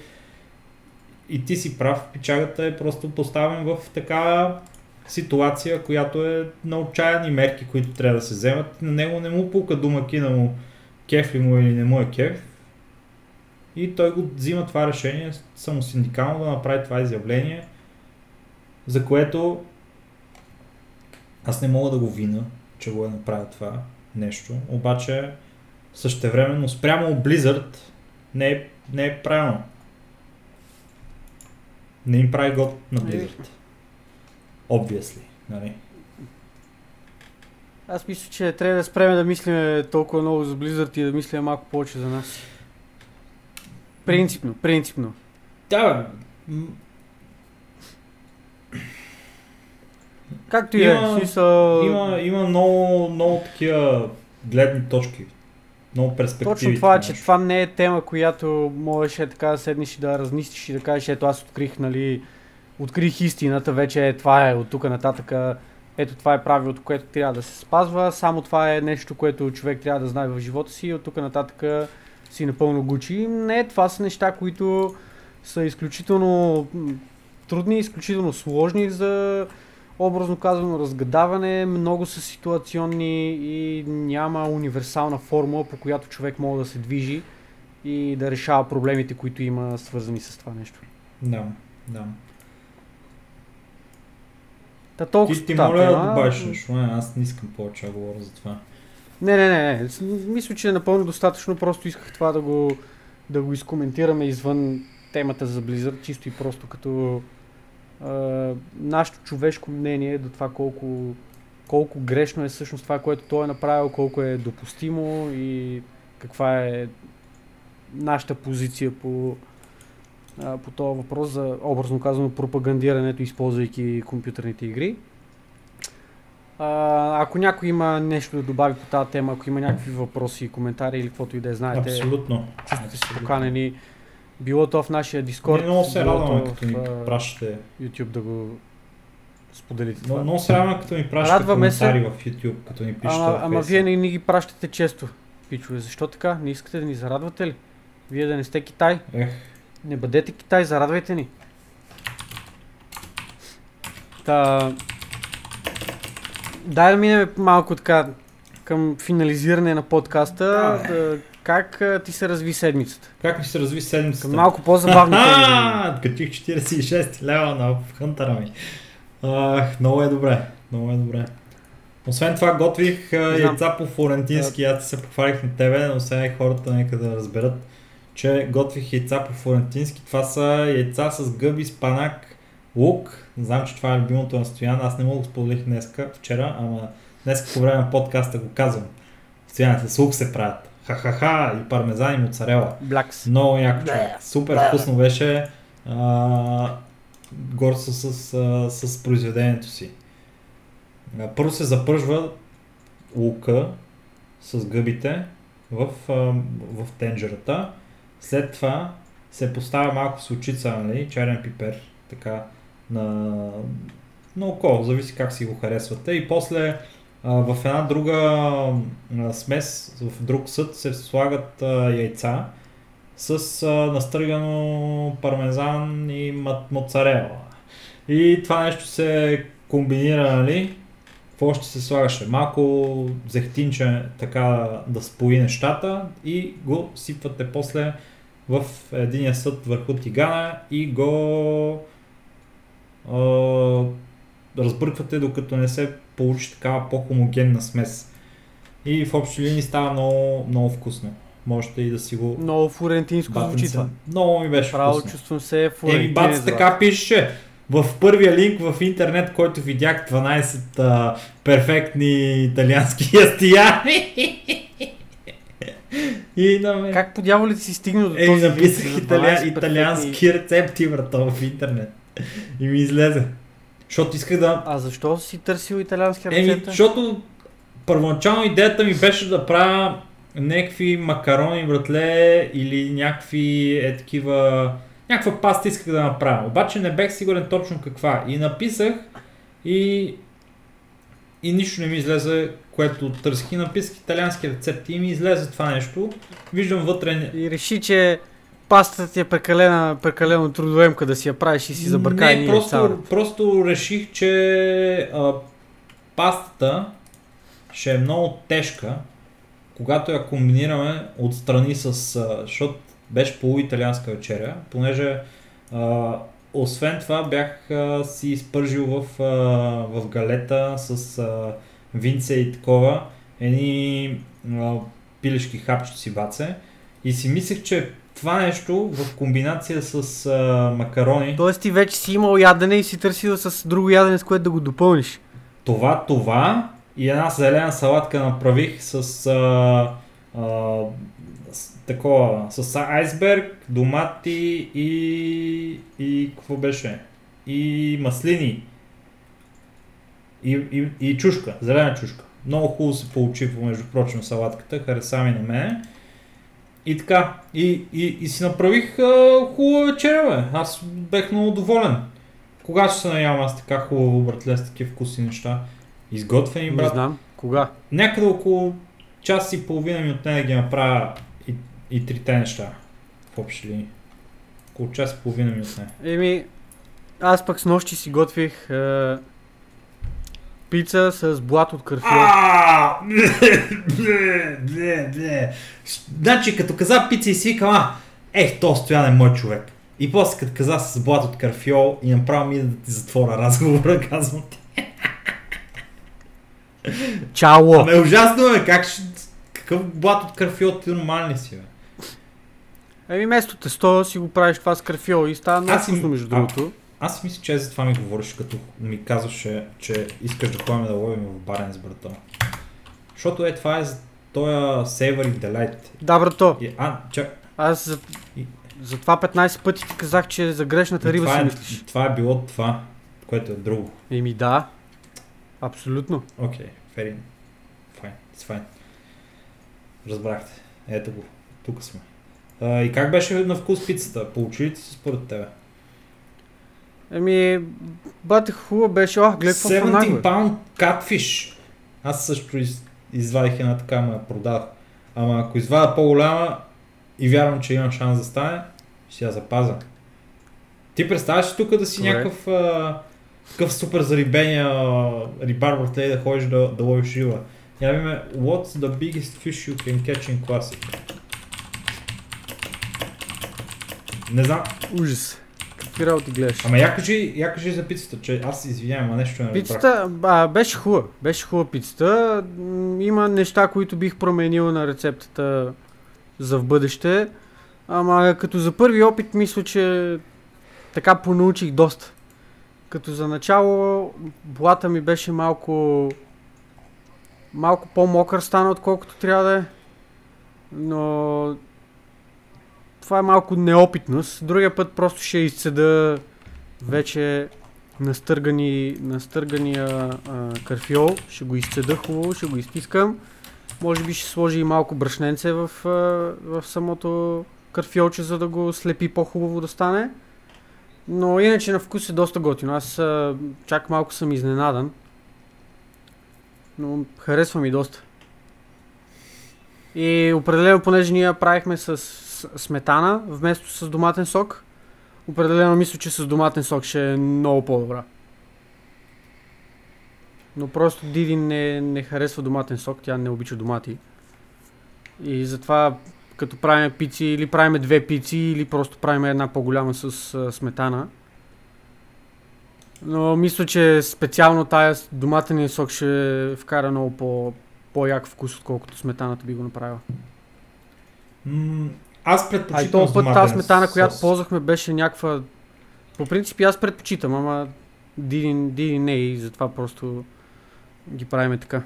и ти си прав, пичагата е просто поставен в такава ситуация, която е на отчаяни мерки, които трябва да се вземат. На него не му пука дума кина му кеф ли му или не му е кеф. И той го взима това решение самосиндикално да направи това изявление, за което аз не мога да го вина, че го е направил това нещо, обаче същевременно спрямо Blizzard не е, не е правилно. Не им прави год на Blizzard. Obviously, нали? Аз мисля, че трябва да спреме да мислим толкова много за Blizzard и да мислим малко повече за нас. Принципно, принципно. Да, бе. Както и е, Има- смисъл... Има, има много, много такива гледни точки. Много перспективи. Точно това, че това не е тема, която можеш е така да седнеш и да разнистиш и да кажеш, ето аз открих, нали, открих истината, вече е, това е от тук нататък, ето това е правилото, което трябва да се спазва, само това е нещо, което човек трябва да знае в живота си от тук нататък си напълно гучи. Не, това са неща, които са изключително трудни, изключително сложни за образно казано разгадаване, много са ситуационни и няма универсална формула, по която човек може да се движи и да решава проблемите, които има свързани с това нещо. Да, да. Та толкова Ти, ти моля да тема. добавиш нещо, не, аз не искам повече да говоря за това. Не, не, не, не. Мисля, че е напълно достатъчно. Просто исках това да го, да го изкоментираме извън темата за Blizzard, чисто и просто като а, нашето човешко мнение до това колко, колко грешно е всъщност това, което той е направил, колко е допустимо и каква е нашата позиция по, а, по този въпрос за образно казано пропагандирането, използвайки компютърните игри. А, ако някой има нещо да добави по тази тема, ако има някакви въпроси, коментари или каквото и да е, знаете, Абсолютно. чувствате се поканени. Било то в нашия Discord, много се радваме, то като ни пращате. YouTube да го споделите това. много се радваме, като ни пращате Радваме се. коментари в YouTube, като ни пишете Ама, ама вие не ни ги пращате често, пичове. Защо така? Не искате да ни зарадвате ли? Вие да не сте Китай. Ех, Не бъдете Китай, зарадвайте ни. Та... Дай да минем малко така към финализиране на подкаста. Да. Да, как а, ти се разви седмицата? как ми се разви седмицата? Към малко. [laughs] А, качих 46 лева на хънтъра ми. Ах, много е добре. Много е добре. Освен това готвих а, яйца по флорентински, аз се похвалих на тебе, но сега и хората нека да разберат, че готвих яйца по флорентински. Това са яйца с гъби, спанак, лук. Знам, че това е любимото на Стоян. Аз не мога да го споделих днеска, вчера, ама днес по време на подкаста го казвам. Стоян, с лук се правят. Ха-ха-ха и пармезан и моцарела. Блякс. Много яко човек. Супер вкусно беше. А, горд съм с, с, с произведението си. А, Първо се запържва лука с гъбите в, а, в тенджерата. След това се поставя малко сочица, нали, черен пипер, така на, на око, зависи как си го харесвате. И после в една друга смес, в друг съд се слагат яйца с а, настъргано пармезан и ма- моцарела. И това нещо се комбинира, нали? Какво ще се слагаше? Малко зехтинче така да спои нещата и го сипвате после в единия съд върху тигана и го а, разбърквате докато не се получи такава по-хомогенна смес. И в общи линии става много, много вкусно. Можете и да си го Много флорентинско звучи това. Много ми беше Право вкусно. чувствам се Еми, флорентинец. бац, брат. така пише. В първия линк в интернет, който видях 12 а, перфектни италиански [laughs] ястияни. И на ме... Как по дяволите си стигнал до Еми, този написах италия... 12 италиански рецепти, брато, в интернет. И ми излезе. Защото исках да... А защо си търсил италиански Еми, рецепта? защото първоначално идеята ми беше да правя някакви макарони, братле, или някакви е такива... Някаква паста исках да направя. Обаче не бех сигурен точно каква. И написах и и нищо не ми излезе, което търсих. И написах италиански рецепти и ми излезе това нещо. Виждам вътре... И реши, че пастата ти е прекалена, прекалено трудоемка да си я правиш и си забъркай Не, просто, просто реших, че а, пастата ще е много тежка, когато я комбинираме отстрани с... А, защото беше полуиталианска вечеря, понеже а, освен това бях а, си изпържил в, а, в галета с а, винце и такова, едни а, пилешки хапчета си баце и си мислех, че това нещо в комбинация с а, макарони. Тоест ти вече си имал ядене и си търсил с друго ядене, с което да го допълниш. Това, това и една зелена салатка направих с а, а, такова, с айсберг, домати и, и какво беше? И маслини. И, и, и чушка, зелена чушка. Много хубаво се получи, между прочим, салатката, хареса ми на мене. И така, и, и, и си направих а, хубава вечеря, бе. Аз бех много доволен. Кога ще се наявам аз така хубаво, братле, с такива вкусни неща? Изготвени, брат. Не знам. Кога? Някъде около час и половина ми отне да ги направя и, трите неща. В общи линии. Около час и половина ми отне. Еми, аз пък с нощи си готвих е, пица с блат от не. Значи, като каза пица и свика, а, ех, то стоян е мой човек. И после като каза с блат от карфиол и направо ми да ти затворя разговора, [laughs] казвам ти. Чао! Ами ужасно е, как ще... Какъв блат от карфиол ти нормални си, бе? Еми, вместо тесто си го правиш това с карфиол и става много вкусно, между а, другото. Аз си мисля, че за това ми говориш, като ми казваше, че искаш да ходим да ловим в барен с брата. Защото е, това е за този Savory Delight. Да, брато, И, а, чак, аз за, И- за това 15 пъти ти казах, че за грешната риба това, си е, мислиш. това е било това, което е друго. Еми да, абсолютно. Окей, okay, fair enough. Fine, it's fine. Разбрахте. Ето го. Тук сме. А, и как беше на вкус пицата? Получи ли се според тебе? Еми, бате хубаво беше, ах, гледай какво фанах, 17 бе. pound catfish. Аз също из, извадих една така, ама я продах. Ама ако извада по-голяма и вярвам, че имам шанс да стане, ще я запазя. Ти представяш ли тук да си Добре. някакъв а, такъв супер зарибения рибар братле да ходиш да, да ловиш риба? Я ме, what's the biggest fish you can catch in classic? Не знам. Ужас. Какви работи гледаш? Ама я кажи, я кажи за пицата, че аз извинявам, а нещо не. Пицата, а, беше хубава. Беше хубава пицата. Има неща, които бих променил на рецептата за в бъдеще. Ама като за първи опит мисля, че така понаучих доста. Като за начало блата ми беше малко малко по-мокър стана, отколкото трябва да е. Но това е малко неопитност. Другия път просто ще изцеда вече настъргани, настъргания а, карфиол. Ще го изцеда хубаво, ще го изтискам. Може би ще сложи и малко брашненце в, а, в самото карфиолче, за да го слепи по-хубаво да стане. Но иначе на вкус е доста готино. Аз а, чак малко съм изненадан. Но харесва ми доста. И определено, понеже ние правихме с сметана, вместо с доматен сок, определено мисля, че с доматен сок ще е много по-добра. Но просто Диди не, не харесва доматен сок, тя не обича домати. И затова като правим пици, или правим две пици, или просто правим една по-голяма с а, сметана. Но мисля, че специално тая с доматения сок ще вкара много по, по-як вкус, отколкото сметаната би го направила. М, аз предпочитам този с път тази сметана, която ползвахме, беше някаква... По принцип аз предпочитам, ама Диди, Диди не и затова просто ги правиме така.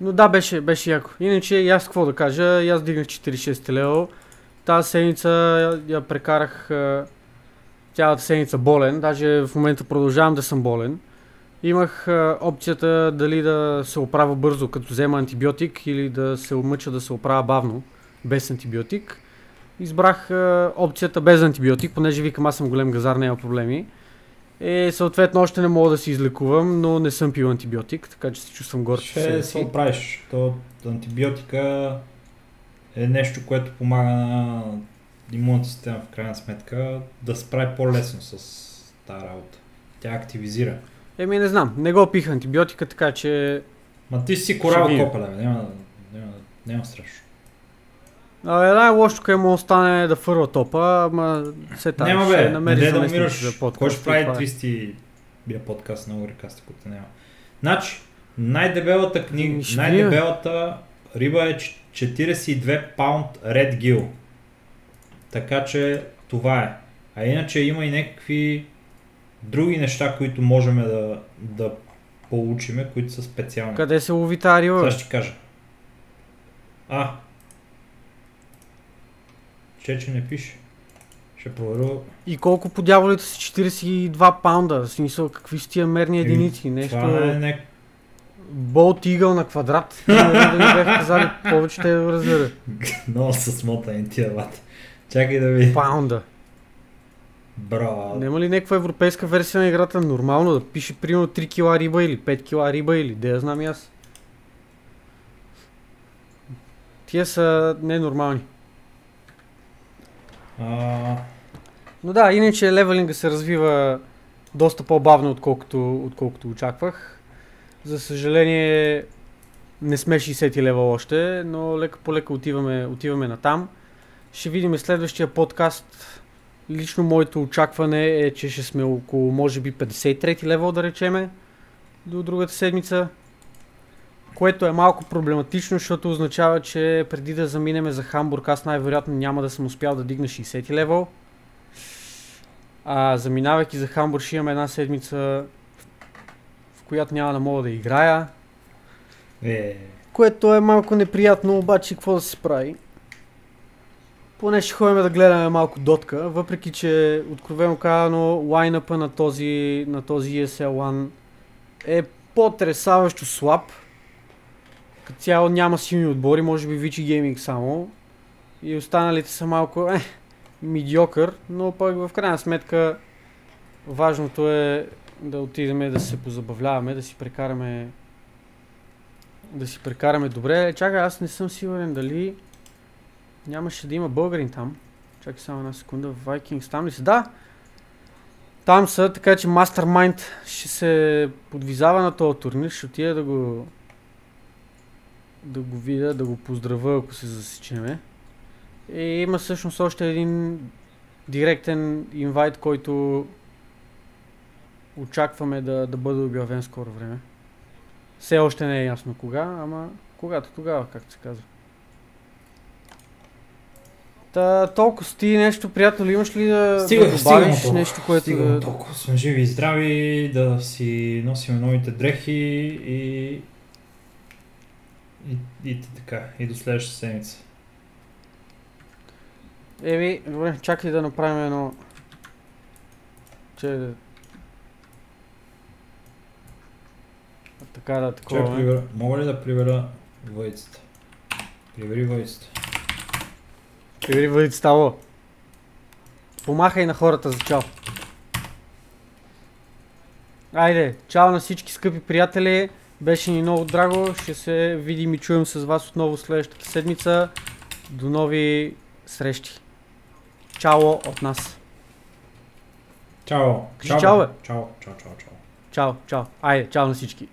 Но да, беше, беше яко. Иначе и аз какво да кажа, и аз дигнах 46 лева. Тази седмица я, я прекарах а, цялата седмица болен, даже в момента продължавам да съм болен. Имах а, опцията дали да се оправя бързо, като взема антибиотик, или да се мъча да се оправя бавно, без антибиотик. Избрах а, опцията без антибиотик, понеже викам аз съм голем газар, няма проблеми. Е, съответно още не мога да се излекувам, но не съм пил антибиотик, така че се чувствам горд. Ще се оправиш. То антибиотика е нещо, което помага на имунната система в крайна сметка да се справи по-лесно с тази работа. Тя активизира. Еми не знам, не го пих антибиотика, така че Ма ти си копа, бе. Няма, няма, няма страшно. А, е, най-лошото, което му остане да фърва топа, ама се там. няма бе, не намери да умираш. за подкаст. Кой ще прави това е. 300 бия подкаст на Орикаста, който няма. Значи, най-дебелата книга, Ами, най-дебелата риба е ч- 42 паунд Red Gill. Така че това е. А иначе има и някакви други неща, които можем да, да получиме, които са специални. Къде се лови тази риба? Сега ще кажа. А. Че, че не пише. Ще проверя. И колко по дяволите са 42 паунда? В смисъл, какви са тия мерни единици? Нещо... Това е не... Болт игъл на квадрат. [laughs] да ни бяха казали повече те. [laughs] Много смотани тия бат. Чакай да видя. Паунда. Браво. Няма ли някаква европейска версия на играта нормално да пише примерно 3 кила риба или 5 кила риба или да я знам и аз? Тия са ненормални. А, Но да, иначе левелинга се развива доста по-бавно, отколкото, отколкото очаквах. За съжаление, не сме 60 лева още, но лека по лека отиваме, отиваме на там. Ще видим следващия подкаст. Лично моето очакване е, че ще сме около, може би, 53 левел, да речеме, до другата седмица. Което е малко проблематично, защото означава, че преди да заминеме за Хамбург, аз най-вероятно няма да съм успял да дигна 60 левел. А заминавайки за Хамбург ще имам една седмица, в която няма да мога да играя. е, Което е малко неприятно, обаче какво да се прави? Поне ще ходим да гледаме малко дотка, въпреки че откровено казано лайнъпа на този, на този ESL One е потресаващо слаб. Като цяло няма силни отбори, може би Вичи Gaming само. И останалите са малко е, медиокър, но пък в крайна сметка важното е да отидем да се позабавляваме, да си прекараме да си прекараме добре. Чакай, аз не съм сигурен дали нямаше да има българин там. Чакай само една секунда. Vikings там ли са? Да! Там са, така че Mastermind ще се подвизава на този турнир. Ще отида да го да го видя, да го поздравя, ако се засечеме. И има всъщност още един директен инвайт, който очакваме да, да бъде обявен скоро време. Все още не е ясно кога, ама когато тогава, както се казва. Та, толкова с ти нещо, приятел, имаш ли да, Стига, да стига добавиш толкова. нещо, което Стигаме да... толкова. Сме живи и здрави, да си носим новите дрехи и... И, и така, и до следващата седмица. Еми, добре, чакай да направим едно... Че... Така да, Чакай, такова. е. прибера. Мога ли да прибера въйцата? Прибери въйцата. Прибери въдите стало. Помахай на хората за чао. Айде, чао на всички скъпи приятели. Беше ни много драго. Ще се видим и чуем с вас отново следващата седмица. До нови срещи. Чао от нас. Чао! Кажи чао, бе. Чао, чао, чао, чао. Чао, чао. Айде, чао на всички.